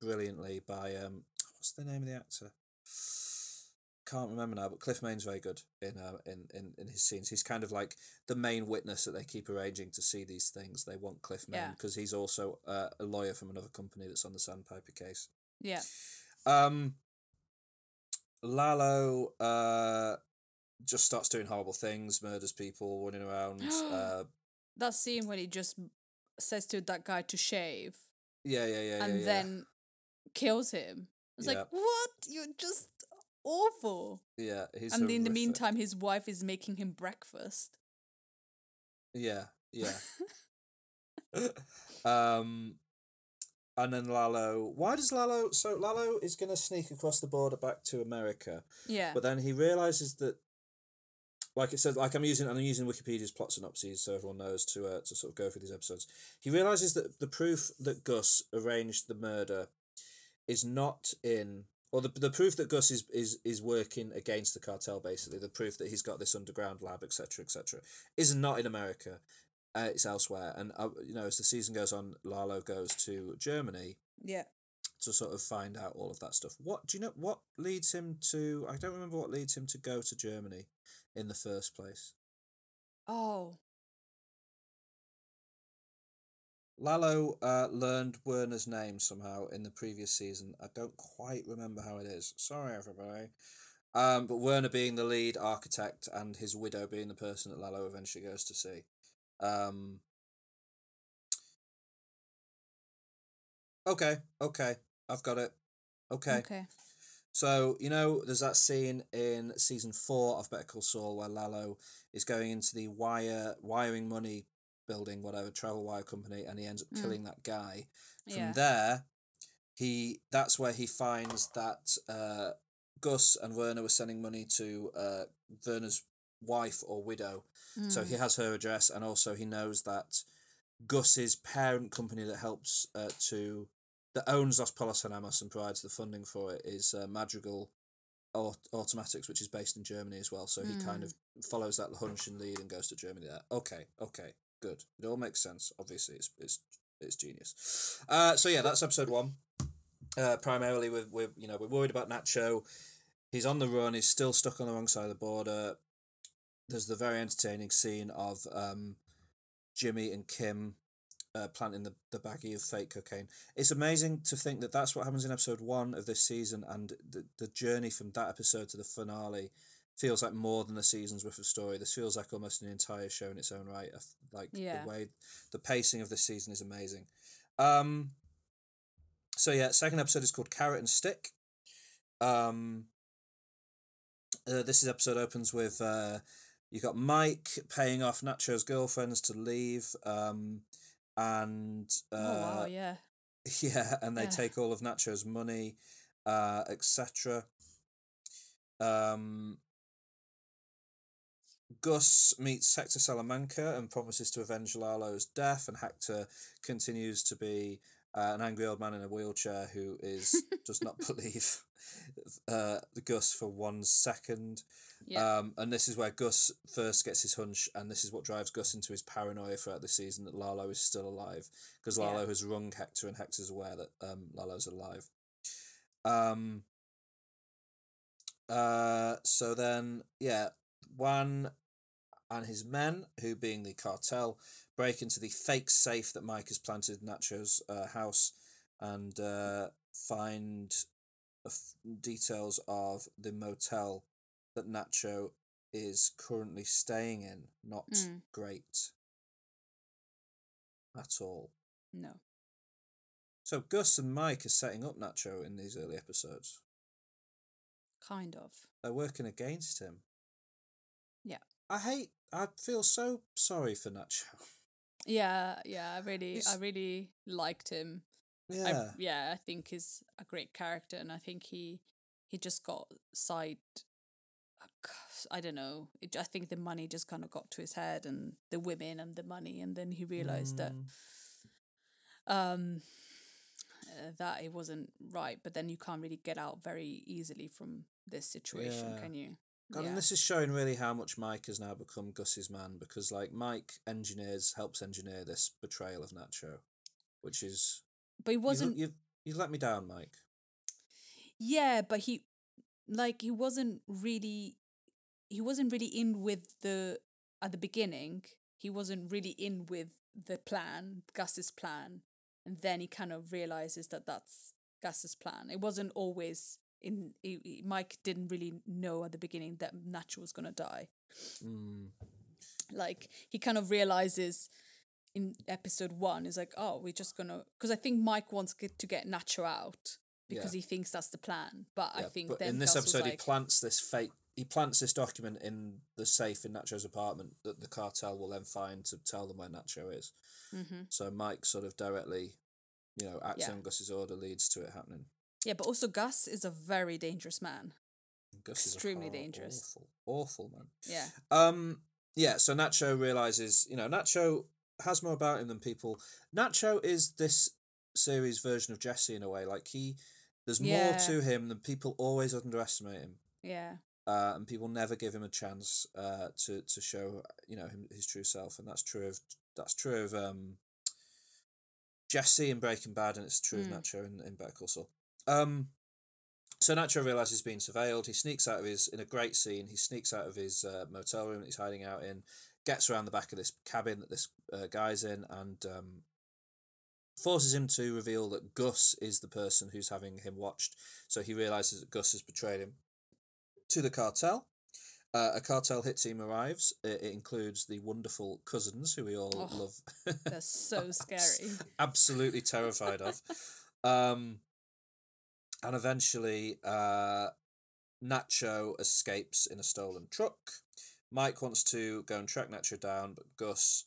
brilliantly by um, what's the name of the actor? Can't remember now, but Cliff Main's very good in uh, in, in in his scenes. He's kind of like the main witness that they keep arranging to see these things. They want Cliff Main Yeah. because he's also uh, a lawyer from another company that's on the Sandpiper case. Yeah. Um, Lalo uh, just starts doing horrible things, murders people, running around. (gasps) uh, That scene when he just says to that guy to shave yeah, yeah, yeah, and yeah, yeah. then kills him. It's Yeah. like, what? You're just awful. yeah, he's and in the meantime, his wife is making him breakfast. yeah, yeah. (laughs) (laughs) um, and then Lalo. Why does Lalo? So Lalo is going to sneak across the border back to America. Yeah. But then he realizes that, like it says, like I'm using, I'm using Wikipedia's plot synopses so everyone knows to uh, to sort of go through these episodes. He realizes that the proof that Gus arranged the murder is not in, or the the proof that Gus is is is working against the cartel. Basically, the proof that he's got this underground lab, etc., etc., is not in America. Uh, it's elsewhere, and uh, you know, as the season goes on, Lalo goes to Germany yeah. to sort of find out all of that stuff. What do you know? What leads him to? I don't remember what leads him to go to Germany in the first place. Oh. Lalo uh, learned Werner's name somehow in the previous season. I don't quite remember how it is. Sorry, everybody. Um, but Werner being the lead architect and his widow being the person that Lalo eventually goes to see. Um, okay, okay, I've got it. Okay. Okay. So, you know, there's that scene in season four of Better Call Saul where Lalo is going into the wire wiring money building, whatever, travel wire company, and he ends up Mm. killing that guy. From Yeah. there, he that's where he finds that uh, Gus and Werner were sending money to uh, Werner's wife or widow. So Mm. he has her address, and also he knows that Gus's parent company that helps uh, to that owns Los Pollos Hermanos and provides the funding for it is uh, Madrigal Aut- Automatics, which is based in Germany as well. So he kind of follows that hunch and lead and goes to Germany. There, okay, okay, good. It all makes sense. Obviously, it's it's it's genius. Uh, so yeah, that's episode one. Uh, primarily, with with you know we're worried about Nacho. He's on the run. He's still stuck on the wrong side of the border. There's the very entertaining scene of um, Jimmy and Kim uh, planting the, the baggie of fake cocaine. It's amazing to think that that's what happens in episode one of this season, and the, the journey from that episode to the finale feels like more than a season's worth of story. This feels like almost an entire show in its own right. Like Yeah. the way the pacing of this season is amazing. Um, so yeah, second episode is called Carrot and Stick. Um, uh, this is episode opens with uh, you got Mike paying off Nacho's girlfriends to leave, um, and uh, oh wow, yeah. (laughs) yeah, and they Yeah. take all of Nacho's money, uh, etc. Um, Gus meets Hector Salamanca and promises to avenge Lalo's death, and Hector continues to be uh, an angry old man in a wheelchair who is (laughs) does not believe uh, Gus for one second. Yeah. Um, and this is where Gus first gets his hunch, and this is what drives Gus into his paranoia throughout the season that Lalo is still alive because Lalo Yeah. has rung Hector, and Hector's aware that um, Lalo's alive. Um. Uh. So then, yeah, Juan and his men, who being the cartel, break into the fake safe that Mike has planted in Nacho's uh, house, and uh, find f- details of the motel that Nacho is currently staying in. Not Mm. great at all. no. So Gus and Mike are setting up Nacho in these early episodes. Kind of. They're working against him. I hate. I feel so sorry for Nacho. (laughs) Yeah, yeah. I really, I really liked him. Yeah. I, yeah, I think he's a great character, and I think he he just got side. I don't know. It, I think the money just kind of got to his head, and the women and the money, and then he realized that Mm. um uh, that it wasn't right. But then you can't really get out very easily from this situation, Yeah. can you? God, yeah. and this is showing really how much Mike has now become Gus's man because, like, Mike engineers helps engineer this betrayal of Nacho, which is but he wasn't. You've, you've let me down, Mike. Yeah, but he like he wasn't really he wasn't really in with the at the beginning. He wasn't really in with the plan, Gus's plan, and then he kind of realizes that that's Gus's plan. It wasn't always in. He, he- Mike didn't really know at the beginning that Nacho was gonna die. Mm. Like he kind of realizes in episode one is like, oh, we're just gonna because I think Mike wants get, to get Nacho out because Yeah. he thinks that's the plan. But I think but then in this Gus episode, he plants this fake. He plants this document in the safe in Nacho's apartment that the cartel will then find to tell them where Nacho is. hmm So Mike sort of directly, you know, acting Yeah. on Gus's order leads to it happening. Yeah, but also Gus is a very dangerous man. Gus Extremely is a hor- dangerous. Awful, awful man. Yeah. Um. Yeah. So Nacho realizes, you know, Nacho has more about him than people. Nacho is this series version of Jesse in a way. Like he, there's more to him than people always underestimate him. Yeah. Uh, and people never give him a chance uh, to to show you know him, his true self, and that's true of that's true of um, Jesse in Breaking Bad, and it's true Mm. of Nacho in, in Better Call Saul. Um, so Nacho realizes he's being surveilled. He sneaks out of his in a great scene. He sneaks out of his uh, motel room that he's hiding out in, gets around the back of this cabin that this uh, guy's in, and um, forces him to reveal that Gus is the person who's having him watched. So he realizes that Gus has betrayed him to the cartel. Uh, a cartel hit team arrives. It, it includes the wonderful cousins, who we all Oh, love. (laughs) They're so scary. Absolutely terrified of. (laughs) Um, and eventually, uh, Nacho escapes in a stolen truck. Mike wants to go and track Nacho down, but Gus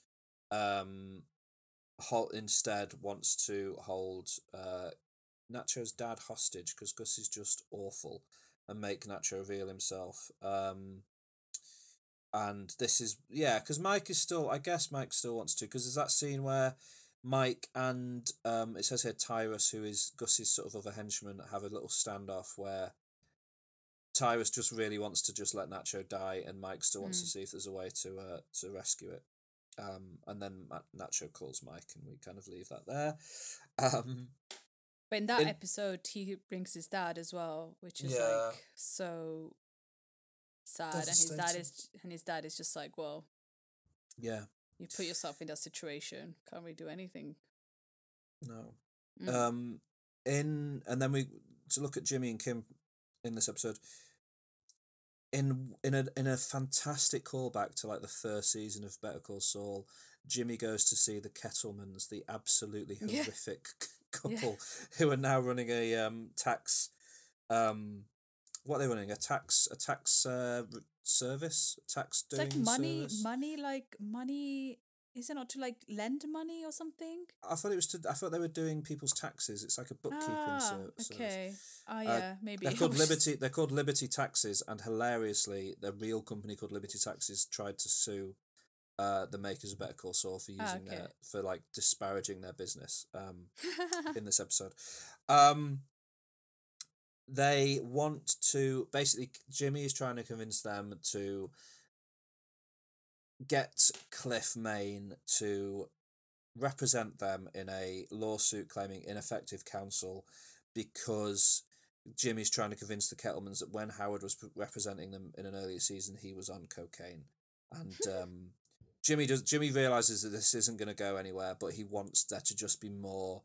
um, hol- instead wants to hold uh, Nacho's dad hostage because Gus is just awful and make Nacho reveal himself. Um, and this is yeah, because Mike is still. I guess Mike still wants to because there's that scene where Mike and um, it says here Tyrus, who is Gus's sort of other henchman, have a little standoff where Tyrus just really wants to just let Nacho die, and Mike still wants to Mm. see if there's a way to uh, to rescue it. Um, and then Nacho calls Mike, and we kind of leave that there. (laughs) Um, But in that In- episode, he brings his dad as well, which is Yeah. like so sad. And his dad is and his dad is just like, well, yeah, you put yourself in that situation, can't really do anything. no. Mm. Um, in and then we to look at Jimmy and Kim in this episode. In in a in a fantastic callback to like the first season of Better Call Saul, Jimmy goes to see the Kettlemans, the absolutely Yeah. horrific (laughs) couple who are now running a um tax, um, what are they running a tax a tax uh service tax it's doing like money, service? money, like money. Is it not to like lend money or something? I thought it was to. I thought they were doing people's taxes. It's like a bookkeeping ah, service. okay. Oh Uh, yeah, maybe. They're called Liberty. They're called Liberty Taxes, and hilariously, the real company called Liberty Taxes tried to sue uh, the makers of Better Call Saul for using Ah, okay. their for like disparaging their business um, (laughs) in this episode. Um, they want to basically Jimmy is trying to convince them to get Cliff Main to represent them in a lawsuit claiming ineffective counsel because Jimmy's trying to convince the Kettlemans that when Howard was representing them in an earlier season, he was on cocaine, and (laughs) um, Jimmy does. Jimmy realizes that this isn't going to go anywhere, but he wants there to just be more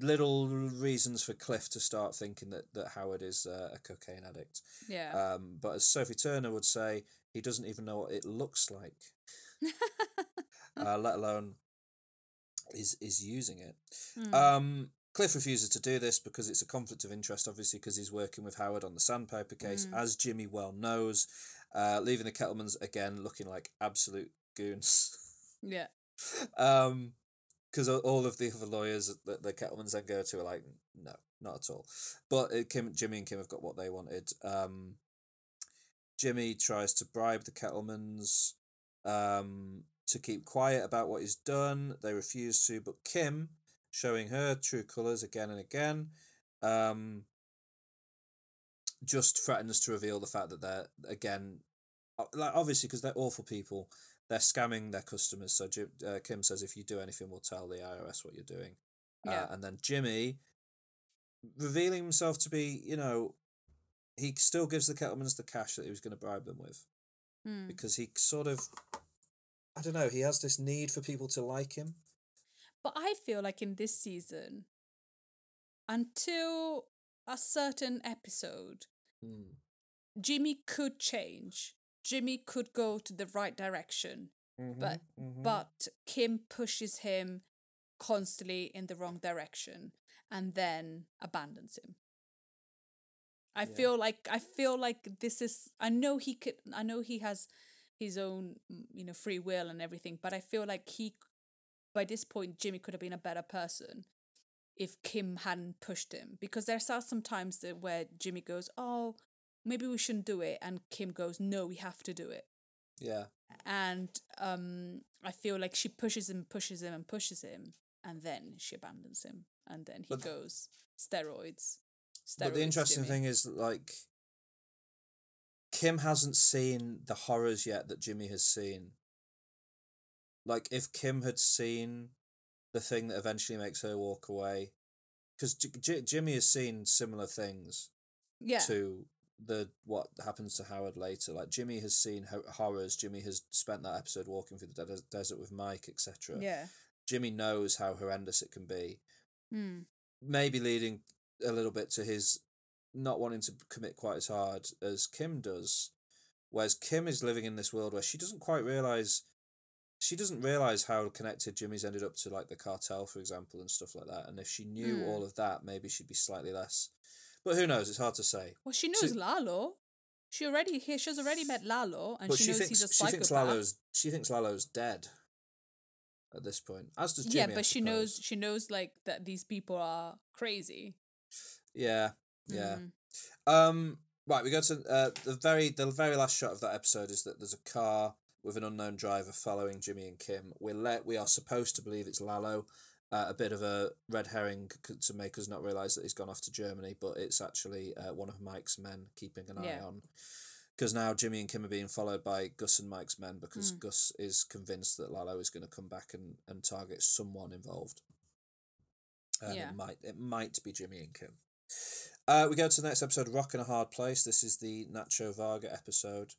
little reasons for Cliff to start thinking that that Howard is uh, a cocaine addict. Yeah. Um, but as Sophie Turner would say, he doesn't even know what it looks like, (laughs) uh, let alone is is using it. Mm. Um, Cliff refuses to do this because it's a conflict of interest, obviously, because he's working with Howard on the Sandpiper case, Mm. as Jimmy well knows, uh, leaving the Kettlemans again looking like absolute goons. yeah. (laughs) um, because all of the other lawyers that the Kettlemans then go to are like, no, not at all. But uh, Kim, Jimmy and Kim have got what they wanted. Um, Jimmy tries to bribe the Kettlemans um, to keep quiet about what he's done. They refuse to, but Kim, showing her true colours again and again, um, just threatens to reveal the fact that they're again, like obviously because they're awful people, they're scamming their customers. So Jim, uh, Kim says, if you do anything, we'll tell the IRS what you're doing. Yeah. Uh, and then Jimmy, revealing himself to be, you know, he still gives the Kettlemans the cash that he was going to bribe them with Mm. because he sort of, I don't know, he has this need for people to like him. But I feel like in this season, until a certain episode, Mm. Jimmy could change. Jimmy could go to the right direction. But Mm-hmm. but Kim pushes him constantly in the wrong direction and then abandons him. I Yeah. feel like I feel like this is I know he could I know he has his own mm, you know free will and everything, but I feel like he by this point Jimmy could have been a better person if Kim hadn't pushed him because there's are some times that where Jimmy goes, "Oh, maybe we shouldn't do it," and Kim goes, "No, we have to do it." yeah. and um I feel like she pushes him, pushes him, and pushes him, and then she abandons him, and then he But- goes steroids. steroids But the interesting Jimmy. thing is, like, Kim hasn't seen the horrors yet that Jimmy has seen. Like, if Kim had seen the thing that eventually makes her walk away, because J- J- Jimmy has seen similar things yeah, to the what happens to Howard later. Like Jimmy has seen ho- horrors. Jimmy has spent that episode walking through the de- desert with Mike, etc. yeah, Jimmy knows how horrendous it can be mm. maybe leading a little bit to his not wanting to commit quite as hard as Kim does. Whereas Kim is living in this world where she doesn't quite realize she doesn't realize how connected Jimmy's ended up to like the cartel, for example, and stuff like that. And if she knew Mm. all of that, maybe she'd be slightly less. But who knows? It's hard to say. Well, she So- knows Lalo. She already he, she's already met Lalo, and she, she, knows thinks he's a she thinks Lalo's she thinks Lalo's dead. At this point, as does Jimmy. yeah, I but she knows she knows like that these people are crazy. Yeah, yeah. Mhm. Um, right, we go to uh, the very the very last shot of that episode is that there's a car with an unknown driver following Jimmy and Kim. We're let we are supposed to believe it's Lalo. Uh, a bit of a red herring to make us not realize that he's gone off to Germany, but it's actually uh, one of Mike's men keeping an eye on. Because now Jimmy and Kim are being followed by Gus and Mike's men because Mm. Gus is convinced that Lalo is going to come back and, and target someone involved. And Yeah. it might it might be Jimmy and Kim. Uh, we go to the next episode, Rock in a Hard Place. This is the Nacho Varga episode.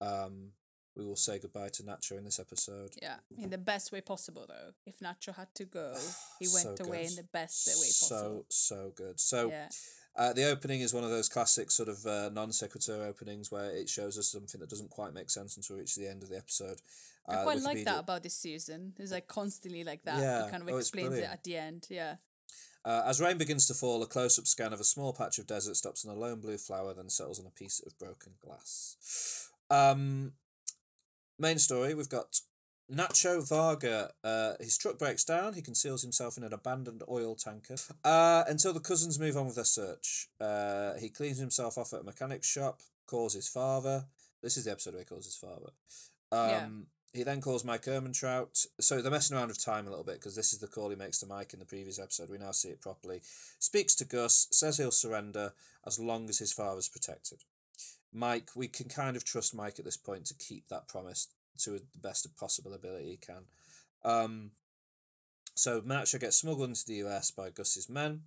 Um, we will say goodbye to Nacho in this episode. Yeah, in the best way possible though. If Nacho had to go, (sighs) he So went away good. in the best way possible. So so good. So yeah, uh, the opening is one of those classic sort of uh, non sequitur openings where it shows us something that doesn't quite make sense until we reach the end of the episode. I Uh, quite like that about this season. It's like constantly like that. Yeah. It kind of Oh, explains it at the end. Yeah. Uh, as rain begins to fall, a close up scan of a small patch of desert stops on a lone blue flower, then settles on a piece of broken glass. Um, main story we've got Nacho Varga. Uh, his truck breaks down. He conceals himself in an abandoned oil tanker uh, until the cousins move on with their search. Uh, he cleans himself off at a mechanic's shop, calls his father. This is the episode where he calls his father. Um, Yeah. he then calls Mike Ehrmantraut. So they're messing around with time a little bit because this is the call he makes to Mike in the previous episode. We now see it properly. Speaks to Gus, says he'll surrender as long as his father's protected. Mike, we can kind of trust Mike at this point to keep that promise to the best of possible ability he can. Um, so Nacho gets smuggled into the US by Gus's men.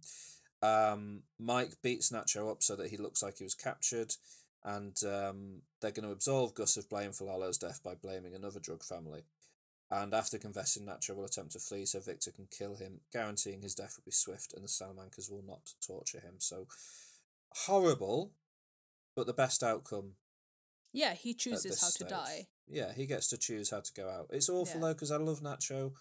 Um, Mike beats Nacho up so that he looks like he was captured, and um, they're going to absolve Gus of blame for Lalo's death by blaming another drug family. And after confessing, Nacho will attempt to flee so Victor can kill him, guaranteeing his death will be swift and the Salamancas will not torture him. So horrible, but the best outcome Yeah, he chooses how stage. to die. Yeah, he gets to choose how to go out. It's awful Yeah. though because I love Nacho,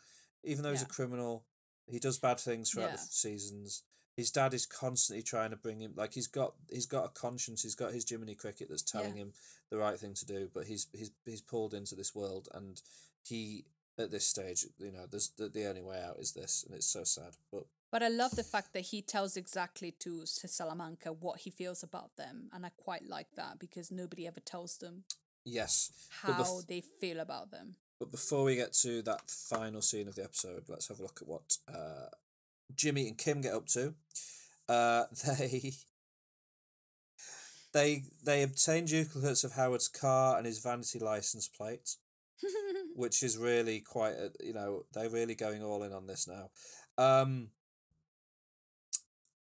even though he's a criminal. He does bad things throughout the seasons. His dad is constantly trying to bring him like he's got he's got a conscience. He's got his Jiminy Cricket that's telling him the right thing to do. But he's he's he's pulled into this world, and he at this stage, you know, there's the, the only way out is this, and it's so sad. But But I love the fact that he tells exactly to Salamanca what he feels about them, and I quite like that because nobody ever tells them yes, how bef- they feel about them. but before we get to that final scene of the episode, let's have a look at what uh, Jimmy and Kim get up to. Uh, (laughs) they they they obtain duplicates of Howard's car and his vanity license plate, (laughs) which is really quite a, you know they're really going all in on this now. Um,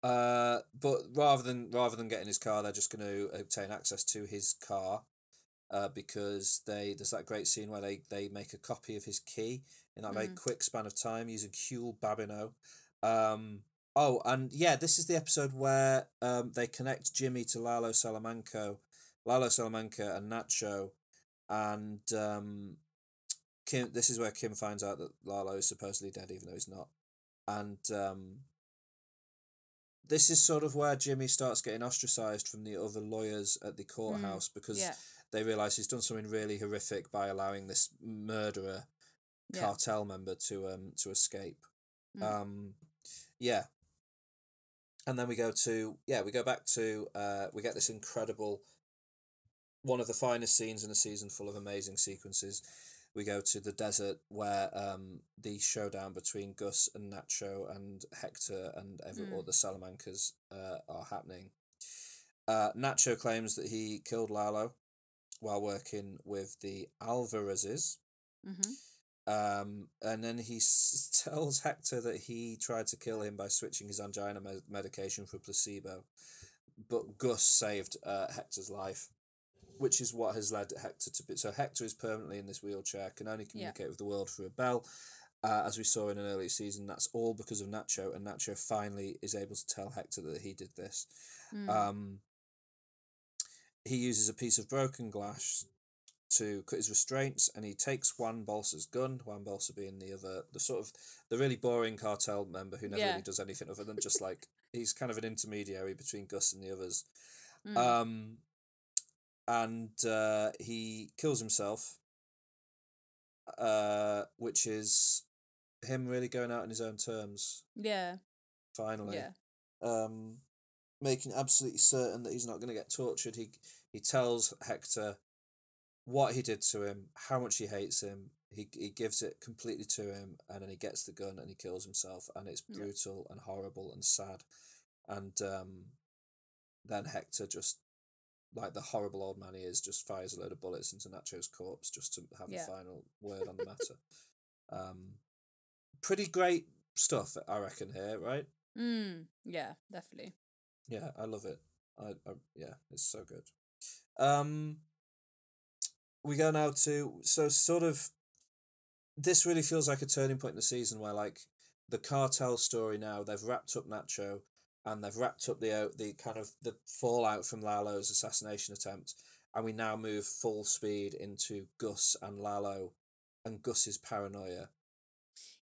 uh, but rather than rather than getting his car, they're just going to obtain access to his car. Uh, because they there's that great scene where they, they make a copy of his key in that very Mm. quick span of time using Huell Babineaux. Um, oh, and yeah, this is the episode where um, they connect Jimmy to Lalo Salamanca, Lalo Salamanca and Nacho, and um, Kim. This is where Kim finds out that Lalo is supposedly dead, even though he's not, and um, this is sort of where Jimmy starts getting ostracized from the other lawyers at the courthouse because yeah. they realize he's done something really horrific by allowing this murderer Yeah. cartel member to um to escape. Mm. Um yeah. And then we go to yeah, we go back to uh we get this incredible one of the finest scenes in a season full of amazing sequences. We go to the desert where um the showdown between Gus and Nacho and Hector and every Mm. all the Salamancas uh, are happening. Uh, Nacho claims that he killed Lalo while working with the Alvarezes. Mm-hmm. Um, and then he s- tells Hector that he tried to kill him by switching his angina me- medication for placebo. But Gus saved uh, Hector's life, which is what has led Hector to be. So Hector is permanently in this wheelchair, can only communicate with the world through a bell. Uh, as we saw in an earlier season, that's all because of Nacho, and Nacho finally is able to tell Hector that he did this. Mm. Um, he uses a piece of broken glass to cut his restraints, and he takes Juan Bolsa's gun. Juan Bolsa being the other, the sort of the really boring cartel member who never Yeah. really does anything other than just like he's kind of an intermediary between Gus and the others. Mm. Um, and uh, he kills himself, uh, which is him really going out on his own terms. yeah. Finally, Yeah. um, making absolutely certain that he's not going to get tortured. He he tells Hector what he did to him, how much he hates him. He he gives it completely to him, and then he gets the gun and he kills himself, and it's Yeah. brutal and horrible and sad. And um, then Hector just like the horrible old man he is, just fires a load of bullets into Nacho's corpse just to have Yeah. a final word on the (laughs) matter. um, pretty great stuff, I reckon here, right? Mm. Yeah. Definitely. Yeah, I love it. I, I yeah, it's so good. Um we go now to so sort of this really feels like a turning point in the season where like the cartel story now they've wrapped up Nacho and they've wrapped up the uh, the kind of the fallout from Lalo's assassination attempt and we now move full speed into Gus and Lalo and Gus's paranoia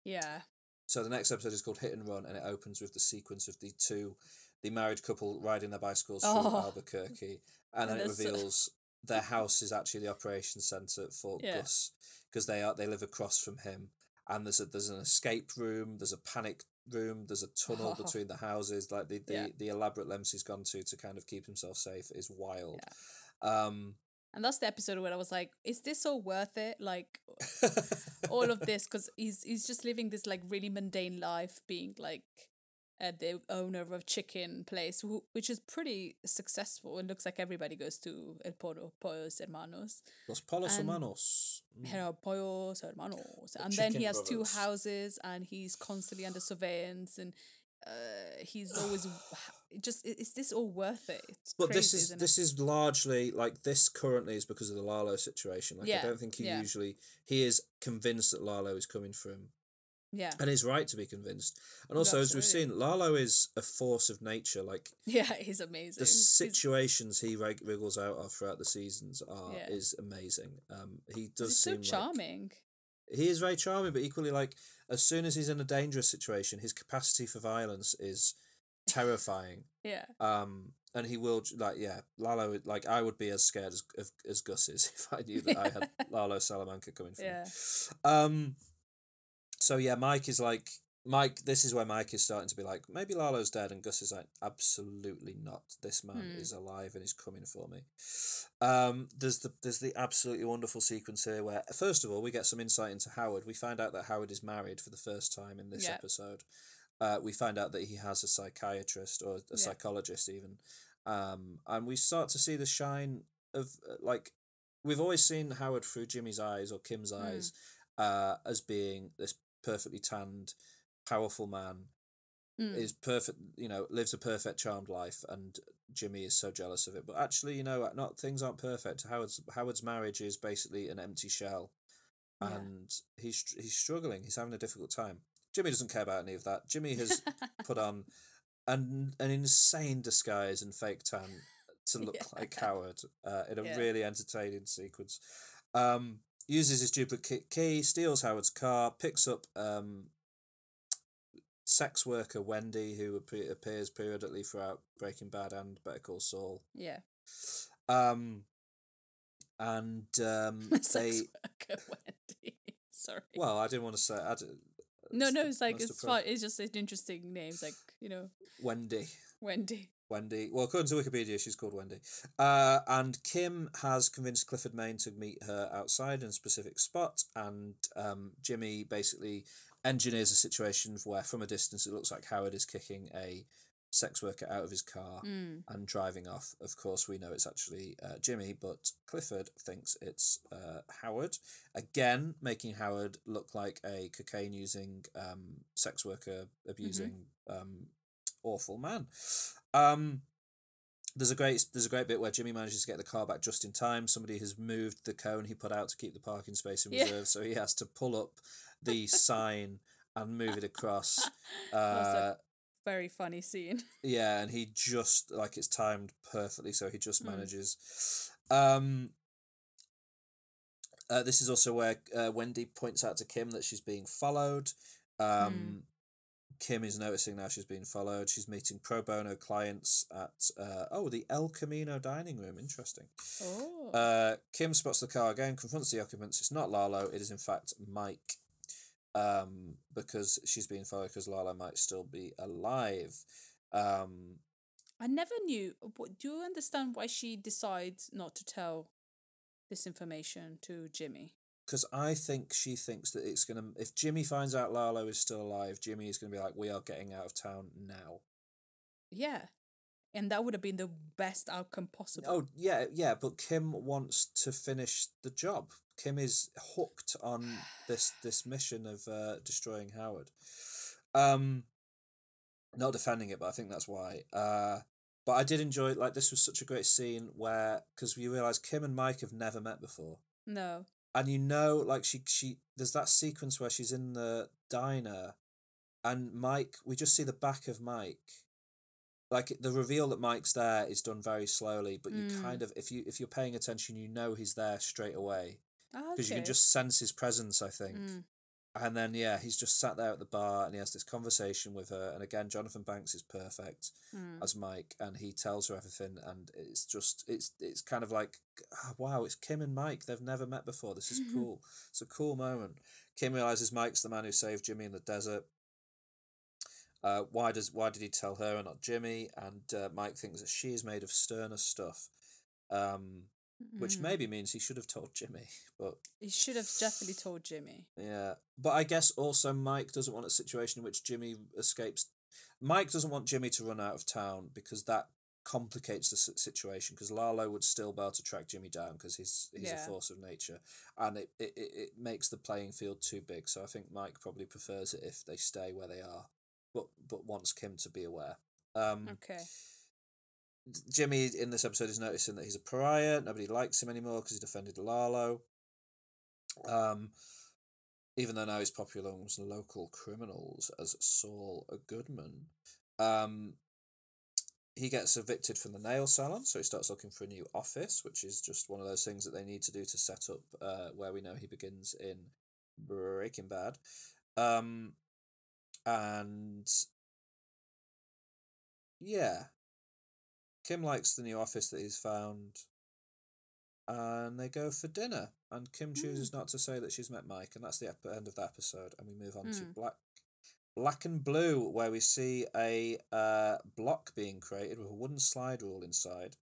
Yeah. so the next episode is called Hit and Run, and it opens with the sequence of the two, the married couple riding their bicycles through Oh. Albuquerque, and then it reveals their house is actually the operations center for (laughs) Yeah. Gus because they are they live across from him, and there's a there's an escape room, there's a panic room, there's a tunnel Oh. (laughs) between the houses, like the the, Yeah. the elaborate lengths he's gone to to kind of keep himself safe is wild. Um, And that's the episode where I was like, is this all worth it? Like (laughs) all of this because he's he's just living this like really mundane life, being like uh, the owner of a chicken place, who, which is pretty successful. It looks like everybody goes to El Pollo, Pollos Hermanos, Los Polos And- Hermanos. Mm. Pollos Hermanos, and then he has two houses, and he's constantly under surveillance, and uh, he's always (sighs) just is this all worth it? It's But this crazy, is isn't this is largely like this currently is because of the Lalo situation. Like Yeah, I don't think he yeah. usually he is convinced that Lalo is coming for him. Yeah And he's right to be convinced. And also as we've seen, Lalo is a force of nature. Like yeah (laughs) he's amazing. the He's- situations he wrig- wriggles out of throughout the seasons are Yeah. is amazing. Um he does he's so seem like- charming. he is very charming, but equally like as soon as he's in a dangerous situation, his capacity for violence is terrifying. (laughs) Yeah. Um, and he will like yeah, Lalo. Like I would be as scared as as, as Gus is (laughs) if I knew that I had Lalo Salamanca coming for Yeah. me. Um, so yeah, Mike is like Mike. This is where Mike is starting to be like maybe Lalo's dead, and Gus is like absolutely not. This man Hmm. is alive and is coming for me. Um, there's the there's the absolutely wonderful sequence here where first of all we get some insight into Howard. We find out that Howard is married for the first time in this Yeah. episode. Uh, we find out that he has a psychiatrist or a Yeah. psychologist even, um, and we start to see the shine of uh, like we've always seen Howard through Jimmy's eyes or Kim's Mm. eyes uh, as being this perfectly tanned, powerful man Mm. is perfect. You know, lives a perfect, charmed life, and Jimmy is so jealous of it. But actually, you know, not things aren't perfect. Howard's Howard's marriage is basically an empty shell, Yeah. and he's he's struggling. He's having a difficult time. Jimmy doesn't care about any of that. Jimmy has (laughs) put on an an insane disguise and fake tan to (laughs) look Yeah. like Howard uh, in a Yeah. really entertaining sequence. Um, uses his duplicate key, steals Howard's car, picks up um, sex worker Wendy, who appears periodically throughout Breaking Bad and Better Call Saul. yeah. Um, and um, (laughs) Sex they worker (laughs) Wendy. Sorry. well, I didn't want to say. I d- no, no, it's like it's fun. It's just an interesting name. It's like you know Wendy. Wendy. Wendy. Well, according to Wikipedia, she's called Wendy. Uh, and Kim has convinced Clifford Main to meet her outside in a specific spot, and um, Jimmy basically engineers a situation where, from a distance, it looks like Howard is kicking a sex worker out of his car Mm. and driving off. Of course, we know it's actually uh, Jimmy, but Clifford thinks it's uh, Howard. Again, making Howard look like a cocaine using, um, sex worker abusing, um, awful man. Um, there's a great there's a great bit where Jimmy manages to get the car back just in time. Somebody has moved the cone he put out to keep the parking space in Yeah. reserve, so he has to pull up the sign and move it across. (laughs) Uh, very funny scene. yeah, and he just like it's timed perfectly, so he just Mm. manages. Um, uh, this is also where uh, Wendy points out to Kim that she's being followed. Um, Kim is noticing now she's being followed. She's meeting pro bono clients at uh, oh the El Camino dining room. Interesting. Oh. Uh, Kim spots the car again, confronts the occupants. It's not Lalo. It is in fact Mike. Um, because she's being followed because Lalo might still be alive. Um, I never knew. what- Do you understand why she decides not to tell this information to Jimmy? Because I think she thinks that it's gonna. If Jimmy finds out Lalo is still alive, Jimmy is gonna be like, "We are getting out of town now." Yeah. And that would have been the best outcome possible. Oh yeah, yeah. But Kim wants to finish the job. Kim is hooked on this (sighs) this mission of uh, destroying Howard. Um, not defending it, but I think that's why. Uh, but I did enjoy like this was such a great scene where because we realize Kim and Mike have never met before. No. And you know like she she there's that sequence where she's in the diner and mike we just see the back of mike like the reveal that mike's there is done very slowly but you Mm. kind of if you if you're paying attention you know he's there straight away Ah, because you can just sense his presence i think Mm. And then yeah he's just sat there at the bar and he has this conversation with her and again jonathan banks is perfect Mm. as Mike, and he tells her everything, and it's just it's it's kind of like ah, wow, it's Kim and Mike. They've never met before. This is (laughs) cool. It's a cool moment. Kim realizes Mike's the man who saved Jimmy in the desert. Uh, why does why did he tell her and not Jimmy? And uh, Mike thinks that she is made of sterner stuff. Um, which Mm. maybe means he should have told Jimmy. But He should have definitely told Jimmy. yeah, but I guess also Mike doesn't want a situation in which Jimmy escapes. Mike doesn't want Jimmy to run out of town because that complicates the situation. Because Lalo would still be able to track Jimmy down because he's he's Yeah. a force of nature, and it, it it it makes the playing field too big. So I think Mike probably prefers it if they stay where they are, but but wants Kim to be aware. Um, Okay. Jimmy in this episode is noticing that he's a pariah. Nobody likes him anymore because he defended Lalo. Um, even though now he's popular amongst local criminals as Saul Goodman. Um, he gets evicted from the nail salon, so he starts looking for a new office, which is just one of those things that they need to do to set up uh, where we know he begins in Breaking Bad. Um, and yeah, Kim likes the new office that he's found, and they go for dinner. And Kim chooses not to say that she's met Mike, and that's the ep- end of the episode. And we move on to Hmm. Black, Black and Blue, where we see a uh, block being created with a wooden slide rule inside,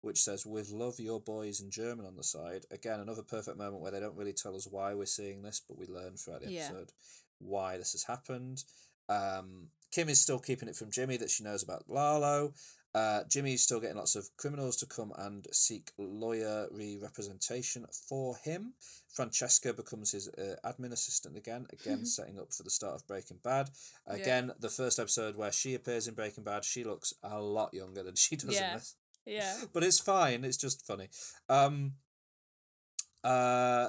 which says "With love, your boys" in German on the side. Again, another perfect moment where they don't really tell us why we're seeing this, but we learn throughout the Yeah. episode why this has happened. Um, Kim is still keeping it from Jimmy that she knows about Lalo. Uh, Jimmy's still getting lots of criminals to come and seek lawyer representation for him. Francesca becomes his uh, admin assistant again, again (laughs) setting up for the start of Breaking Bad. Again, the first episode where she appears in Breaking Bad, she looks a lot younger than she does Yeah. in this. Yeah. (laughs) But it's fine. It's just funny. Um, uh,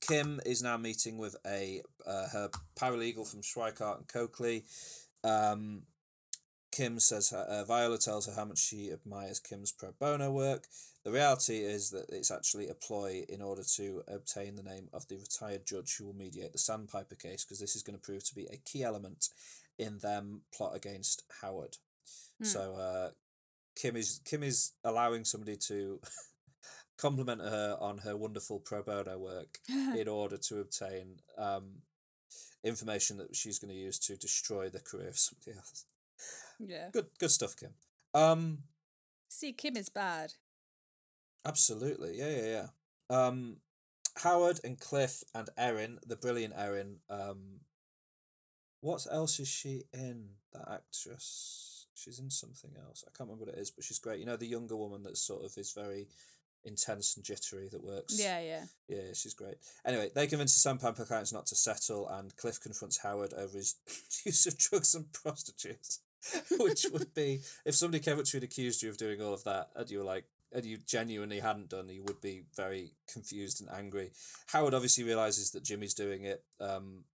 Kim is now meeting with a uh, her paralegal from Schweikart and Coakley. Um, Kim says uh, Viola tells her how much she admires Kim's pro bono work. The reality is that it's actually a ploy in order to obtain the name of the retired judge who will mediate the Sandpiper case, because this is going to prove to be a key element in them plot against Howard. So uh, Kim is Kim is allowing somebody to (laughs) compliment her on her wonderful pro bono work (laughs) in order to obtain um, information that she's going to use to destroy the career of somebody else. Yeah. Good, good stuff, Kim. Um, See, Kim is bad. absolutely, yeah, yeah, yeah. Um, Howard and Cliff and Erin, the brilliant Erin. Um, what else is she in? That actress. She's in something else. I can't remember what it is, but she's great. You know, the younger woman that sort of is very intense and jittery that works. Yeah, yeah. Yeah, she's great. Anyway, they convince the Sandpiper clients not to settle, and Cliff confronts Howard over his (laughs) use of drugs and prostitutes. (laughs) Which would be if somebody came up to you and accused you of doing all of that, and you were like, and you genuinely hadn't done, you would be very confused and angry. Howard obviously realizes that Jimmy's doing it, um,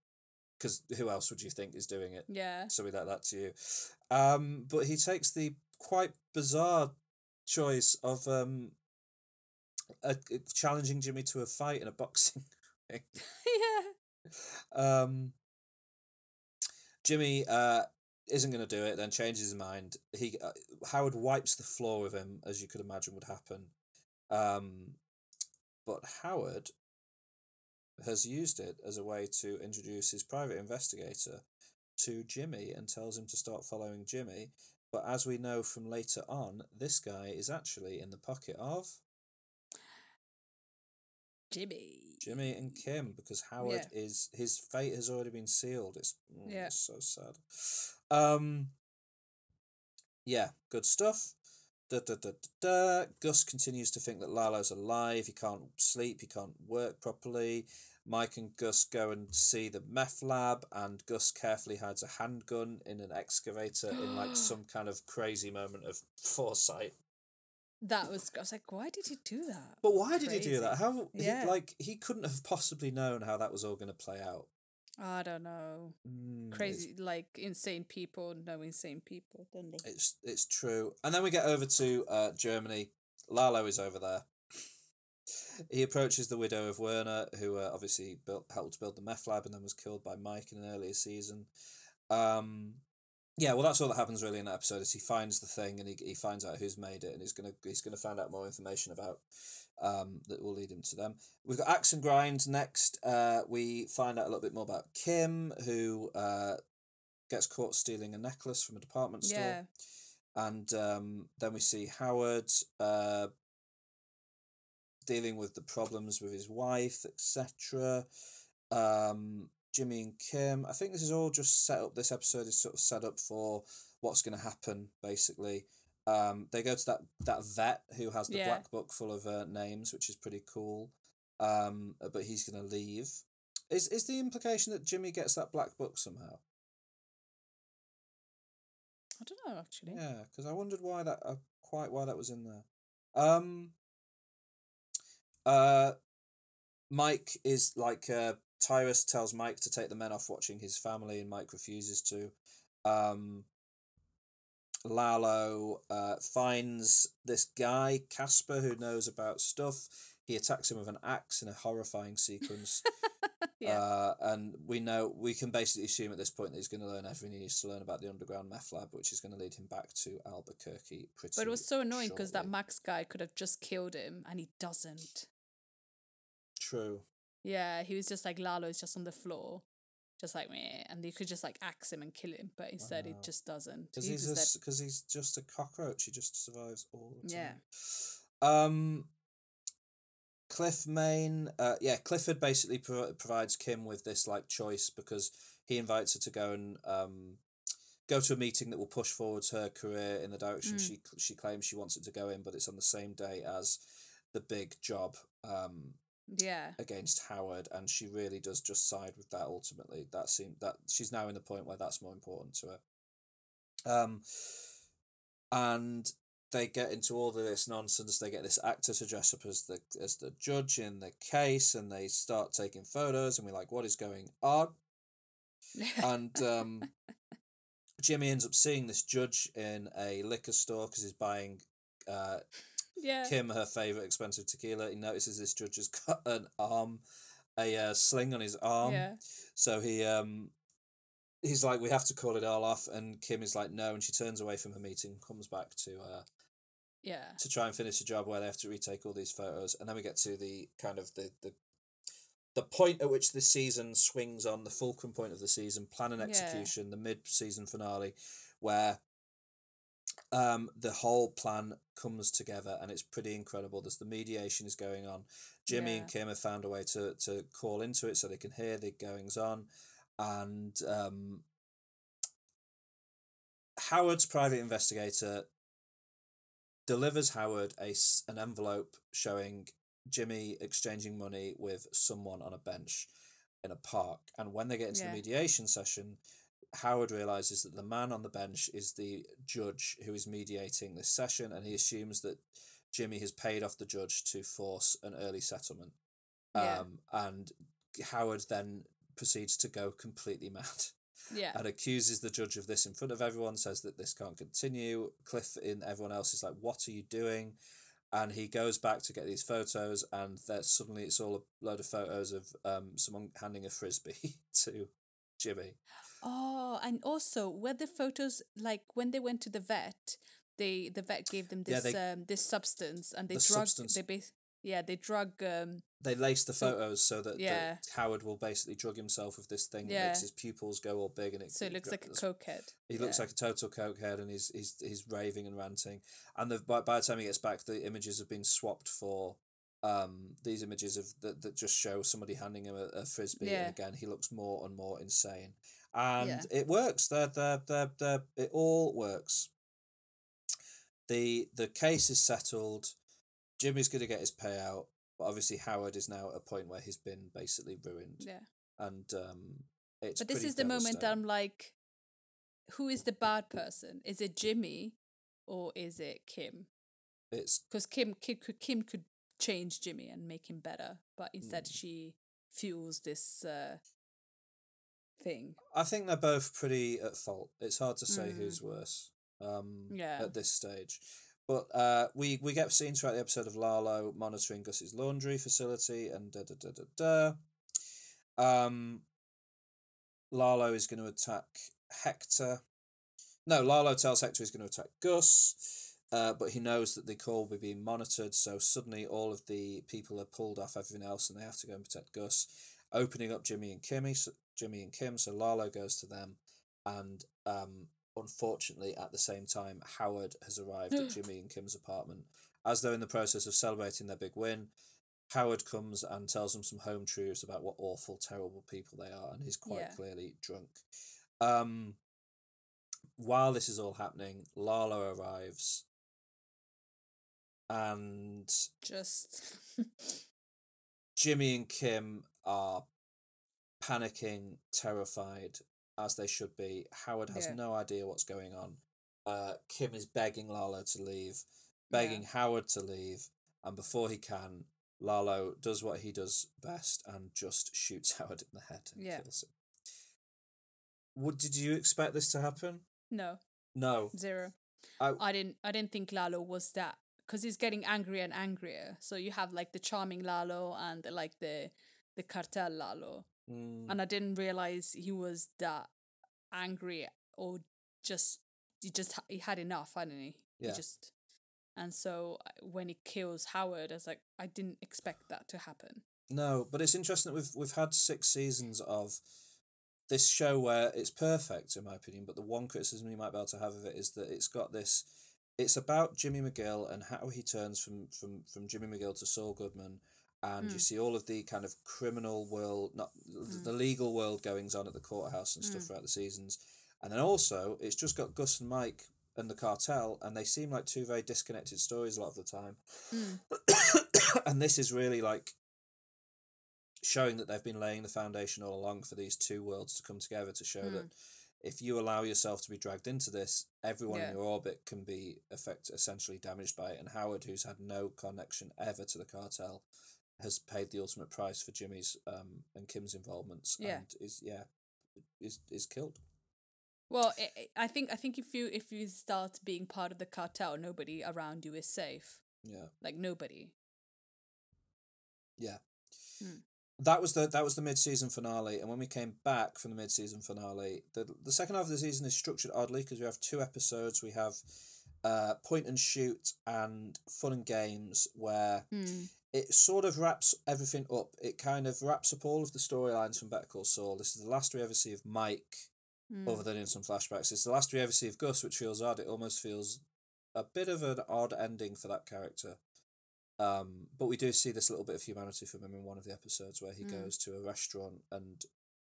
because who else would you think is doing it? Yeah. So we let that to you. Um, but he takes the quite bizarre choice of um, uh, challenging Jimmy to a fight in a boxing (laughs) ring. (laughs) yeah. Um, Jimmy uh, isn't going to do it, then changes his mind. He uh, Howard wipes the floor with him, as you could imagine would happen. Um, but Howard has used it as a way to introduce his private investigator to Jimmy and tells him to start following Jimmy. But as we know from later on, this guy is actually in the pocket of Jimmy. Jimmy and Kim because Howard is his fate has already been sealed. It's, mm, Yeah. it's so sad. Um Yeah, good stuff. Da, da, da, da, da. Gus continues to think that Lalo's alive. He can't sleep. He can't work properly. Mike and Gus go and see the meth lab, and Gus carefully hides a handgun in an excavator in like (gasps) some kind of crazy moment of foresight. That was. I was like, why did he do that? But why did he do that? How Yeah. he, like he couldn't have possibly known how that was all going to play out. I don't know. Mm, Crazy, like insane people know insane people, don't they? It's it's true. And then we get over to uh, Germany. Lalo is over there. he approaches the widow of Werner, who uh, obviously built helped build the meth lab and then was killed by Mike in an earlier season. Um, yeah, well, that's all that happens really in that episode. Is he finds the thing and he, he finds out who's made it, and he's gonna he's gonna find out more information about um, that will lead him to them. We've got Axe and Grind next. Uh, we find out a little bit more about Kim, who uh, gets caught stealing a necklace from a department store Yeah. and um, then we see Howard uh, dealing with the problems with his wife, etc. Um, Jimmy and Kim. I think this is all just set up. This episode is sort of set up for what's going to happen, basically. Um, they go to that that vet who has the Yeah. black book full of uh, names, which is pretty cool. Um, but he's going to leave. Is is the implication that Jimmy gets that black book somehow? I don't know actually. Yeah, because I wondered why that uh, quite why that was in there. Um. Uh, Mike is like uh, Tyrus tells Mike to take the men off watching his family, and Mike refuses to. Um. Lalo uh, finds this guy Casper who knows about stuff. He attacks him with an axe in a horrifying sequence. (laughs) Yeah. Uh, and we know we can basically assume at this point that he's going to learn everything he needs to learn about the underground meth lab, which is going to lead him back to Albuquerque. Pretty. But it was so annoying because that. Max guy could have just killed him and he doesn't. True. Yeah, he was just like Lalo's just on the floor, just like me, and you could just like axe him and kill him, but instead Wow. it just doesn't. Because He he's because he's just a cockroach. He just survives all the Yeah. time. Um. Cliff Main, uh, yeah, Clifford basically pro- provides Kim with this like choice because he invites her to go and um, go to a meeting that will push forwards her career in the direction Mm. she she claims she wants it to go in, but it's on the same day as the big job um, yeah, against Howard, and she really does just side with that ultimately. That seemed that she's now in the point where that's more important to her. Um, and they get into all of this nonsense. They get this actor to dress up as the as the judge in the case, and they start taking photos, and we're like, "What is going on?" (laughs) and um, Jimmy ends up seeing this judge in a liquor store because he's buying uh, yeah, Kim her favorite expensive tequila. He notices this judge has cut an arm, a uh, sling on his arm. yeah, So he um, he's like, we have to call it all off, and Kim is like, no, and she turns away from her meeting, comes back to uh yeah, to try and finish the job where they have to retake all these photos, and then we get to the kind of the the. The point at which the season swings on the fulcrum point of the season, plan and Yeah. execution, the mid-season finale, where um the whole plan comes together and it's pretty incredible. There's the mediation is going on. Jimmy and kim have found a way to to call into it so they can hear the goings on. And um howard's private investigator delivers howard a an envelope showing jimmy exchanging money with someone on a bench in a park. And when they get into Yeah. the mediation session Howard realizes that the man on the bench is the judge who is mediating this session, and he assumes that Jimmy has paid off the judge to force an early settlement. Yeah. Um, and Howard then proceeds to go completely (laughs) mad yeah, and accuses the judge of this in front of everyone, says that this can't continue. Cliff and everyone else is like, What are you doing? And he goes back to get these photos, and there suddenly it's all a load of photos of um, someone handing a frisbee (laughs) to Jimmy. Oh, and also were the photos like when they went to the vet, they the vet gave them Yeah, this they- um this substance and they The drug substance. they bas- yeah they drug um they lace the photos so that, yeah. that Howard will basically drug himself with this thing that Yeah. makes his pupils go all big and it so it looks like a cokehead. He looks like a total cokehead and he's he's he's raving and ranting. And the by, by the time he gets back, the images have been swapped for um these images of that, that just show somebody handing him a, a frisbee Yeah. and again he looks more and more insane. And Yeah. it works. They're, they're, they're, they're, it all works. The the case is settled. Jimmy's going to get his payout, but obviously Howard is now at a point where he's been basically ruined, Yeah. and um, it's. But this is the moment that. I'm like, who is the bad person? Is it Jimmy or is it Kim? It's Because Kim, Kim could Kim could change Jimmy and make him better, but instead Mm. she fuels this uh, thing. I think they're both pretty at fault. It's hard to say Mm. who's worse um, Yeah. at this stage. But uh, we, we get scenes throughout the episode of Lalo monitoring Gus's laundry facility and da da da da da. Um, Lalo is going to attack Hector. No, Lalo tells Hector he's going to attack Gus, uh, but he knows that the call will be being monitored. So suddenly, all of the people are pulled off everything else, and they have to go and protect Gus, opening up Jimmy and Kimmy. So, Jimmy and Kim. So Lalo goes to them, and um, unfortunately, at the same time, Howard has arrived at (gasps) Jimmy and Kim's apartment. As they're in the process of celebrating their big win, Howard comes and tells them some home truths about what awful, terrible people they are, and he's quite Yeah. clearly drunk. Um, while this is all happening, Lala arrives, and Just Jimmy and Kim are panicking, terrified, as they should be. Howard has Yeah. no idea what's going on. Uh, Kim is begging Lalo to leave, begging Howard to leave, and before he can, Lalo does what he does best and just shoots (laughs) Howard in the head and Yeah. kills him. What did you expect this to happen? no No. zero. I, I didn't I didn't think Lalo was that because he's getting angrier and angrier. So you have like the charming Lalo and like the the cartel Lalo, mm, and I didn't realize he was that angry or just he just he had enough, hadn't he? Yeah. He just and so uh, when he kills Howard, I was like, I didn't expect that to happen. No, but it's interesting that we've we've had six seasons of this show where it's perfect in my opinion. But the one criticism you might be able to have of it is that it's got this. It's about Jimmy McGill and how he turns from from from Jimmy McGill to Saul Goodman, and you hmm. see all of the kind of criminal world, not hmm. the legal world goings on at the courthouse and stuff hmm. throughout the seasons, and then also it's just got Gus and Mike and the cartel, and they seem like two very disconnected stories a lot of the time. (coughs) and this is really like showing that they've been laying the foundation all along for these two worlds to come together to show that if you allow yourself to be dragged into this, everyone Yeah. in your orbit can be effect essentially damaged by it. And Howard, who's had no connection ever to the cartel, has paid the ultimate price for Jimmy's um and Kim's involvements. Yeah. and is yeah is is killed. Well, i think I think if you if you start being part of the cartel, nobody around you is safe. Yeah, Like nobody. yeah. Hmm. That was the that was the mid season finale, and when we came back from the mid season finale, the the second half of the season is structured oddly because we have two episodes. We have uh, point and shoot and fun and games where it sort of wraps everything up. It kind of wraps up all of the storylines from Better Call Saul. This is the last we ever see of Mike, other than in some flashbacks. It's the last we ever see of Gus, which feels odd. It almost feels a bit of an odd ending for that character. Um, but we do see this little bit of humanity from him in one of the episodes where he goes to a restaurant and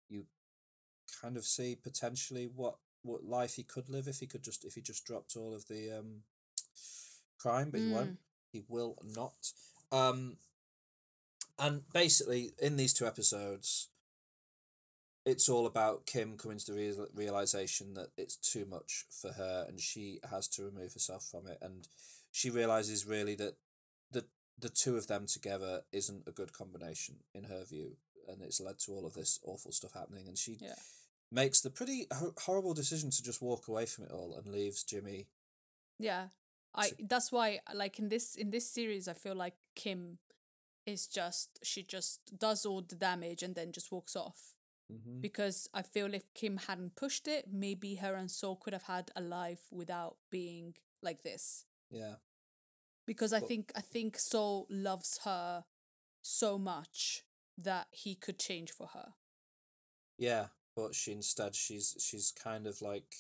you kind of see potentially what what life he could live if he could just if he just dropped all of the um crime, but he won't. He will not. Um, and basically, in these two episodes, it's all about Kim coming to the real- realization that it's too much for her, and she has to remove herself from it. And she realizes really that the the two of them together isn't a good combination in her view, and it's led to all of this awful stuff happening. And she Yeah. makes the pretty ho- horrible decision to just walk away from it all and leaves Jimmy. Yeah. I that's why like in this in this series I feel like Kim is just she just does all the damage and then just walks off. Mm-hmm. Because I feel if Kim hadn't pushed it, maybe her and Saul could have had a life without being like this. Yeah. Because I But- think I think Saul loves her so much that he could change for her. Yeah, but she instead she's she's kind of like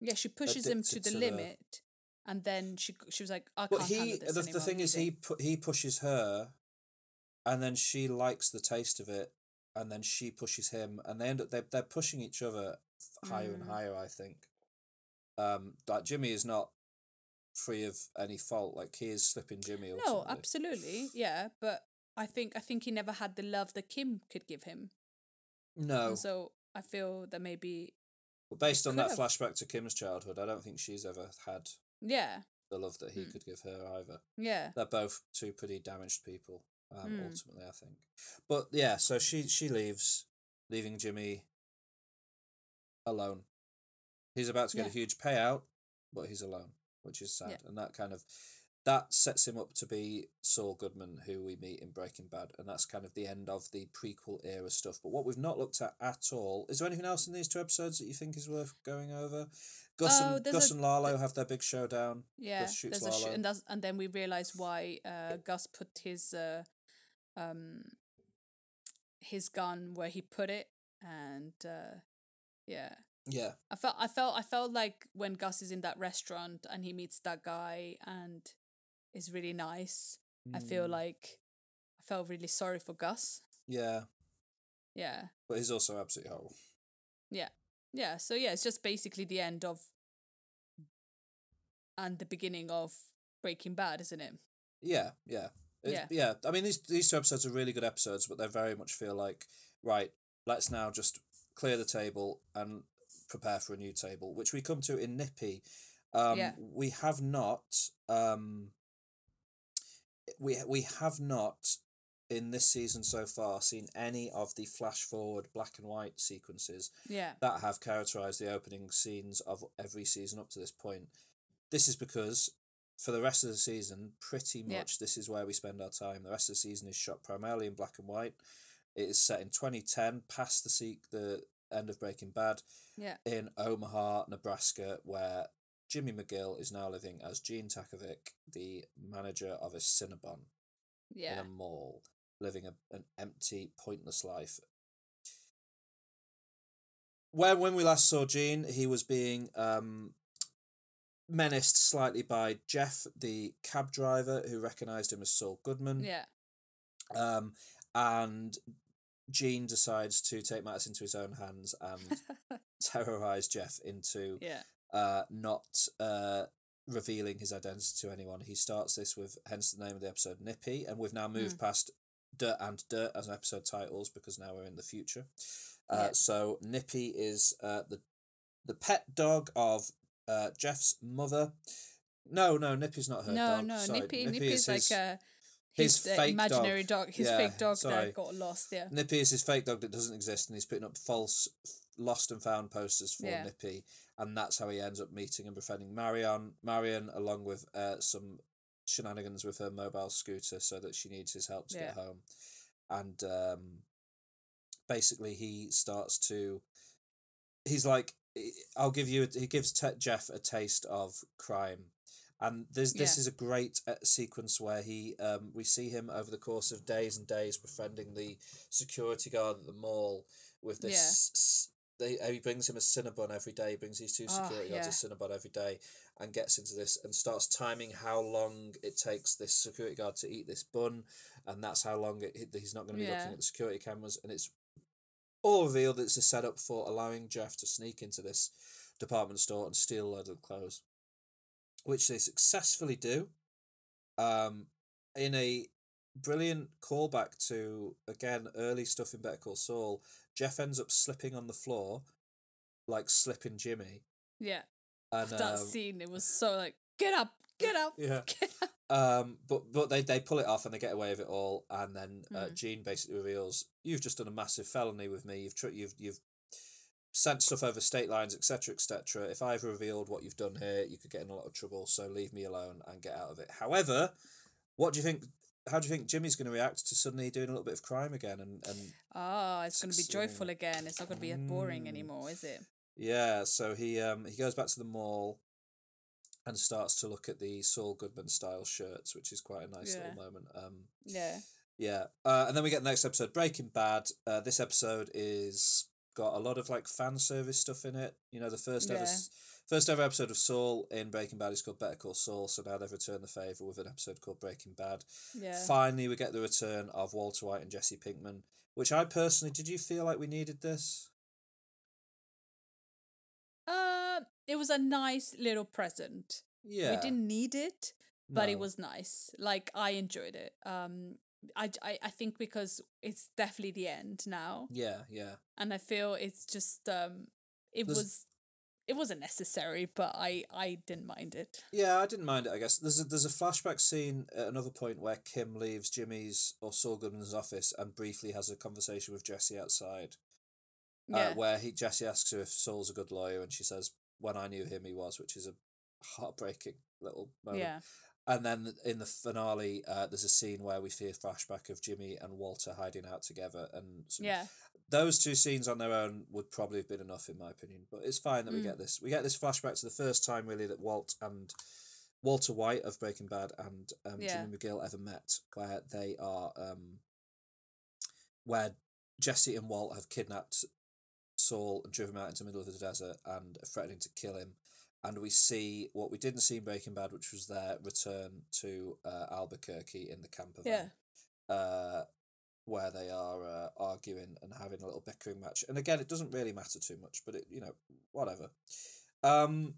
Yeah, she pushes him to the to the- limit, and then she she was like, "I But can't he handle this the, anymore." the thing is he leaving." pu- he pushes her and then she likes the taste of it and then she pushes him and they end up they they're pushing each other higher and Mm. higher, I think. Um like Jimmy is not free of any fault. Like he is slipping Jimmy No, absolutely, yeah, but I think I think he never had the love that Kim could give him, No. and so I feel that maybe But based on that have. flashback to Kim's childhood, I don't think she's ever had yeah, the love that he Mm. could give her either. yeah, they're both two pretty damaged people um, Mm. ultimately i think but yeah so she she leaves leaving jimmy alone he's about to get a huge payout but he's alone which is sad Yeah. and that kind of that sets him up to be Saul Goodman, who we meet in Breaking Bad, and that's kind of the end of the prequel era stuff. But what we've not looked at at all is there anything else in these two episodes that you think is worth going over? Gus Oh, and Gus a- and Lalo have their big showdown. yeah. Gus shoots a sh- and and then we realize why uh, Gus put his uh, um his gun where he put it, and uh, yeah, yeah, I felt I felt I felt like when Gus is in that restaurant and he meets that guy and is really nice. I feel Mm. like I felt really sorry for Gus. Yeah, Yeah, but he's also absolutely horrible. yeah, yeah. So yeah, it's just basically the end of and the beginning of Breaking Bad, isn't it? Yeah, yeah. It- Yeah. yeah. I mean, these these two episodes are really good episodes, but they very much feel like right. Let's now just clear the table and prepare for a new table, which we come to in Nippy. Um, Yeah. We have not. Um, we we have not in this season so far seen any of the flash forward black and white sequences Yeah, that have characterized the opening scenes of every season up to this point. This is because for the rest of the season, pretty Yeah. much this is where we spend our time. The rest of the season is shot primarily in black and white. It is set in 2010, past the seek the end of Breaking Bad, yeah, in Omaha, Nebraska, where Jimmy McGill is now living as Gene Takovic, the manager of a Cinnabon in a mall, living a, an empty, pointless life. Where when we last saw Gene, he was being um, menaced slightly by Jeff, the cab driver, who recognised him as Saul Goodman. yeah, Um, and Gene decides to take matters into his own hands and (laughs) terrorise Jeff into yeah, uh, not uh, revealing his identity to anyone. He starts this with, hence the name of the episode, Nippy, and we've now moved Hmm. past Dirt and Dirt as episode titles because now we're in the future. Uh, Yeah. So Nippy is uh, the the pet dog of uh, Jeff's mother. No, no, Nippy's not her no, dog. no, Sorry. Nippy, Nippy Nippy's is like his, uh, his his, fake imaginary dog. dog, his Yeah, fake dog sorry. that got lost. Yeah, Nippy is his fake dog that doesn't exist, and he's putting up false lost and found posters for Yeah. Nippy, and that's how he ends up meeting and befriending Marion. Marion, along with uh, some shenanigans with her mobile scooter, so that she needs his help to get home, and um, basically he starts to. He's like, I'll give you. He gives Te- Jeff a taste of crime. And this this Yeah. is a great uh, sequence where he um we see him over the course of days and days befriending the security guard at the mall with this. Yeah. They, he brings him a Cinnabon every day. He brings these two security guards a Cinnabon every day, and gets into this and starts timing how long it takes this security guard to eat this bun, and that's how long it, he's not going to be Yeah. looking at the security cameras, and it's all revealed that it's a setup for allowing Jeff to sneak into this department store and steal a load of clothes, which they successfully do. Um, in a brilliant callback to again early stuff in Better Call Saul, Jeff ends up slipping on the floor, like slipping Jimmy, yeah. and that um, scene, it was so like, get up, get up, Yeah. (laughs) get up. Um, but but they, they pull it off and they get away with it all, and then uh, Mm. Gene basically reveals you've just done a massive felony with me. You've tr- you've you've sent stuff over state lines, etc., etc. If I've revealed what you've done here, you could get in a lot of trouble. So leave me alone and get out of it. However, what do you think? How do you think Jimmy's going to react to suddenly doing a little bit of crime again? And and Ah, it's going to be joyful again. It's not going to be boring Mm. anymore, is it? yeah, so he um he goes back to the mall. And starts to look at the Saul Goodman style shirts, which is quite a nice Yeah. little moment. Um, Yeah. Yeah, uh, and then we get the next episode, Breaking Bad. Uh, this episode is got a lot of like fan service stuff in it. You know, the first ever Yeah. s- first ever episode of Saul in Breaking Bad is called Better Call Saul. So now they've returned the favor with an episode called Breaking Bad. Yeah. Finally, we get the return of Walter White and Jesse Pinkman, which I personally did. You feel like we needed this? Uh, it was a nice little present. Yeah, We didn't need it, but it was nice. Like I enjoyed it. Um, I, I, I think because it's definitely the end now, Yeah, yeah. and I feel it's just um, it There's- was, it wasn't necessary, but I, I didn't mind it. Yeah, I didn't mind it. I guess there's a, there's a flashback scene at another point where Kim leaves Jimmy's or Saul Goodman's office and briefly has a conversation with Jesse outside. Yeah. uh, where he Jesse asks her if Saul's a good lawyer, and she says, "When I knew him, he was," which is a heartbreaking little moment. yeah. And then in the finale, uh, there's a scene where we see a flashback of Jimmy and Walter hiding out together, and some, Yeah. those two scenes on their own would probably have been enough, in my opinion. But it's fine that we Mm. get this. We get this flashback to the first time, really, that Walt and Walter White of Breaking Bad and um, Yeah. Jimmy McGill ever met, where they are, um, where Jesse and Walt have kidnapped Saul and driven him out into the middle of the desert and are threatening to kill him. And we see what we didn't see in Breaking Bad, which was their return to uh, Albuquerque in the camper van. Yeah. uh, where they are uh, arguing and having a little bickering match. And again, it doesn't really matter too much, but it you know whatever. Um,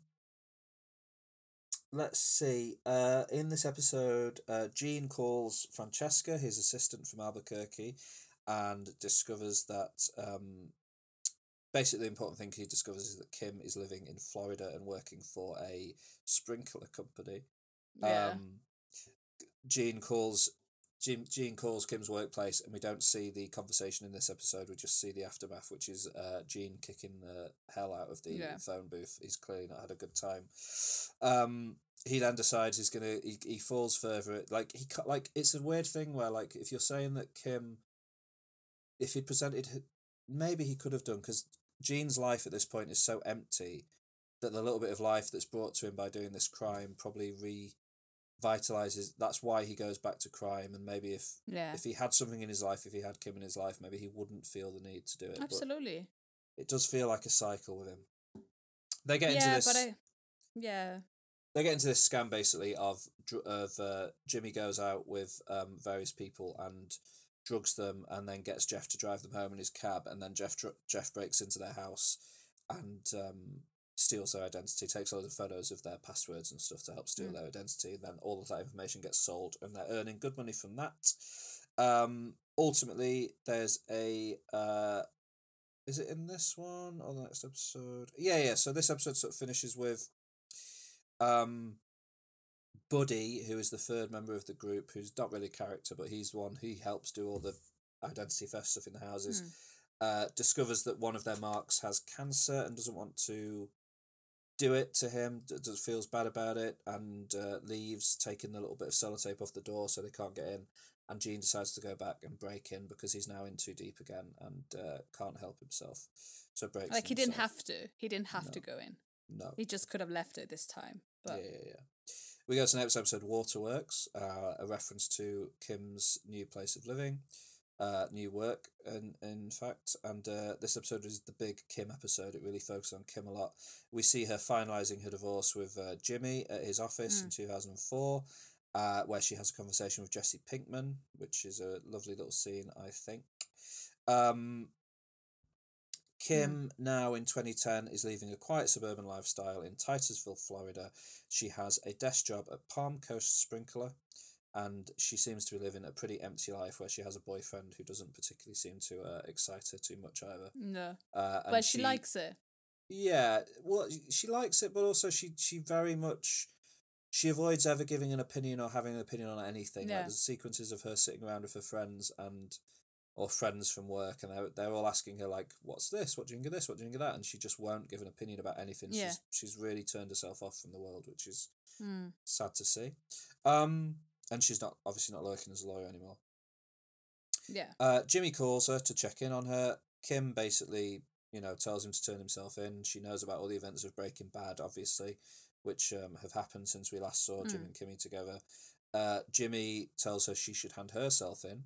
let's see. Uh, in this episode, uh, Gene calls Francesca, his assistant from Albuquerque, and discovers that um, basically the important thing he discovers is that Kim is living in Florida and working for a sprinkler company. Yeah. Um, Gene calls Gene, Gene calls Kim's workplace, and we don't see the conversation in this episode. We just see the aftermath, which is uh, Gene kicking the hell out of the Yeah. phone booth. He's clearly not had a good time. Um, he then decides he's gonna. He, he falls further. Like he like it's a weird thing where like if you're saying that Kim, if he presented, maybe he could have done because Gene's life at this point is so empty that the little bit of life that's brought to him by doing this crime probably revitalizes. That's why he goes back to crime, and maybe if Yeah. if he had something in his life, if he had Kim in his life, maybe he wouldn't feel the need to do it. But Absolutely. it does feel like a cycle with him. They get into this. but I. Yeah. They get into this scam basically of of uh, Jimmy goes out with um, various people and drugs them, and then gets Jeff to drive them home in his cab, and then Jeff Jeff breaks into their house and um, steals their identity, takes a lot of photos of their passwords and stuff to help steal Mm. their identity, and then all of that information gets sold, and they're earning good money from that. Um, ultimately, there's a uh, is it in this one or the next episode? Yeah, yeah. So this episode sort of finishes with um Buddy, who is the third member of the group, who's not really a character, but he's the one who helps do all the identity theft stuff in the houses, Hmm. uh, discovers that one of their marks has cancer and doesn't want to do it to him, d- does feels bad about it, and uh, leaves, taking the little bit of sellotape off the door so they can't get in. And Gene decides to go back and break in because he's now in too deep again and uh, can't help himself. So breaks. Like he in didn't have to. He didn't have to go in. No. He just could have left it this time. But Yeah, yeah, yeah. We go to the next episode, Waterworks, uh, a reference to Kim's new place of living, uh, new work, and in fact, and uh, this episode is the big Kim episode. It really focuses on Kim a lot. We see her finalizing her divorce with uh, Jimmy at his office in two thousand and four. Uh, where she has a conversation with Jesse Pinkman, which is a lovely little scene, I think. Um, Kim, now in 2010, is leaving a quiet suburban lifestyle in Titusville, Florida. She has a desk job at Palm Coast Sprinkler, and she seems to be living a pretty empty life where she has a boyfriend who doesn't particularly seem to uh, excite her too much either. no. Uh, But she, likes it. yeah, well, she likes it, but also she she very much she avoids ever giving an opinion or having an opinion on anything. Yeah. Like there's sequences of her sitting around with her friends and or friends from work, and they're they're all asking her like, "What's this? What do you think of this? What do you think of that?" And she just won't give an opinion about anything. Yeah. She's she's really turned herself off from the world, which is Mm. sad to see. Um, and she's not obviously not working as a lawyer anymore. Yeah. Uh, Jimmy calls her to check in on her. Kim basically, you know, tells him to turn himself in. She knows about all the events of Breaking Bad, obviously, which um, have happened since we last saw Jim Mm. and Kimmy together. Uh, Jimmy tells her she should hand herself in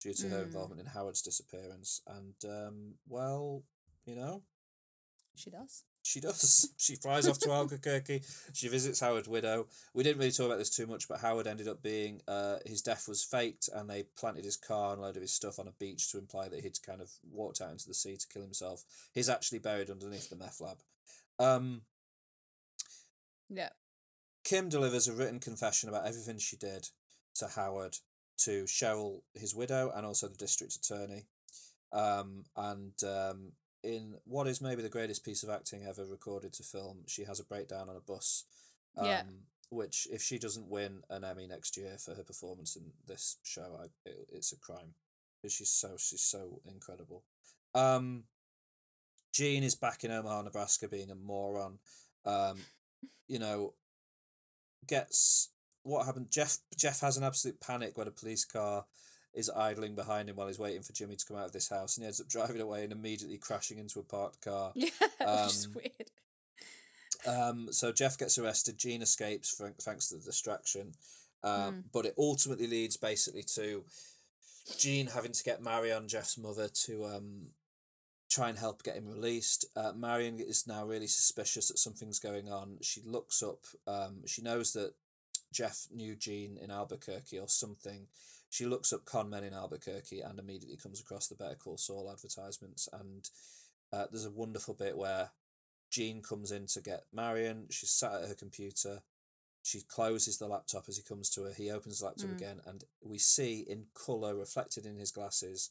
due to her Mm. involvement in Howard's disappearance. And, um, well, you know, She does. she does. She flies off to (laughs) Albuquerque. She visits Howard's widow. We didn't really talk about this too much, but Howard ended up being uh, his death was faked, and they planted his car and a load of his stuff on a beach to imply that he'd kind of walked out into the sea to kill himself. He's actually buried underneath the meth lab. Um, Yeah. Kim delivers a written confession about everything she did to Howard, to Cheryl, his widow, and also the district attorney. Um, and um, in what is maybe the greatest piece of acting ever recorded to film, she has a breakdown on a bus. Um, Yeah. Which, if she doesn't win an Emmy next year for her performance in this show, I, it, it's a crime because she's so she's so incredible. Um, Gene is back in Omaha, Nebraska, being a moron. Um, you know, gets what happened. Jeff Jeff has an absolute panic when a police car is idling behind him while he's waiting for Jimmy to come out of this house, and he ends up driving away and immediately crashing into a parked car. (laughs) Yeah. which is Um, weird. Um, so Jeff gets arrested. Gene escapes thank- thanks to the distraction, um, Mm. but it ultimately leads basically to Gene having to get Marion, Jeff's mother, to um, try and help get him released. Uh, Marion is now really suspicious that something's going on. She looks up. Um, she knows that Jeff knew Gene in Albuquerque or something. she looks up con men in Albuquerque and immediately comes across the Better Call Saul advertisements. And uh, there's a wonderful bit where Gene comes in to get Marion. She's sat at her computer. She closes the laptop as he comes to her. He opens the laptop Mm. again, and we see in colour, reflected in his glasses,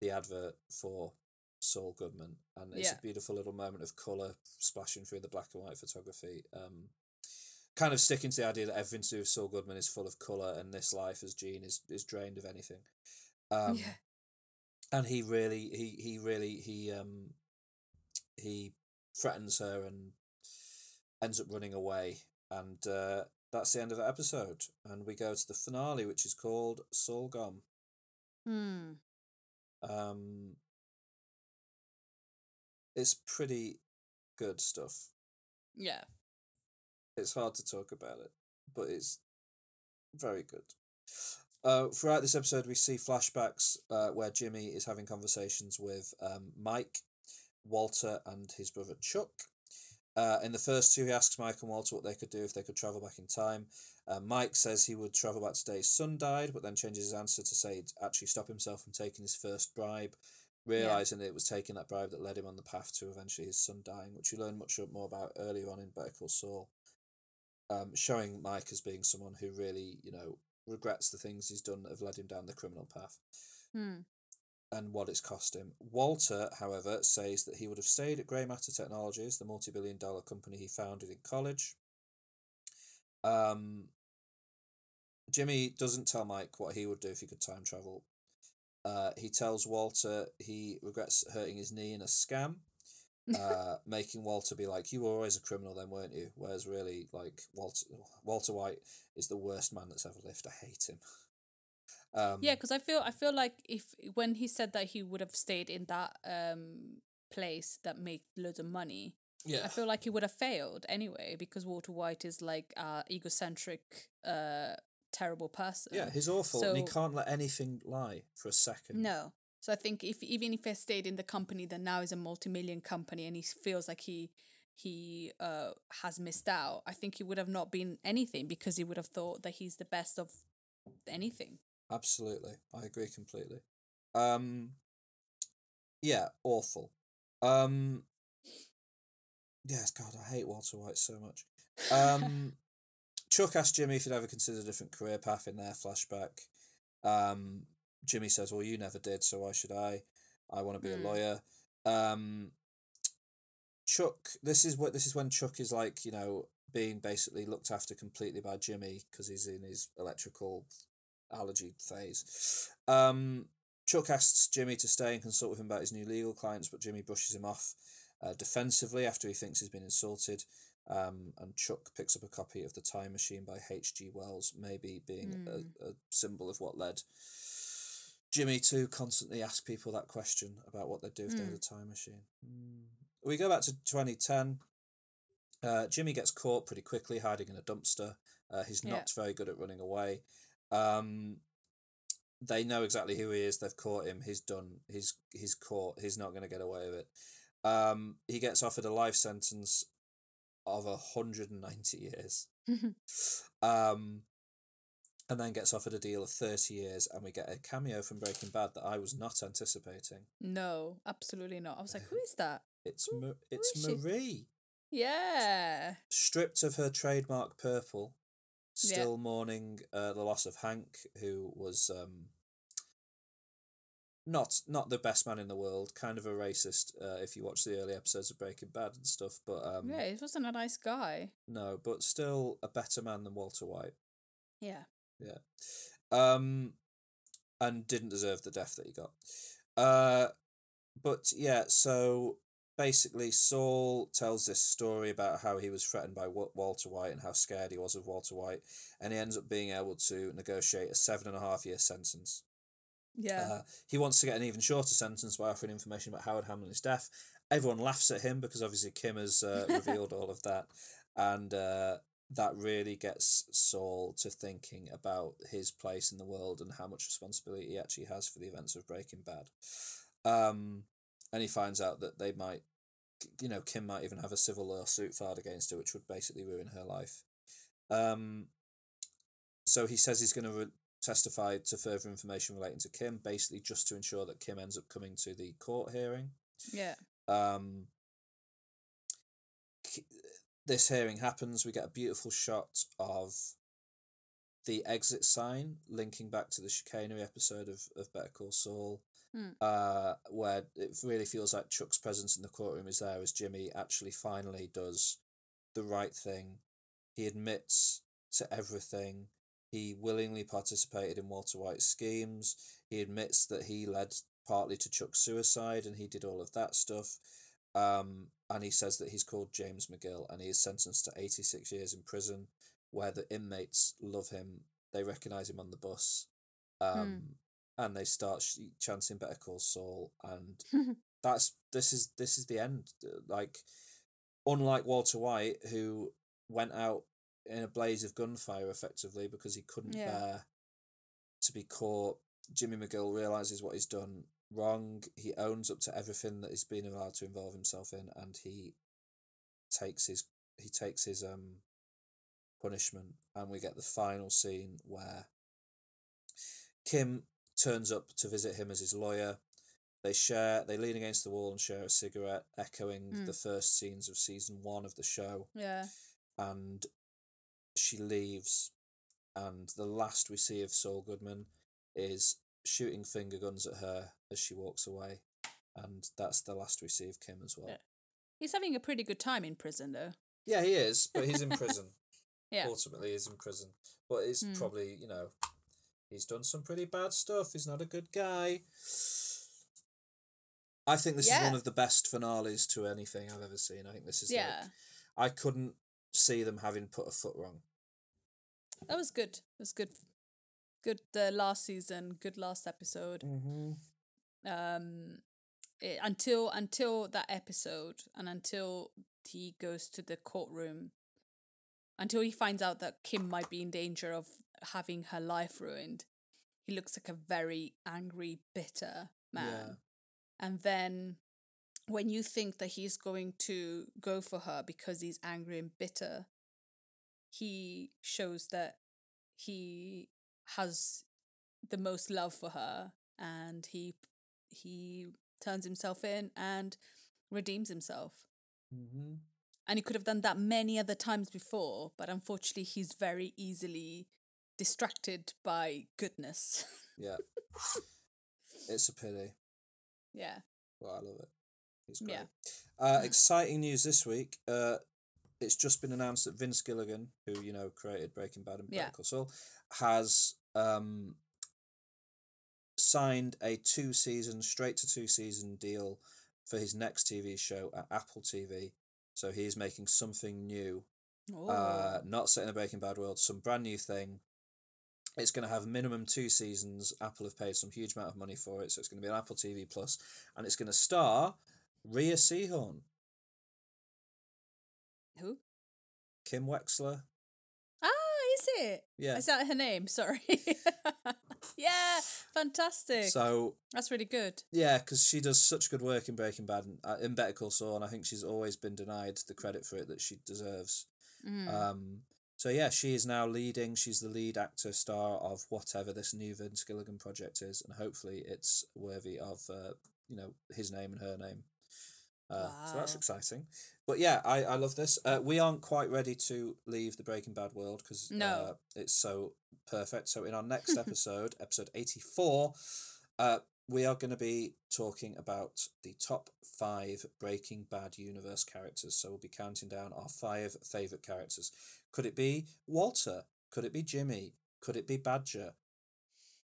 the advert for Saul Goodman. And it's Yeah. a beautiful little moment of colour splashing through the black and white photography. Um, kind of sticking to the idea that everything to do with Saul Goodman is full of colour, and this life as Gene is, is drained of anything. Um, yeah. and he really he he really he um he threatens her and ends up running away and uh that's the end of the episode and we go to the finale which is called Saul Gone Hmm. um it's pretty good stuff Yeah. It's hard to talk about it but it's very good. Uh, throughout this episode we see flashbacks uh, where jimmy is having conversations with um, mike walter and his brother chuck. Uh, in the first two he asks mike and walter what they could do if they could travel back in time. Uh, mike says he would travel back to the day his son died but then changes his answer to say he'd actually stop himself from taking his first bribe realizing that it was taking that bribe that led him on the path to eventually his son dying which we learn much more about earlier on in better call saul um, showing Mike as being someone who really, you know, regrets the things he's done that have led him down the criminal path Hmm. and what it's cost him. Walter, however, says that he would have stayed at Grey Matter Technologies, the multi billion dollar company he founded in college. Um, Jimmy doesn't tell Mike what he would do if he could time travel. Uh, he tells Walter he regrets hurting his knee in a scam uh, making Walter be like, "You were always a criminal, then, weren't you?" Whereas really, like Walter Walter White is the worst man that's ever lived. I hate him. Um, Yeah, because I feel I feel like if when he said that he would have stayed in that um place that made loads of money, yeah, I feel like he would have failed anyway because Walter White is like a egocentric, uh, terrible person. yeah, he's awful, and he can't let anything lie for a second. No. So I think if even if he stayed in the company that now is a multi-million company and he feels like he he uh has missed out, I think he would have not been anything because he would have thought that he's the best of anything. Absolutely, I agree completely. Um, yeah, awful. Um, yes, God, I hate Walter White so much. Um, (laughs) Chuck asked Jimmy if he'd ever considered a different career path in their flashback. Um, Jimmy says, "Well, you never did, so why should I? I want to be Hmm. a lawyer." Um, Chuck, this is what this is when Chuck is like, you know, being basically looked after completely by Jimmy because he's in his electrical allergy phase. Um, Chuck asks Jimmy to stay and consult with him about his new legal clients, but Jimmy brushes him off uh, defensively after he thinks he's been insulted. Um, and Chuck picks up a copy of The Time Machine by H.G. Wells, maybe being a, a symbol of what led Jimmy to constantly ask people that question about what they'd do if they had a time machine. Mm. We go back to 2010. Uh, Jimmy gets caught pretty quickly hiding in a dumpster. Uh, he's Yeah. not very good at running away. Um, they know exactly who he is. They've caught him. He's done. He's he's caught. He's not going to get away with it. Um, he gets offered a life sentence of hundred and ninety years. (laughs) um, and then gets offered a deal of thirty years, and we get a cameo from Breaking Bad that I was not anticipating. No, absolutely not. I was like, who is (laughs) that? It's Who- Ma- it's is she? Marie. Yeah. stripped of her trademark purple, Yeah. still mourning uh, the loss of Hank, who was um, not not the best man in the world, kind of a racist. Uh, if you watch the early episodes of Breaking Bad and stuff, but um, yeah, he wasn't a nice guy. no, but still a better man than Walter White. Yeah. Yeah, um, and didn't deserve the death that he got. Uh, but yeah, so basically, Saul tells this story about how he was threatened by Walter White and how scared he was of Walter White, and he ends up being able to negotiate a seven and a half year sentence. Yeah. Uh, he wants to get an even shorter sentence by offering information about Howard Hamlin's death. Everyone laughs at him because obviously Kim has uh, revealed all of that, and uh, that really gets Saul to thinking about his place in the world and how much responsibility he actually has for the events of Breaking Bad. Um, and he finds out that they might, you know, Kim might even have a civil lawsuit filed against her, which would basically ruin her life. Um, so he says he's going to re- testify to further information relating to Kim, basically just to ensure that Kim ends up coming to the court hearing. Yeah. Um, this hearing happens. We get a beautiful shot of the exit sign linking back to the chicanery episode of, of Better Call Saul, Hmm. uh, where it really feels like Chuck's presence in the courtroom is there as Jimmy actually finally does the right thing. He admits to everything. He willingly participated in Walter White's schemes. He admits that he led partly to Chuck's suicide and he did all of that stuff. Um, and he says that he's called James McGill and he is sentenced to 86 years in prison where the inmates love him. They recognize him on the bus. Um, and they start sh- chanting Better Call Saul and (laughs) that's this is this is the end Uh, like unlike Walter White who went out in a blaze of gunfire effectively because he couldn't Yeah. bear to be caught Jimmy McGill realizes what he's done wrong he owns up to everything that he's been allowed to involve himself in and he takes his he takes his um punishment and we get the final scene where Kim turns up to visit him as his lawyer they share they lean against the wall and share a cigarette echoing Mm. the first scenes of season one of the show Yeah. and she leaves and the last we see of Saul Goodman is shooting finger guns at her as she walks away and that's the last we see of Kim as well. Yeah. He's having a pretty good time in prison, though. Yeah, he is, but he's in prison. (laughs) Yeah. Ultimately he's in prison. But it's Mm. probably, you know, he's done some pretty bad stuff. He's not a good guy. I think this is one of the best finales to anything I've ever seen. I think this is like- Yeah. I couldn't see them having put a foot wrong. That was good. It was good. Good uh, last season. Good last episode. Mm-hmm. Um, it, until until that episode, and until he goes to the courtroom, until he finds out that Kim might be in danger of having her life ruined, he looks like a very angry, bitter man. And then when you think that he's going to go for her because he's angry and bitter, he shows that he has the most love for her and he he turns himself in and redeems himself. Mm-hmm. And he could have done that many other times before, but unfortunately he's very easily distracted by goodness. Yeah. (laughs) it's a pity. yeah. Well, I love it. It's great. Yeah. Uh, (laughs) exciting news this week. Uh, it's just been announced that Vince Gilligan, who you know created Breaking Bad and Better Yeah. Call Saul, has um, signed a two season, straight to two season deal for his next TV show at Apple TV. So he is making something new Oh. uh, not set in a Breaking Bad world, some brand new thing. It's going to have minimum two seasons. Apple have paid some huge amount of money for it, so it's going to be an Apple TV Plus, and it's going to star Rhea Seehorn, Who? Kim Wexler. Ah, is it? Yeah. Is that her name? (laughs) Sorry. (laughs) yeah, fantastic. So That's really good. yeah, because she does such good work in Breaking Bad and uh, in Better Call Saul, and I think she's always been denied the credit for it that she deserves. Mm. Um, so yeah, she is now leading. She's the lead actor star of whatever this new Vince Gilligan project is, and hopefully it's worthy of uh, you know his name and her name. Uh, So that's exciting. But yeah, I, I love this. Uh, we aren't quite ready to leave the Breaking Bad world because No. uh, it's so perfect. So in our next (laughs) episode, episode eighty four, uh, we are going to be talking about the top five Breaking Bad universe characters. So we'll be counting down our five favorite characters. Could it be Walter? Could it be Jimmy? Could it be Badger?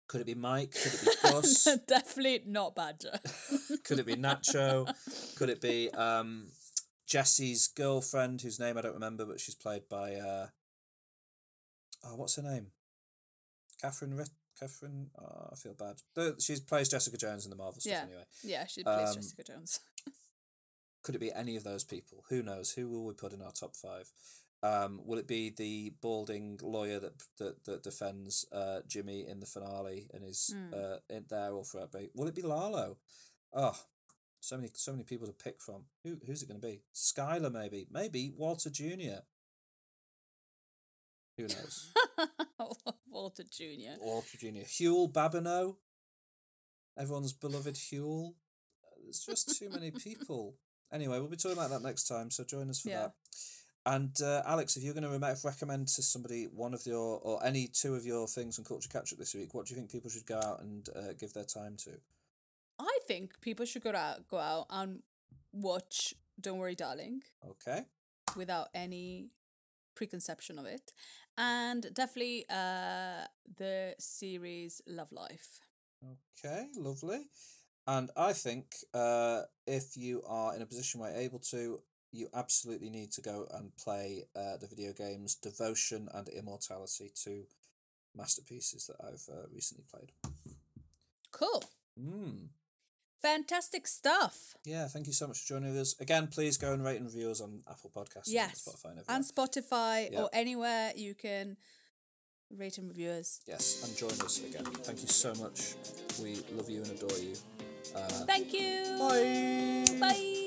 Could it be Mike? Could it be (laughs) Gus? Definitely not Badger. (laughs) Could it be Nacho? Could it be um, Jesse's girlfriend, whose name I don't remember, but she's played by uh, oh, what's her name? Catherine. Rit- Catherine. Oh, I feel bad. She plays Jessica Jones in the Marvel stuff Yeah. anyway. yeah, she plays Um, Jessica Jones. (laughs) Could it be any of those people? Who knows? Who will we put in our top five? Um, will it be the balding lawyer that that, that defends uh, Jimmy in the finale and is Mm. uh, in there throughout? Ba- Will it be Lalo? Oh, so many so many people to pick from. Who who's it going to be? Skyler maybe, maybe Walter Junior. Who knows? (laughs) Walter Jr. Walter Jr. Huell Babineaux. Everyone's beloved Huell. There's just too many people. Anyway, we'll be talking about that next time, so join us for Yeah. that. And uh, Alex, if you're going to recommend to somebody one of your or any two of your things on Culture Catch Up this week, what do you think people should go out and uh, give their time to? I think people should go out, go out and watch Don't Worry, Darling Okay. without any preconception of it, and definitely uh the series Love Life. Okay, lovely. And I think uh, if you are in a position where you're able to, you absolutely need to go and play uh, the video games Devotion and Immortality, two masterpieces that I've uh, recently played. Cool, Mm. fantastic stuff. Yeah, thank you so much for joining us. Again, please go and rate and review us on Apple Podcasts Yes, and Spotify and and Spotify Yeah. or anywhere you can rate and review us. yes, and join us again. Thank you so much. We love you and adore you. Uh, Thank you. bye. Bye.